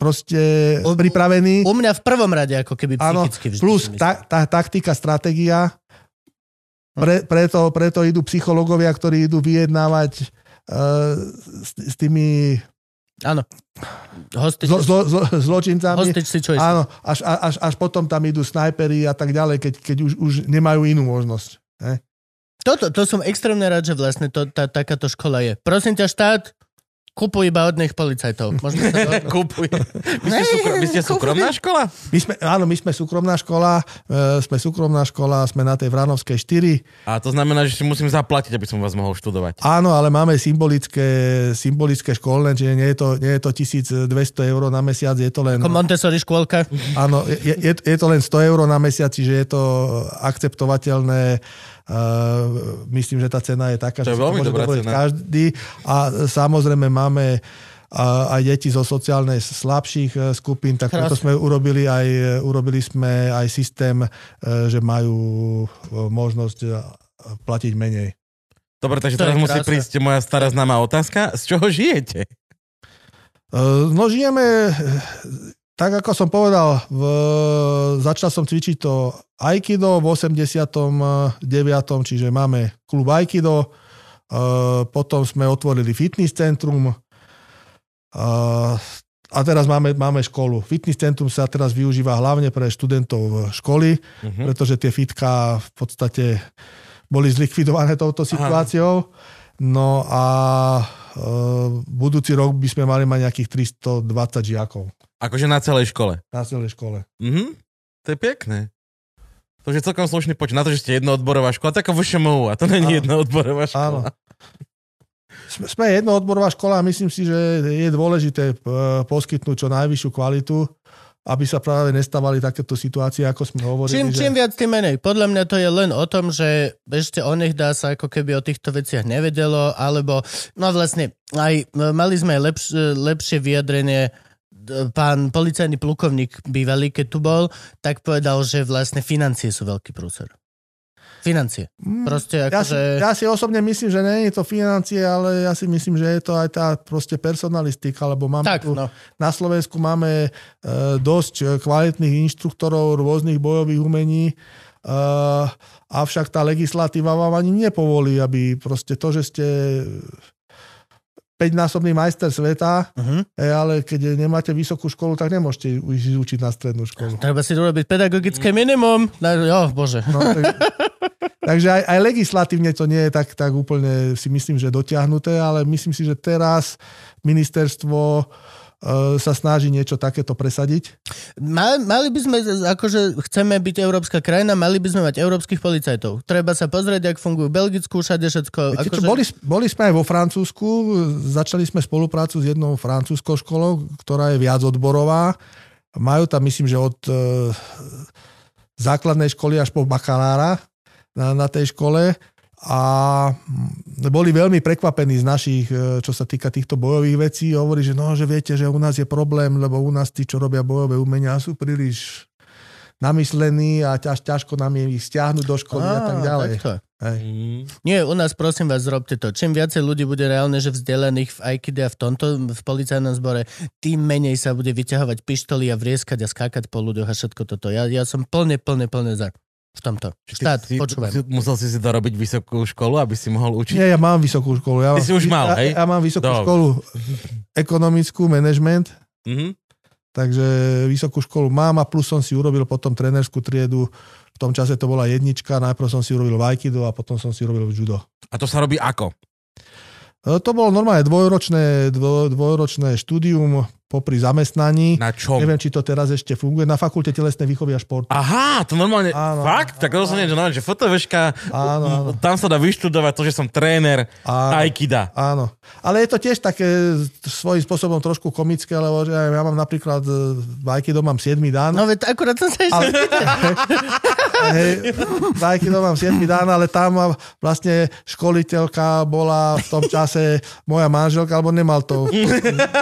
proste U- pripravený. U mňa v prvom rade ako keby psychicky vždy. plus ta, tá taktika, stratégia. Pre, preto, preto idú psychológovia, ktorí idú vyjednávať uh, s, s tými Áno. Hostič, zlo, zlo, zlo, zločincami. hostič situation. Áno, až, až, až potom tam idú snajpery a tak ďalej, keď, keď už, už nemajú inú možnosť. He? Toto, to som extrémne rád, že vlastne to, tá, takáto škola je. Prosím ťa štát, kupuj iba od nich policajtov. Možno sa to... Kúpuj. Vy ste, súkro, vy ste súkromná škola? My sme, áno, my sme súkromná škola, e, sme súkromná škola, sme na tej Vranovskej 4. A to znamená, že si musím zaplatiť, aby som vás mohol študovať. Áno, ale máme symbolické, symbolické školné, čiže nie je, to, nie je to 1200 eur na mesiac, je to len... Ako Montessori škôlka. Áno, je, je, je to len 100 eur na mesiac, čiže je to akceptovateľné. Uh, myslím, že tá cena je taká, To je že si veľmi môže dovoliť každý. A samozrejme máme a aj deti zo sociálne slabších eh, skupín, tak preto sme urobili aj, urobili sme aj systém, eh, že majú eh, možnosť eh, platiť menej. Dobre, takže To je teraz musí prísť moja stará známa otázka. Z čoho žijete? Eh, No žijeme, eh, tak ako som povedal, v, začal som cvičiť to Aikido v 89. Čiže máme klub Aikido, eh, potom sme otvorili fitness centrum eh, a teraz máme, máme školu. Fitness centrum sa teraz využíva hlavne pre študentov školy, Mhm. pretože tie fitka v podstate boli zlikvidované touto situáciou. No a e, budúci rok by sme mali mať nejakých 320 žiakov Akože na celej škole. na celej škole. Mhm. To je pekné. To je celkom slušný počet. Na to, že ste jednoodborová škola, tak ako VŠMU. A to není Áno. jednoodborová Áno. škola. Sme, sme jednoodborová škola a myslím si, že je dôležité e, poskytnúť čo najvyššiu kvalitu, aby sa práve nestávali takéto situácie, ako sme hovorili. Čím, že... čím viac, tým menej. Podľa mňa to je len o tom, že ešte o nich dá sa ako keby o týchto veciach nevedelo, alebo no vlastne aj no, mali sme aj lepš, lepšie vyjadrenie d- pán policajný plukovník bývalý, keď tu bol, tak povedal, že vlastne financie sú veľký prúser. Financie. Mm, Proste Ja si, akože... ja si osobne myslím, že nie je to financie, ale ja si myslím, že je to aj tá proste personalistika, lebo máme Tak, tu, no. na Slovensku máme e, dosť e, kvalitných inštruktorov rôznych bojových umení, e, avšak tá legislatíva vám ani nepovolí, aby proste to, že ste 5-násobný majster sveta, Uh-huh. ale keď nemáte vysokú školu, tak nemôžete ísť učiť na strednú školu. Treba si urobiť pedagogické minimum. No, jo, bože. No, tak, takže aj, aj legislatívne to nie je tak, tak úplne si myslím, že dotiahnuté, ale myslím si, že teraz ministerstvo sa snaží niečo takéto presadiť. Mal, mali by sme, akože chceme byť európska krajina, mali by sme mať európskych policajtov. Treba sa pozrieť, ak fungujú v Belgicku, všade všetko. Viete, čo, Akože, boli, boli sme aj vo Francúzsku, začali sme spoluprácu s jednou francúzskou školou, ktorá je viac odborová. Majú tam, myslím, že od e, základnej školy až po bakalára na, na tej škole a mm, boli veľmi prekvapení z našich, e, čo sa týka týchto bojových vecí. Hovorí, že no, že viete, že u nás je problém, lebo u nás tí, čo robia bojové umenia, sú príliš namyslení a ťaž, ťažko nám je ich stiahnuť do školy a, tak ďalej. takto. Hej. Mhm. Nie, u nás prosím vás, zrobte to. Čím viacej ľudí bude reálne, že vzdelaných v Aikide a v tomto, v policajnom zbore, tým menej sa bude vyťahovať pištoli a vrieskať a skákať po ľuďoch a všetko toto. Ja, ja som plne, plne, plne za v tomto. Štát, si, počúvaj. si, musel si si dorobiť vysokú školu, aby si mohol učiť? Nie, ja mám vysokú školu. Ja, Ty si už mal, ja, hej? Ja mám vysokú Dobre. školu ekonomickú, management, Mhm. takže vysokú školu mám a plus som si urobil potom trénerskú triedu. V tom čase to bola jednička, najprv som si urobil Aikido a potom som si urobil judo. A to sa robí ako? E, To bolo normálne dvojročné, dvo, dvojročné štúdium, popri zamestnaní. Na čom? Neviem, či to teraz ešte funguje. Na fakulte telesnej výchovy a športu. Aha, to normálne, Áno, fakt? Tak to som nie, že fotoveška, Áno, áno. tam sa dá vyštudovať to, že som tréner Áno. Aikida. Áno. Ale je to tiež také svojím spôsobom trošku komické, lebo že ja mám napríklad e, v Aikido mám 7 dán. No veď akurát som sa ešte... Ale- Hej, v Aikido mám 7 dán, ale tam vlastne školiteľka bola v tom čase moja manželka, alebo nemal to.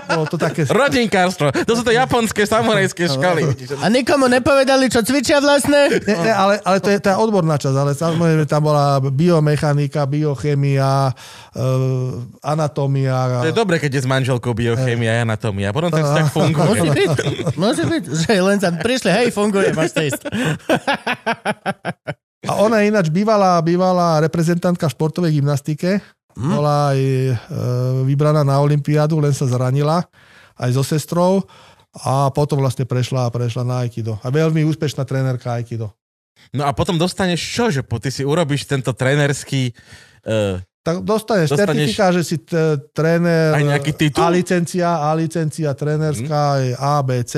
Bolo to také... Rodinkárstvo, to sú to japonské samurajské školy. A nikomu nepovedali, čo cvičia vlastne? Ne, ne, ale, ale to je tá odborná časť, ale samozrejme tam bola biomechanika, biochemia, e, anatómia. To je dobre, keď je s manželkou biochémia a anatómia. Potom vzťah Musí funguje. byť, musí byť, že len tam prišli, hej, funguje, máš to ísť. A ona je ináč bývalá, bývalá reprezentantka v športovej gymnastike. Hm? Bola aj e, vybraná na Olympiádu, len sa zranila aj so sestrou a potom vlastne prešla, prešla na Aikido. A veľmi úspešná trénerka Aikido. No a potom dostaneš čo, že po, ty si urobíš tento trénerský... Uh, Tak dostaneš, Dostaneš- certifikát, že si t- tréner Aj nejaký titul? A licencia, A licencia trénerská Mhm. je A, B, C.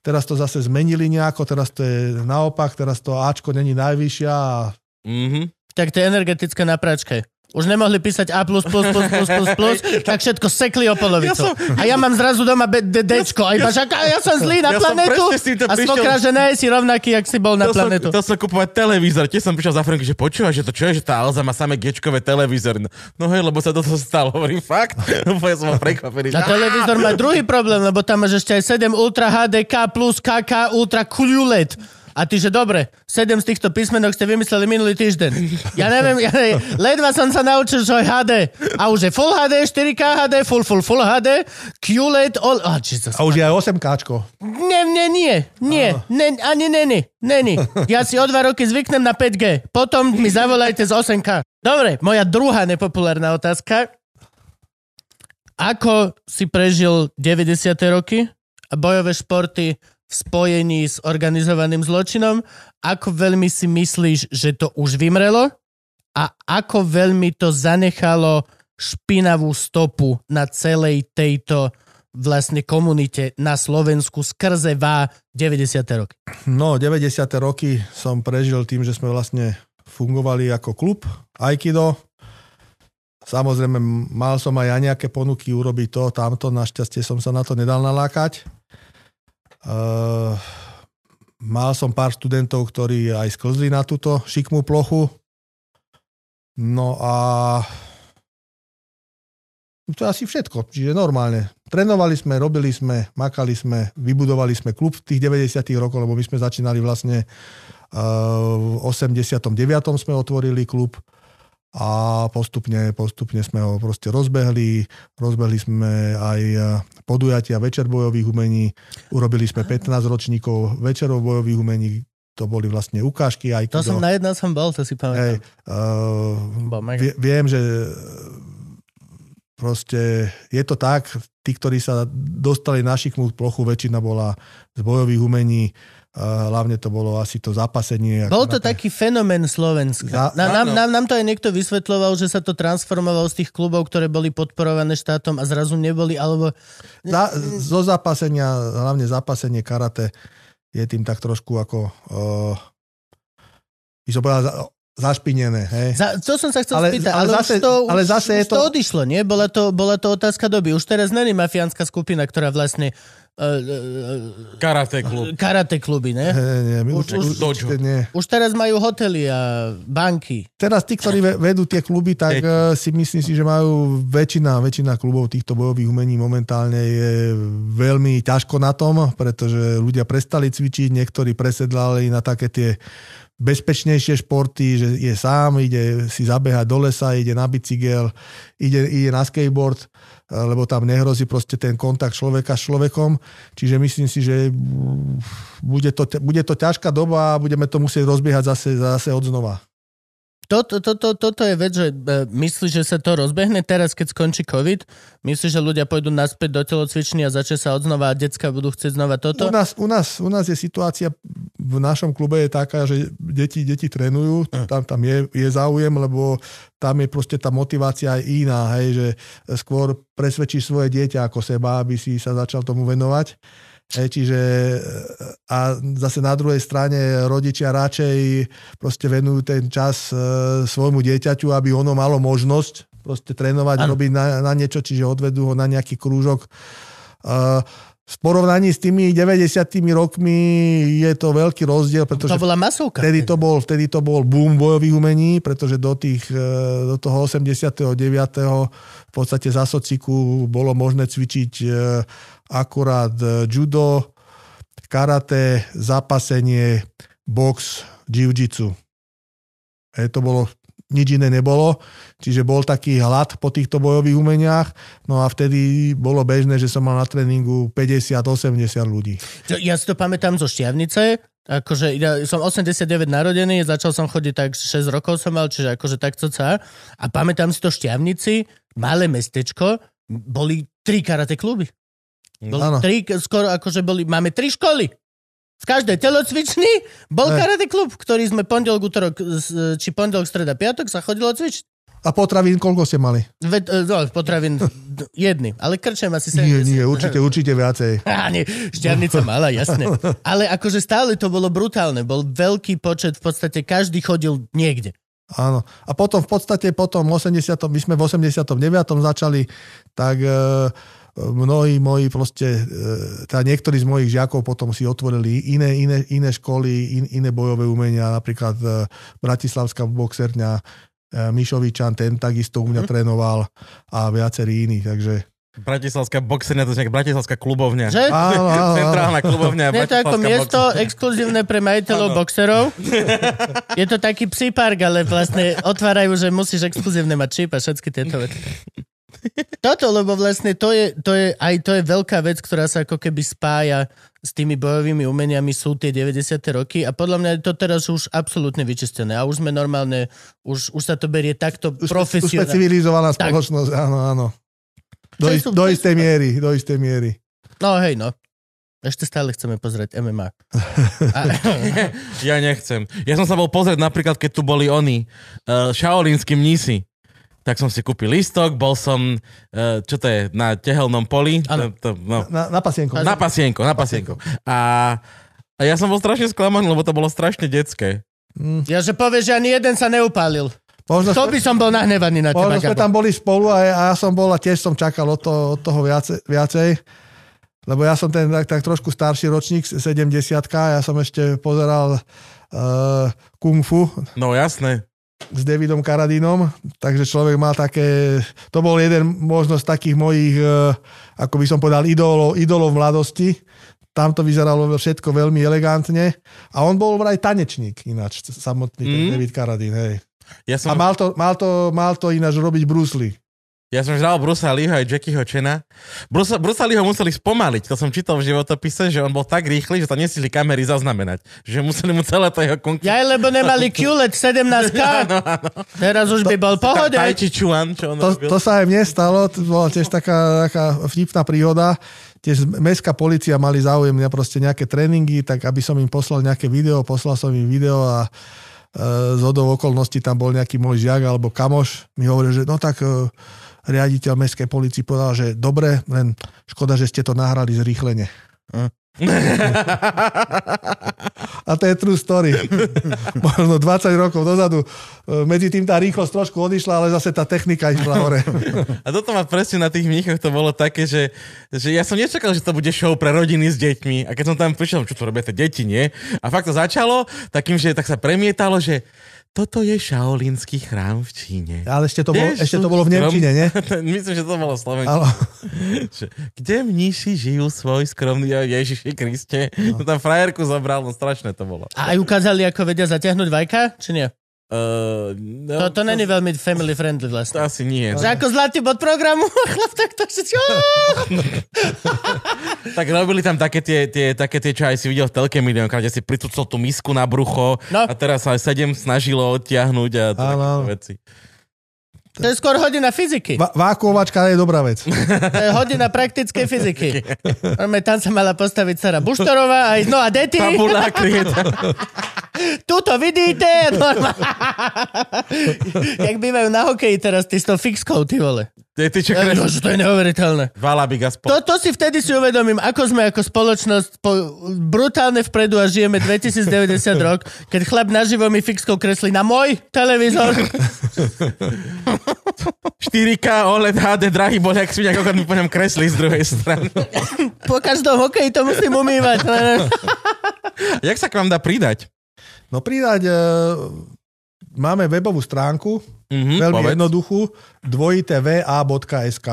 Teraz to zase zmenili nejako, teraz to je naopak, teraz to Ačko není najvyššia a mm-hmm. Tak to je energetická na pračke. Už nemohli písať A++++++, tak všetko sekli o polovicu. Ja som- A ja mám zrazu doma B- D- Dčko. A iba, že "A ja som zlý na Ja som planetu. A svokra, že ne, si rovnaký, jak si bol na To som, planetu. to som kupovať televízor. Tiež som prišiel za Franky, že počúva, že to čo je, že tá Alza má samé gečkové televízor. No, no hej, lebo sa toto stalo. Hovorím, fakt? Úplne som bol prekvapený. A televízor má druhý problém, lebo tam máš ešte aj 7 Ultra HD K plus KK Ultra QLED. A ty, že dobre, 7 z týchto písmenok ste vymysleli minulý týždeň. Ja neviem, ja neviem, ledva som sa naučil, že HD. A už je Full HD, 4K HD, Full Full Full HD, QLED, all... Oh, Jesus. a už je aj 8Kčko. Nie, nie, nie, nie, ne, ani není, není. Ja si o dva roky zvyknem na 5G, potom mi zavolajte z 8K. Dobre, moja druhá nepopulárna otázka. Ako si prežil 90. roky a bojové športy v spojení s organizovaným zločinom? Ako veľmi si myslíš, že to už vymrelo? A ako veľmi to zanechalo špinavú stopu na celej tejto vlastne komunite na Slovensku skrze VA 90. roky. No, 90. roky som prežil tým, že sme vlastne fungovali ako klub Aikido. Samozrejme, mal som aj ja nejaké ponuky urobiť to, tamto, našťastie som sa na to nedal nalákať. Uh, mal som pár študentov, ktorí aj sklzli na túto šikmú plochu. No a to je asi všetko, čiže normálne. Trénovali sme, robili sme, makali sme, vybudovali sme klub v tých 90 rokoch, lebo my sme začínali vlastne uh, v 89. sme otvorili klub a postupne, postupne sme ho proste rozbehli. Rozbehli sme aj uh, podujatia večer bojových umení. Urobili sme 15 ročníkov večerov bojových umení. To boli vlastne ukážky. Aj To som na jednom som bol, to si Hej, pamätám. uh, Bol mega. vie, viem, že proste je to tak, tí, ktorí sa dostali na šikmú plochu, väčšina bola z bojových umení, uh, hlavne to bolo asi to zapasenie. Bol to Karate. taký fenomén Slovenska. Za- Na, nám, áno. nám, nám to aj niekto vysvetľoval, že sa to transformovalo z tých klubov, ktoré boli podporované štátom a zrazu neboli, alebo... Za, zo zapasenia, hlavne zapasenie karate je tým tak trošku ako uh, by som povedal, za, zašpinené. Hej? Za, to som sa chcel Ale- spýtať, ale ale, zase- to, ale zase je to to- odišlo, nie? Bola to, bola to otázka doby. Už teraz není mafiánska skupina, ktorá vlastne uh, uh, Karate klub. karate kluby, ne? Hej, nie, my Už- už, určite nie. Už teraz majú hotely a banky. Teraz tí, ktorí ve- vedú tie kluby, tak eh, si myslím si, že majú väčšina, väčšina klubov týchto bojových umení momentálne je veľmi ťažko na tom, pretože ľudia prestali cvičiť, niektorí presedlali na také tie bezpečnejšie športy, že je sám, ide si zabehať do lesa, ide na bicykel, ide, ide na skateboard, lebo tam nehrozí proste ten kontakt človeka s človekom. Čiže myslím si, že mm, bude to, bude to ťažká doba a budeme to musieť rozbiehať zase, zase od znova. Toto, toto, toto je vec, že e, myslíš, že sa to rozbehne teraz, keď skončí COVID? Myslíš, že ľudia pôjdu naspäť do telocvičny a začne sa odznova a decka budú chcieť znova toto? U nás, u, nás, u nás je situácia v našom klube je taká, že deti, deti trénujú, tam, tam je, je záujem, lebo tam je proste tá motivácia aj iná, hej, že skôr presvedčíš svoje dieťa ako seba, aby si sa začal tomu venovať. Čiže a zase na druhej strane rodičia radšej proste venujú ten čas e, svojmu dieťaťu, aby ono malo možnosť proste trénovať, Áno. robiť na, na niečo, čiže odvedú ho na nejaký krúžok. Uh, v porovnaní s tými 90 rokmi je to veľký rozdiel, pretože To bola masovka. Vtedy to bol, vtedy to bol boom bojových umení, pretože do, tých, e, do toho 89. v podstate za sociku bolo možné cvičiť e, akurát e, judo, karate, zapasenie, box, jiu-jitsu. E, to bolo, nič iné nebolo, čiže bol taký hlad po týchto bojových umeniach, no a vtedy bolo bežné, že som mal na tréningu 50-80 ľudí. Ja si to pamätám zo Šťavnice, akože ja som 89 narodený, začal som chodiť tak 6 rokov som mal, čiže akože takto sa. A pamätám si to Šťavnici, malé mestečko, boli tri karate kluby. Boli tri, skoro akože boli, máme tri školy. V každej telocvični bol Ne. karate klub, ktorý sme pondelok, útorok, či pondelok, streda, piatok sa chodilo cvičiť. A potravín koľko ste mali? Ve, no, potravín jedny, ale krčem asi 70. Nie, nie, určite, určite viacej. Á, nie, šťavnica mala, jasné. Ale akože stále to bolo brutálne. Bol veľký počet, v podstate každý chodil niekde. Áno. A potom v podstate potom 80, my sme v 89. začali, tak e, mnohí moji proste, e, teda niektorí z mojich žiakov potom si otvorili iné, iné, iné školy, in, iné bojové umenia, napríklad e, Bratislavská boxerňa, e, Mišovičan, ten takisto u mňa trénoval a viacerí iní, takže Bratislavská boxerňa, to je nejaká Bratislavská klubovňa. Že? áno, áno. Centrálna klubovňa. Je to ako miesto boxerňa. exkluzívne pre majiteľov boxerov. Je to taký psí park, ale vlastne otvárajú, že musíš exkluzívne mať čip a všetky tieto veci. Toto, lebo vlastne to je, to je, aj to je veľká vec, ktorá sa ako keby spája s tými bojovými umeniami, sú tie 90. roky a podľa mňa je to teraz už absolútne vyčistené a už sme normálne, už, už sa to berie takto Už, sme- už sme profesionálne. civilizovaná Tak. spoločnosť, áno, áno. Do, sú- do istej sú- miery, do istej miery. No hej, no. Ešte stále chceme pozrieť MMA. A, Ja nechcem. Ja som sa bol pozrieť napríklad, keď tu boli oni, uh, šaolínsky mnísi. Tak som si kúpil lístok, bol som, uh, čo to je, na tehelnom poli. Áno. To, to, no, Na, na pasienko. na pasienko, na pasienko. A, a ja som bol strašne sklamaný, lebo to bolo strašne detské. Mm, ja, že povieš, že ani jeden sa neupálil. možno, To by som bol nahnevaný na teba, Možno sme tam boli spolu a, a ja som bol a tiež som čakal od toho, od toho viacej, viacej. Lebo ja som ten tak, tak trošku starší ročník, 70 ja som ešte pozeral uh, Kung Fu No jasné. S Davidom Karadínom, takže človek mal také, to bol jeden možno z takých mojich, uh, ako by som povedal, idolov, idolov mladosti. Tam to vyzeralo všetko veľmi elegantne. A on bol vraj tanečník ináč, samotný Mm. David Karadín, hej. Ja A som, mal to, mal to, mal to ináč robiť Bruce Lee. Ja som žral Brusa Leeho aj Jackieho Chena. Brusa, Brusa Leeho museli spomaliť, to som čítal v životopise, že on bol tak rýchly, že to nesili kamery zaznamenať. Že museli mu celé to jeho kung Ja lebo nemali QLED 17K. Áno, áno. Teraz už by bol pohode. Tai Chi Chuan, čo on To, robil. to sa aj mne stalo, to bola tiež taká, taká vtipná príhoda. Tiež mestská policia mali záujem na proste nejaké tréningy, tak aby som im poslal nejaké video, poslal som im video a e, z hodou okolností tam bol nejaký môj žiak alebo kamoš. Mi hovoril, že no tak e, riaditeľ mestskej policii povedal, že dobre, len škoda, že ste to nahrali zrýchlene. A to je true story. Možno 20 rokov dozadu. e, Medzi tým tá rýchlosť trošku odišla, ale zase tá technika išla hore. A toto ma presne na tých mníchoch to bolo také, že, že ja som nečakal, že to bude show pre rodiny s deťmi. A keď som tam prišiel, čo to robia tie deti, nie? A fakt to začalo takým, že tak sa premietalo, že toto je šaolínsky chrám v Číne. Ale ešte to, bolo, ešte to bolo v Nemčine, nie? Myslím, že to bolo slovenčine. Kde mníši žijú svoj skromný Ježiši Kriste? No. tam frajerku zobral, no strašné to bolo. A aj ukázali, ako vedia zatiahnuť vajka, či nie? Uh, no, To, to není veľmi family friendly To vlastne. asi nie. Že ako zlatý bod programu, chlap takto všetci... Tak robili tam také tie, tie, také tie, čo aj si videl v telke miliónkrát, kde si pritucol tú misku na brucho No. a teraz sa aj sedem snažilo odtiahnuť a áno. veci. To je skôr hodina fyziky. Va- vákuovačka je dobrá vec. To je hodina praktickej fyziky. Normálne tam sa mala postaviť Sara Buštorová aj, no a deti, tuto vidíte. Normálne. Jak bývajú na hokeji teraz, ty s tou fixkou, ty vole. Ty, ty čo No, kres... že to je neuveriteľné. Valabik aspoň. To, to si vtedy si uvedomím, ako sme ako spoločnosť po, brutálne vpredu a žijeme 2090 rok, keď chlap naživo mi fixkou kreslí na môj televízor. 4K OLED HD, drahý bol, jak svinia, ako mi po ňom kresli z druhej strany. Po každom hokeji to musím umývať. Jak sa k vám dá pridať? No pridať, e, máme webovú stránku, Mhm, veľmi povedz. jednoduchú, dvojitva.sk.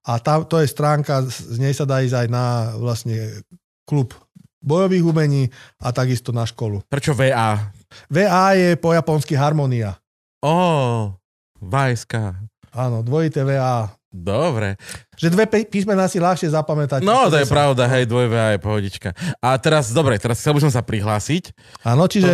A tá, to je stránka, z nej sa dá ísť aj na vlastne klub bojových umení a takisto na školu. Prečo VA? VA je po japonsky harmonia. Ó, vajska. Áno, dvojité VA. Dobre. Že dve pí- písmena si ľahšie zapamätať. No, to je som- pravda, hej, dvoj VA je pohodička. A teraz, dobre, teraz chcel by som sa prihlásiť. Áno, čiže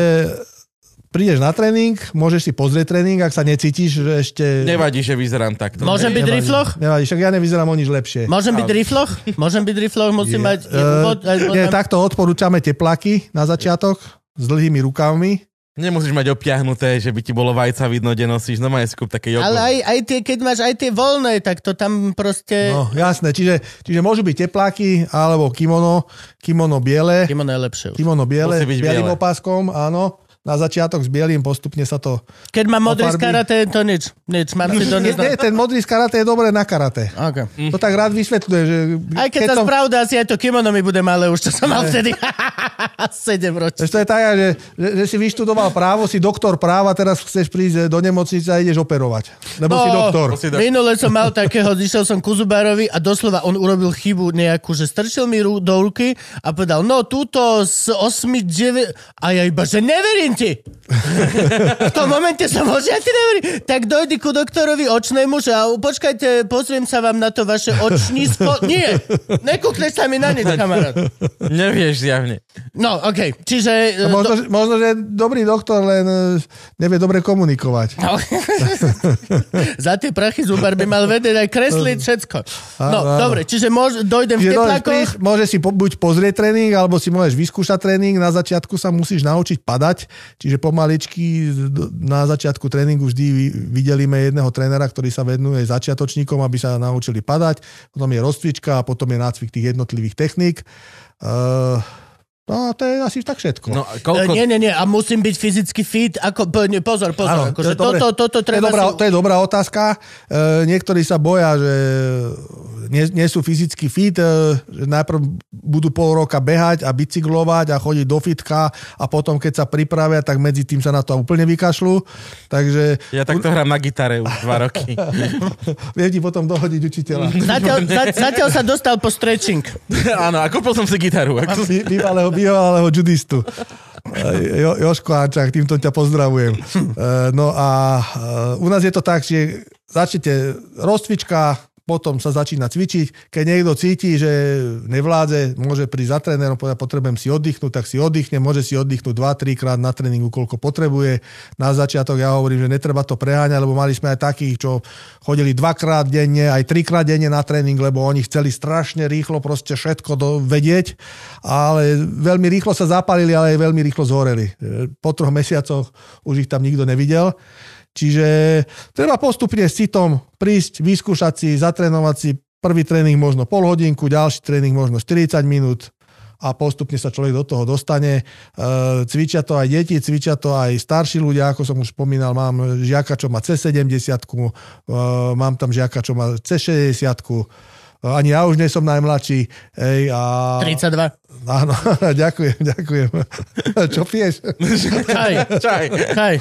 prídeš na tréning, môžeš si pozrieť tréning, ak sa necítiš, že ešte... Nevadí, že vyzerám takto. Môžem byť rifloch? Nevadí, však ja nevyzerám o nič lepšie. Môžem byť rifloch? Môžem byť rifloch? Musím mať... Aj- nie, takto odporúčame teplaky na začiatok s dlhými rukavmi. Nemusíš mať obťahnuté, že by ti bolo vajca vidno, kde nosíš. No má si kúp také jogo. Ale aj, aj tie, keď máš aj tie voľné, tak to tam proste... No, jasné, čiže, čiže môžu byť tepláky alebo kimono, kimono biele, Kimono je lepšie už. kimono biele, Musí byť s bielým biele. opáskom, áno. Na začiatok s bielým, postupne sa to... Keď mám modrý z karate, to nič. Nič, Nie, nie, ten modrý z karate je dobré na karate. Okay. To tak rád vysvetľuje, že... Aj keď, sa som- spravda, asi aj to kimono mi bude malé, už čo som mal vtedy. 7 ročí. To je tak, že, že, že si vyštudoval právo, si doktor práva, teraz chceš prísť do nemocnice a ideš operovať. Lebo si doktor. si doktor. Minule som mal takého, išiel som ku Zubárovi a doslova on urobil chybu nejakú, že strčil mi rú, do ruky a povedal, no túto z 8, 9... A ja iba, že neverím ti. v tom momente som bol, že ja ti neverím. Tak dojdi ku doktorovi očnému, že a počkajte, pozriem sa vám na to vaše očnísko. Nie, nekúkneš sa mi na nič, kamarát. Nevieš zjavne. No, okej, čiže... A Možno, že, možno, že dobrý doktor, len e, nevie dobre komunikovať. No. Za tie prachy zubar by mal vedieť aj kresliť všetko. No, Áno, dobre, čiže môž, dojdem v Čiže môžeš, teplákoch. prísť, môžeš si po, buď pozrieť tréning, alebo si môžeš vyskúšať tréning. Na začiatku sa musíš naučiť padať, čiže pomaličky na začiatku tréningu vždy vydelíme jedného trénera, ktorý sa venuje začiatočníkom, aby sa naučili padať. Potom je rozcvička a potom je nácvik tých jednotlivých techník. Uh, no a to je asi tak všetko. No, a E, koľko... Nie, nie, nie, a musím byť fyzicky fit, ako, pozor, pozor, Áno, akože to je dobré. toto, toto To je, treba dobrá, si... to je dobrá otázka. E, niektorí sa boja, že nie, nie sú fyzicky fit, e, že najprv budú pol roka behať a bicyklovať a chodiť do fitka a potom, keď sa pripravia, tak medzi tým sa na to úplne vykašľú. Takže Ja takto hrám na gitare už dva roky. vie ti potom dohodiť učiteľa. Zatiaľ, za, zatiaľ sa dostal po stretching. Áno, a kúpil som si gitaru. Ak som... Bí- Bývalého, bývalého judistu. Jo, Joško Ančák, týmto ťa pozdravujem. E, No a e, u nás je to tak, že začnete rozcvička, potom sa začína cvičiť. Keď niekto cíti, že nevládze, môže prísť za trénerom, povedať, potrebujem si oddychnúť, tak si oddychne, môže si oddychnúť 2-3 krát na tréningu, koľko potrebuje. Na začiatok ja hovorím, že netreba to preháňať, lebo mali sme aj takých, čo chodili dvakrát denne, aj trikrát denne na tréning, lebo oni chceli strašne rýchlo proste všetko do, vedieť, ale veľmi rýchlo sa zapálili, ale aj veľmi rýchlo zhoreli. Po troch mesiacoch už ich tam nikto nevidel. Čiže treba postupne s citom prísť, vyskúšať si, zatrénovať si prvý tréning možno pol hodinku, ďalší tréning možno 40 minút a postupne sa človek do toho dostane. E, cvičia to aj deti, cvičia to aj starší ľudia, ako som už spomínal, mám žiaka, čo má cez 70 e, mám tam žiaka, čo má cez 60 ani ja už nie som najmladší. Ej, a... 32. Áno, ďakujem, ďakujem. Čo piješ? Čaj, Čaj. čaj.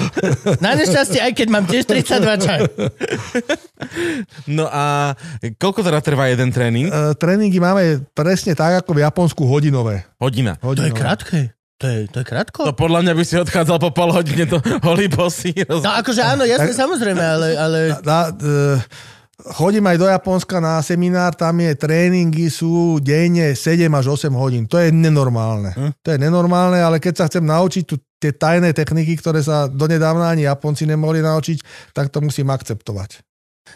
Na nešťastie, aj keď mám tiež 32 čaj. No a koľko teda trvá jeden tréning? E, tréningy máme presne tak, ako v Japonsku hodinové. Hodina. To je hodinové. krátke. To je, to je krátko. To podľa mňa by si odchádzal po pol hodine do holý bosy. No akože áno, jasne, samozrejme, ale, ale Na, e, chodím aj do Japonska na seminár, tam je tréningy sú denne 7 až 8 hodín. To je nenormálne. Hm. To je nenormálne, ale keď sa chcem naučiť tu, tie tajné techniky, ktoré sa donedávna ani Japonci nemohli naučiť, tak to musím akceptovať.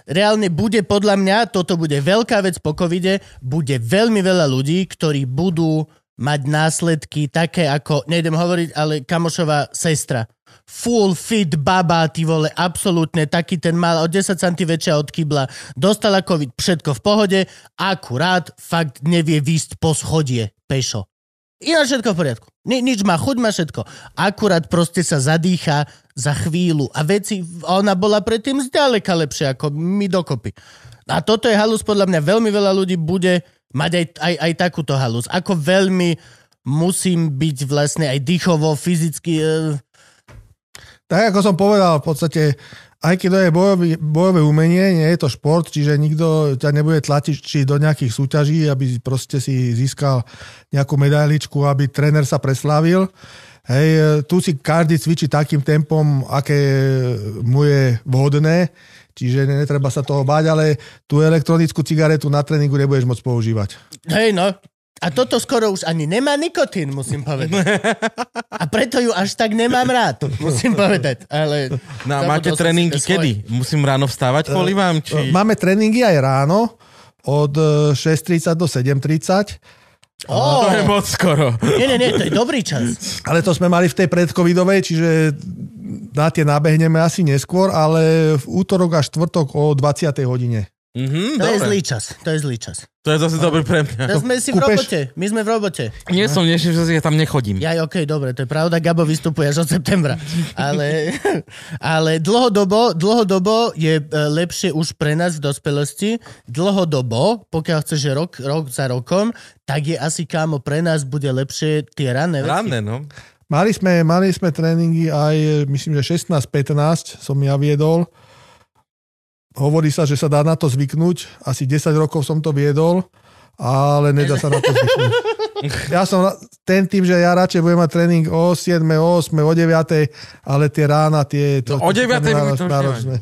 reálne bude podľa mňa, toto bude veľká vec po covide, bude veľmi veľa ľudí, ktorí budú mať následky také ako, nejdem hovoriť, ale kamošová sestra. Full fit baba, ty vole, absolútne, taký ten mal o 10 cm väčšia od kybla, dostala covid, všetko v pohode, akurát fakt nevie výsť po schodie, pešo. Ináč všetko v poriadku. Ni, nič má, chuť má všetko. Akurát proste sa zadýcha za chvíľu. A veci, ona bola predtým zďaleka lepšia ako my dokopy. A toto je halus, podľa mňa veľmi veľa ľudí bude mať aj, aj, aj takúto halus. Ako veľmi musím byť vlastne aj dýchovo, fyzicky... Uh, Tak ako som povedal, v podstate Aikido je bojový, bojové umenie, nie je to šport, čiže nikto ťa nebude tlačiť či do nejakých súťaží, aby proste si získal nejakú medailičku, aby tréner sa preslávil. Hej, tu si každý cvičí takým tempom, aké mu je vhodné, čiže netreba sa toho báť, ale tú elektronickú cigaretu na tréningu nebudeš môcť používať. hej no, a toto skoro už ani nemá nikotín, musím povedať. A preto ju až tak nemám rád, musím povedať. Ale No, máte tréningy kedy? Musím ráno vstávať kvôli vám? Či... Máme tréningy aj ráno od e, 6.30 do 7.30. To je moc skoro. Nie, nie, nie, to je dobrý čas. Ale to sme mali v tej predcovidovej, čiže na tie nabehneme asi neskôr, ale v útorok a štvrtok o 20. hodine. Mhm, To je dobre. zlý čas, to je zlý čas. To je zase dobrý pre mňa. To sme si v kúpeš? robote, my sme v robote. Nie som dnešný, že ja tam nechodím. Ja, okej, dobre, to je pravda, Gabo vystupuje až od septembra. Ale, ale dlhodobo, dlhodobo je e, lepšie už pre nás v dospelosti. Dlhodobo, pokiaľ chceš rok, rok za rokom, tak je asi kámo pre nás bude lepšie tie ranné veci. Ranné, no. Mali sme, mali sme tréningy aj, myslím, že 16-15 som ja viedol. Hovorí sa, že sa dá na to zvyknúť. Asi 10 rokov som to viedol, ale nedá sa na to zvyknúť. Ja som ten tým, že ja radšej budem mať tréning o 7, o 8, o 9, ale tie rána, tie... To, No, o 9 by mi to náročné.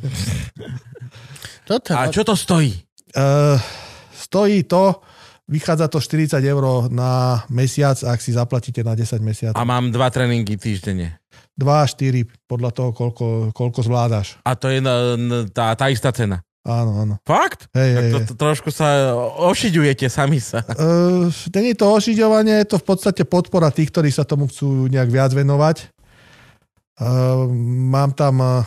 Toto, A no, čo to stojí? Uh, stojí to, vychádza to 40 eur na mesiac, ak si zaplatíte na 10 mesiacov. A mám dva tréningy týždenne. 2 až 4, podľa toho, koľko, koľko zvládaš. A to je na, na, tá, tá istá cena. Áno, áno. Fakt? Hej, Tak hej, to, to, trošku sa ošiďujete sami sa. Uh, není to ošiďovanie, je to v podstate podpora tých, ktorí sa tomu chcú nejak viac venovať. Uh, mám tam uh,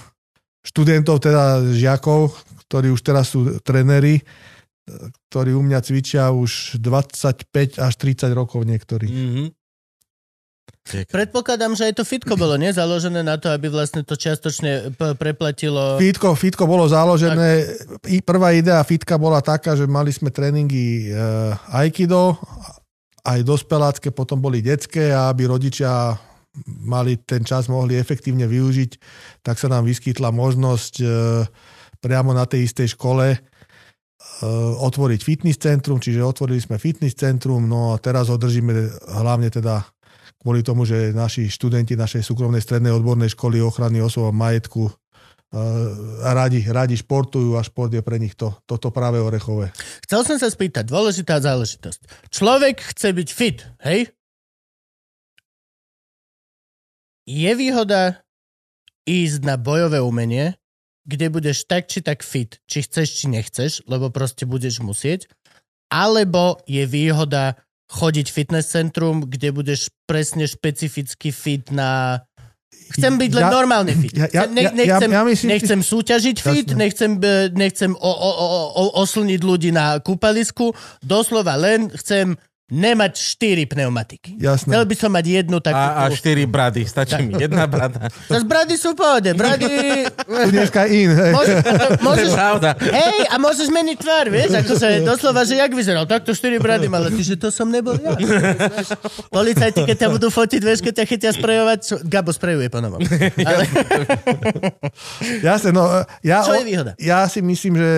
študentov, teda žiakov, ktorí už teraz sú trenéri, uh, ktorí u mňa cvičia už 25 až 30 rokov niektorí. Mhm. Predpokladám, že aj to fitko bolo, nie? Založené na to, aby vlastne to čiastočne p- preplatilo... Fitko, fitko bolo založené, i prvá idea fitka bola taká, že mali sme tréningy uh, Aikido, aj dospelácké, potom boli detské a aby rodičia mali ten čas, mohli efektívne využiť, tak sa nám vyskytla možnosť uh, priamo na tej istej škole otvoriť fitness centrum, čiže otvorili sme fitness centrum, no a teraz ho držíme hlavne teda kvôli tomu, že naši študenti našej súkromnej strednej odbornej školy ochrany osôb a majetku Uh, radi, radi športujú a šport je pre nich to, toto práve orechové. Chcel som sa spýtať, dôležitá záležitosť. Človek chce byť fit, hej? Je výhoda ísť na bojové umenie, kde budeš tak či tak fit, či chceš, či nechceš, lebo proste budeš musieť, alebo je výhoda chodiť fitness centrum, kde budeš presne špecificky fit na... Chcem byť len Ja- normálne fit. ja- ja- ne, ja- nechcem, ja myslím, nechcem súťažiť fit, Jasné. nechcem, nechcem o, o, o, o, oslniť ľudí na kúpalisku, doslova len chcem nemať štyri pneumatiky. Jasné. Chcel by som mať jednu takú. A, a štyri brady, stačí mi jedna brada. Zas brady sú v pohode. Brady... Tu dneska in, hej. Môžeš, môžeš, hej, a môžeš meniť tvár, vieš? Akože doslova, že jak vyzeral. Takto štyri brady mal. že to som nebol ja. Policajti, keď ťa budú fotiť, vieš, keď ťa chytia sprejovať. Čo... Gabo sprejuje po novom. Ale... Jasne, no, ja, Čo je výhoda? Ja si myslím, že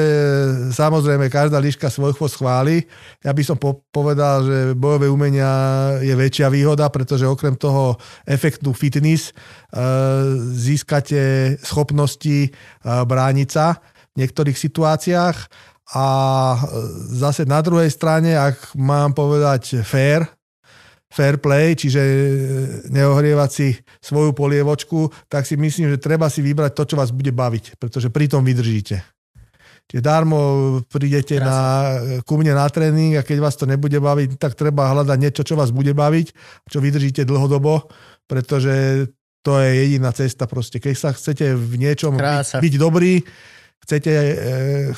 samozrejme každá liška svoj chvost chváli. Ja by som po, povedal, že že bojové umenia je väčšia výhoda, pretože okrem toho efektu fitness eh, získate schopnosti eh, brániť sa v niektorých situáciách a eh, zase na druhej strane, ak mám povedať fair, fair play, čiže neohrievať si svoju polievočku, tak si myslím, že treba si vybrať to, čo vás bude baviť, pretože pri tom vydržíte. Čiže darmo prídete na, ku mne na tréning a keď vás to nebude baviť, tak treba hľadať niečo, čo vás bude baviť, čo vydržíte dlhodobo, pretože to je jediná cesta proste. Keď sa chcete v niečom Krása. byť, dobrý, chcete, e,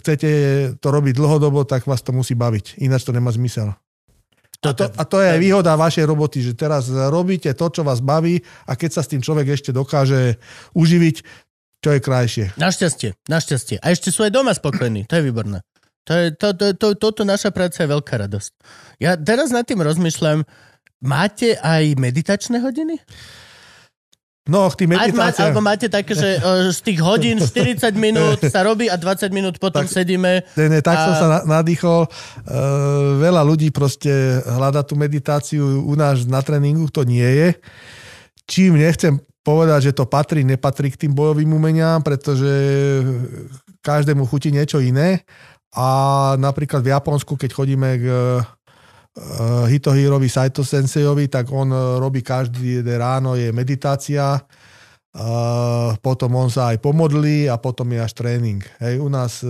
chcete to robiť dlhodobo, tak vás to musí baviť. Ináč to nemá zmysel. A to, a to je výhoda vašej roboty, že teraz robíte to, čo vás baví a keď sa s tým človek ešte dokáže uživiť, čo je krajšie. Našťastie, našťastie. A ešte sú aj doma spokojní, to je výborné. To je, to, to, to, toto naša práca je veľká radosť. Ja teraz nad tým rozmýšľam, máte aj meditačné hodiny? No, má, meditáciám. alebo máte také, že z tých hodín 40 minút sa robí a 20 minút potom Tak- sedíme. Ne, ne, tak A- som sa na- nadýchol. Uh, veľa ľudí proste hľada tú meditáciu u nás na tréningu, to nie je. Čím nechcem povedať, že to patrí, nepatrí k tým bojovým umeniam, pretože každému chutí niečo iné. A napríklad v Japonsku, keď chodíme k uh, Hitohirovi Saito Sensejovi, tak on uh, robí každý ráno, je meditácia, uh, potom on sa aj pomodlí a potom je až tréning. Hej, u nás,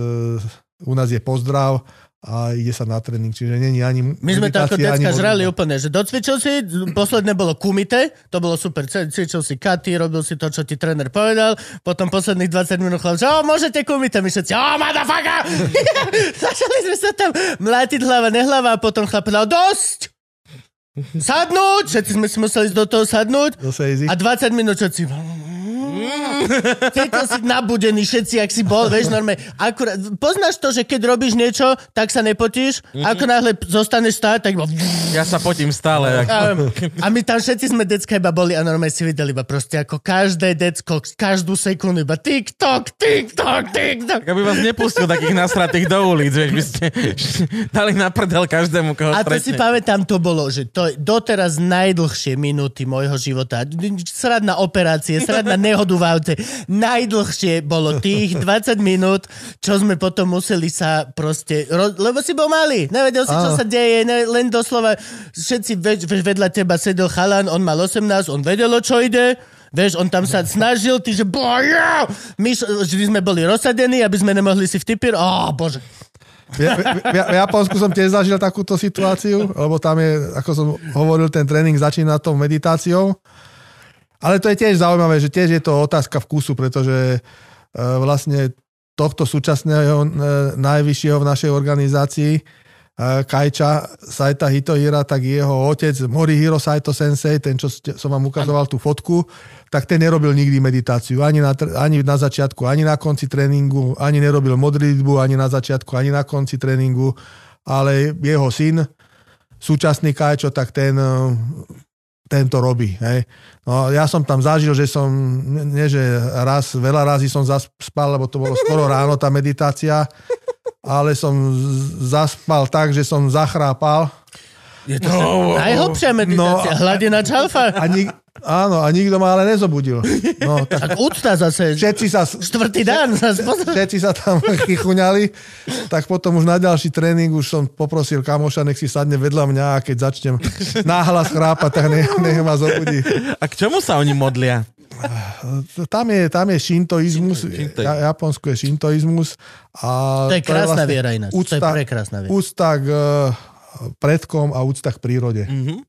u nás je pozdrav a ide sa na tréning, čiže není ani My sme to ako decka žrali úplne, že docvičil si, posledné bolo kumite, to bolo super, cvičil si katy, robil si to, čo ti tréner povedal, potom posledných 20 minút chlap, že o, môžete kumite, my všetci, o, motherfucker! Začali sme sa tam mlátiť hlava, nehlava a potom chlap povedal, dosť! Sadnúť! Všetci sme si museli do toho sadnúť a 20 minút všetci... Cítil si nabudený všetci, ak si bol, vieš, normálne. Akurát, poznáš to, že keď robíš niečo, tak sa nepotíš, ako náhle zostaneš stáť, tak. Ja sa potím stále. Ako... A, my tam všetci sme decka iba boli a normálne si videli iba proste ako každé decko, každú sekundu iba TikTok, TikTok, TikTok. Aby vás nepustil takých nasratých do ulic, vieš, by ste dali na prdel každému, koho A to si stretne. pamätám, to bolo, že to je doteraz najdlhšie minúty môjho života. Srad na operácie, srad na v aute. Najdlhšie bolo tých 20 minút, čo sme potom museli sa proste... Ro- lebo si bol malý, nevedel si, čo sa deje, ne, len doslova všetci ve- ve- vedľa teba sedel chalan, on mal 18, on vedel, o čo ide. Vieš, on tam sa snažil, ty že boja! My vždy sme boli rozsadení, aby sme nemohli si vtipir. Ó, bože. V, v, v, v Japonsku som tiež zažil takúto situáciu, lebo tam je, ako som hovoril, ten tréning začína tou meditáciou. Ale to je tiež zaujímavé, že tiež je to otázka vkusu, pretože e, vlastne tohto súčasného e, najvyššieho v našej organizácii e, Kajča Saita Hitohira, tak jeho otec Morihiro Saito Sensei, ten, čo som vám ukazoval tú fotku, tak ten nerobil nikdy meditáciu. Ani na, ani na začiatku, ani na konci tréningu, ani nerobil modlitbu, ani na začiatku, ani na konci tréningu, ale jeho syn, súčasný Kajčo, tak ten, e, ten to robí. Hej. No, ja som tam zažil, že som, nie že raz, veľa razy som zaspal, lebo to bolo skoro ráno tá meditácia, ale som zaspal tak, že som zachrápal Je to no, najhlbšia meditácia, No, hladina čalfa. a, nik, áno, a nikto ma ale nezobudil. No, tak Tak úcta zase. všetci sa, Štvrtý dan. Všetci sa tam chychuňali, tak potom už na ďalší tréning už som poprosil kamoša, nech si sadne vedľa mňa a keď začnem náhlas chrápať, tak nech, nech ma zobudí. A k čomu sa oni modlia? Tam je, tam je šintoizmus, Šinto- ja, Japonsko je šintoizmus. A To je krásna viera ináč. To je prekrásna viera. úcta k eh, predkom a úcta k prírode. Mhm.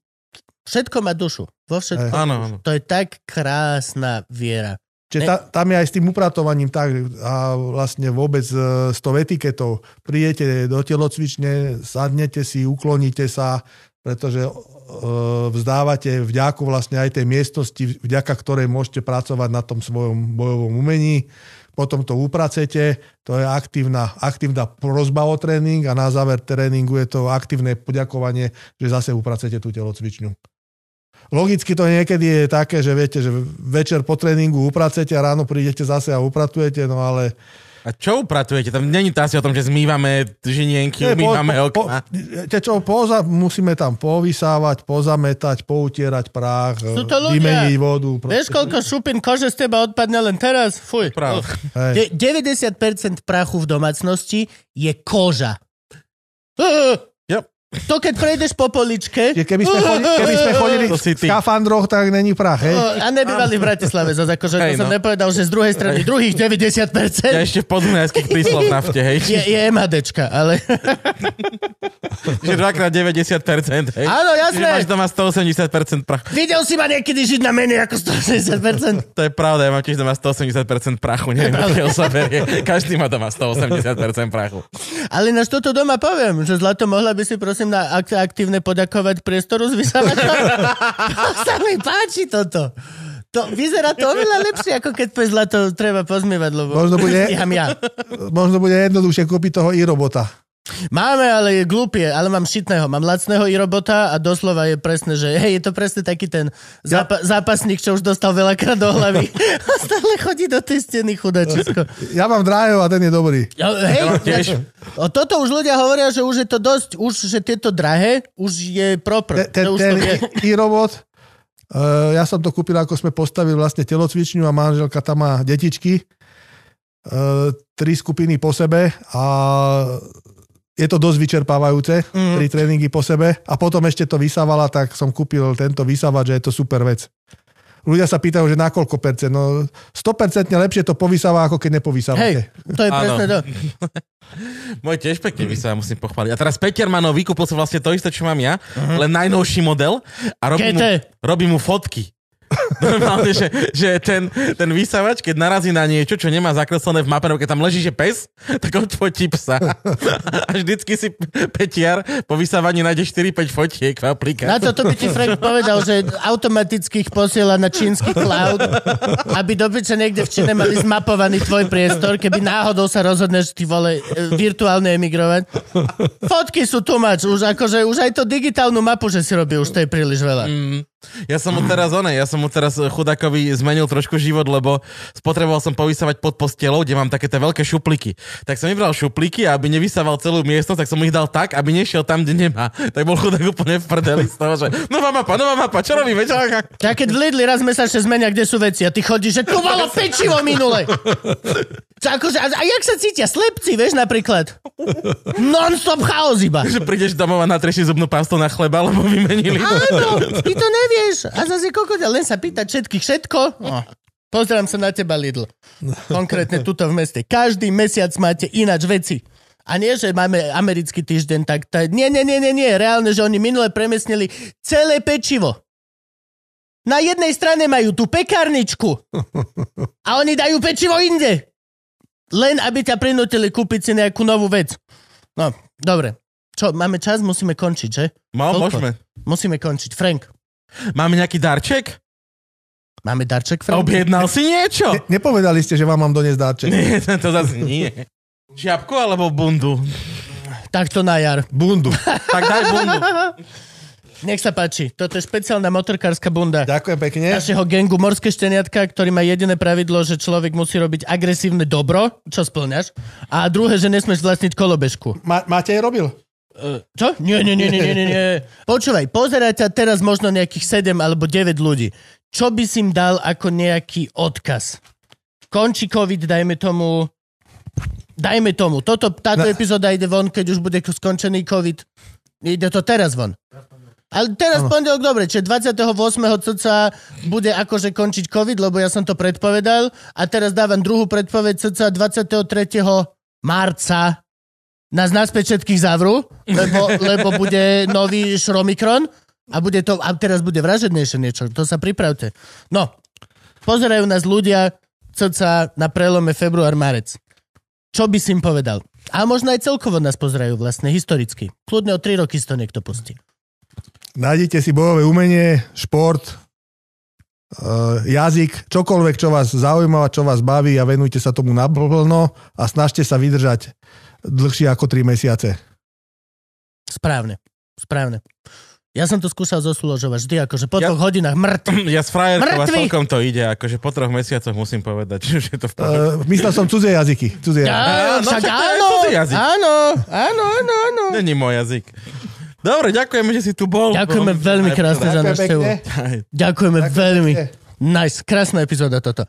Všetko má dušu. Vo všetkom. Áno, áno. To je tak krásna viera. Čiže ta, tam je aj s tým upratovaním tak a vlastne vôbec e, s tou etiketou. Prídete do telocvične, sadnete si, ukloníte sa, pretože e, vzdávate vďaku vlastne aj tej miestnosti, vďaka ktorej môžete pracovať na tom svojom bojovom umení. Potom to upracete, to je aktívna, aktívna prozba o tréning a na záver tréningu je to aktívne poďakovanie, že zase upracete tú telocvičňu. Logicky to niekedy je také, že viete, že večer po tréningu upracete a ráno prídete zase a upratujete, no ale A čo upratujete? Tam není to asi o tom, že zmývame žinienky, Nie, po- umývame po, po, okna. te čo, poza, musíme tam povysávať, pozametať, poutierať prach, Sú to ľudia. vymeniť vodu. Vieš, koľko šupín kože z teba odpadne len teraz? Fuj. Hej. De- 90% prachu v domácnosti je koža. Uh. To keď prejdeš po poličke Keby sme chodili, keby sme chodili To v skafandroch, tak není prach, hej? uh, a nebývali v Bratislave, zase akože to Hej, som no. nepovedal, že z druhej strany druhých 90% Ja ešte v podunajských príslov nafte, hej. je, je MHDčka, ale Že dvakrát 90%, hej. Áno, jasné. Čiže máš doma 180% prachu. videl si ma niekedy žiť na menej ako 160%. To je pravda, ja mám tiež doma 180% prachu, neviem, odkiaľ sa berie. Každý má doma 180% prachu. Ale naš toto doma poviem, že Zlato, mohla by si prosím na ak- aktívne poďakovať priestoru z vysávačom? to sa mi páči toto. To, vyzerá to oveľa lepšie, ako keď povie Zlato, treba pozmievať, lebo Možno bude- ja. Možno bude jednoduchšie kúpiť toho i-robota. Máme, ale je glúpie, ale mám šitného. Mám lacného i robota a doslova je presne, že hej, je to presne taký ten zápa- zápasník, čo už dostal veľakrát do hlavy a stále chodí do tej steny chudačisko. Ja mám drahého a ten je dobrý. Ja, hej, tiež. o toto už ľudia hovoria, že už je to dosť, už že tieto drahé, už je proper. Ten, ten, ten to vie. i-robot, uh, ja som to kúpil, ako sme postavili vlastne telocvičňu a manželka tam má detičky. Uh, tri skupiny po sebe a je to dosť vyčerpávajúce, Mm. tri tréningy po sebe. A potom ešte to vysávala, tak som kúpil tento vysávač, že je to super vec. Ľudia sa pýtajú, že na koľko percent. No 100% lepšie to povysáva, ako keď nepovysávate. Hej, to je presne to. Môj tiež pekne vysáva, musím pochváliť. A teraz Peter Manov vykúpil som vlastne to isté, čo mám ja, len najnovší model a robí mu, robí mu fotky. Normálne, že, že ten, ten vysávač, keď narazí na niečo, čo nemá zakreslené v mape, keď tam leží, že pes, tak on fotí psa. A vždycky si Petiar po vysávaní nájde 4-5 fotiek v Na aplikácii. toto by ti Frank povedal, že automaticky ich posiela na čínsky cloud, aby do niekde v Číne mali zmapovaný tvoj priestor, keby náhodou sa rozhodneš ty vole e, virtuálne emigrovať. Fotky sú tu mač, už akože už aj to digitálnu mapu, že si robí, už to je príliš veľa. Mm. Ja som mu teraz, one, ja som mu teraz eh, chudákovi zmenil trošku život, lebo spotreboval som povysávať pod postelou, kde mám také tie veľké šupliky. Tak som vybral šupliky a aby nevysával celú miestnosť, tak som ich dal tak, aby nešiel tam, kde nemá. Tak bol chudák úplne v prdeli z toho, že nová mapa, nová mapa, čo robíme? Čo? Tak keď v Lidli raz mesačne zmenia, kde sú veci a ty chodíš, že tu bolo pečivo minule. Akože, a, a jak sa cítia? Slepci, vieš, napríklad. Non-stop chaos iba. Že prídeš domov a natrieš si zubnú pastu na chleba, lebo vymenili. Áno, ty to nevieš. A zase kokot, len sa pýtať všetkých všetko. No. Pozerám sa na teba, Lidl. Konkrétne tuto v meste. Každý mesiac máte ináč veci. A nie, že máme americký týždeň, tak tá... nie, nie, nie, nie, nie. Reálne, že oni minule premiesnili celé pečivo. Na jednej strane majú tú pekárničku a oni dajú pečivo inde. Len aby ťa prinútili kúpiť si nejakú novú vec. No, dobre. Čo, máme čas? Musíme končiť, že? No, môžeme. Musíme končiť. Frank, Máme nejaký darček? Máme darček, Frank? Objednal si niečo? Ne, nepovedali ste, že vám mám doniesť dáček. Nie, to zase nie. Žiabku alebo bundu? Takto na jar. Bundu. Tak daj bundu. Nech sa páči. Toto je špeciálna motorkárska bunda. Ďakujem pekne. Našeho gengu Morské šteniatka, ktorý má jediné pravidlo, že človek musí robiť agresívne dobro, čo splňaš, a druhé, že nesmieš vlastniť kolobežku. Ma, máte aj robil? Čo? Nie, nie, nie, nie, nie, nie. Počúvaj, pozeraj ťa teraz možno nejakých 7 alebo 9 ľudí. Čo by si im dal ako nejaký odkaz? Končí COVID, dajme tomu... Dajme tomu. Toto, táto Na- epizóda ide von, keď už bude skončený COVID. Ide to teraz von. Ale teraz pondelok, dobre, čiže 28. cca bude akože končiť COVID, lebo ja som to predpovedal a teraz dávam druhú predpoveď cca 23. marca nás naspäť všetkých zavrú, lebo, lebo bude nový šromikron a bude to, a teraz bude vražednejšie niečo, to sa pripravte. No, pozerajú nás ľudia cca na prelome február-marec. Čo by si im povedal? A možno aj celkovo nás pozerajú vlastne historicky. Kľudne o 3 roky to niekto pustí. Nájdete si bojové umenie, šport, uh, jazyk, čokoľvek, čo vás zaujíma, čo vás baví a venujte sa tomu naplno a snažte sa vydržať dlhšie ako 3 mesiace. Správne. Správne. Ja som to skúšal zosúložovať vždy, akože po Ja- dvoch hodinách mŕtvy. Ja s frajerkou a celkom to ide, akože po troch mesiacoch musím povedať, že je to v pohode. Uh, myslel som cudzie jazyky. Cudzie jazyky. Áno, no však však to je áno, jazyk. áno, áno, áno, áno. Není môj jazyk. Dobre, ďakujeme, že si tu bol. Ďakujeme Bol- veľmi krásne za návštevu. Ďakujeme Ďakujem veľmi. pekne. Nice, krásna epizóda toto.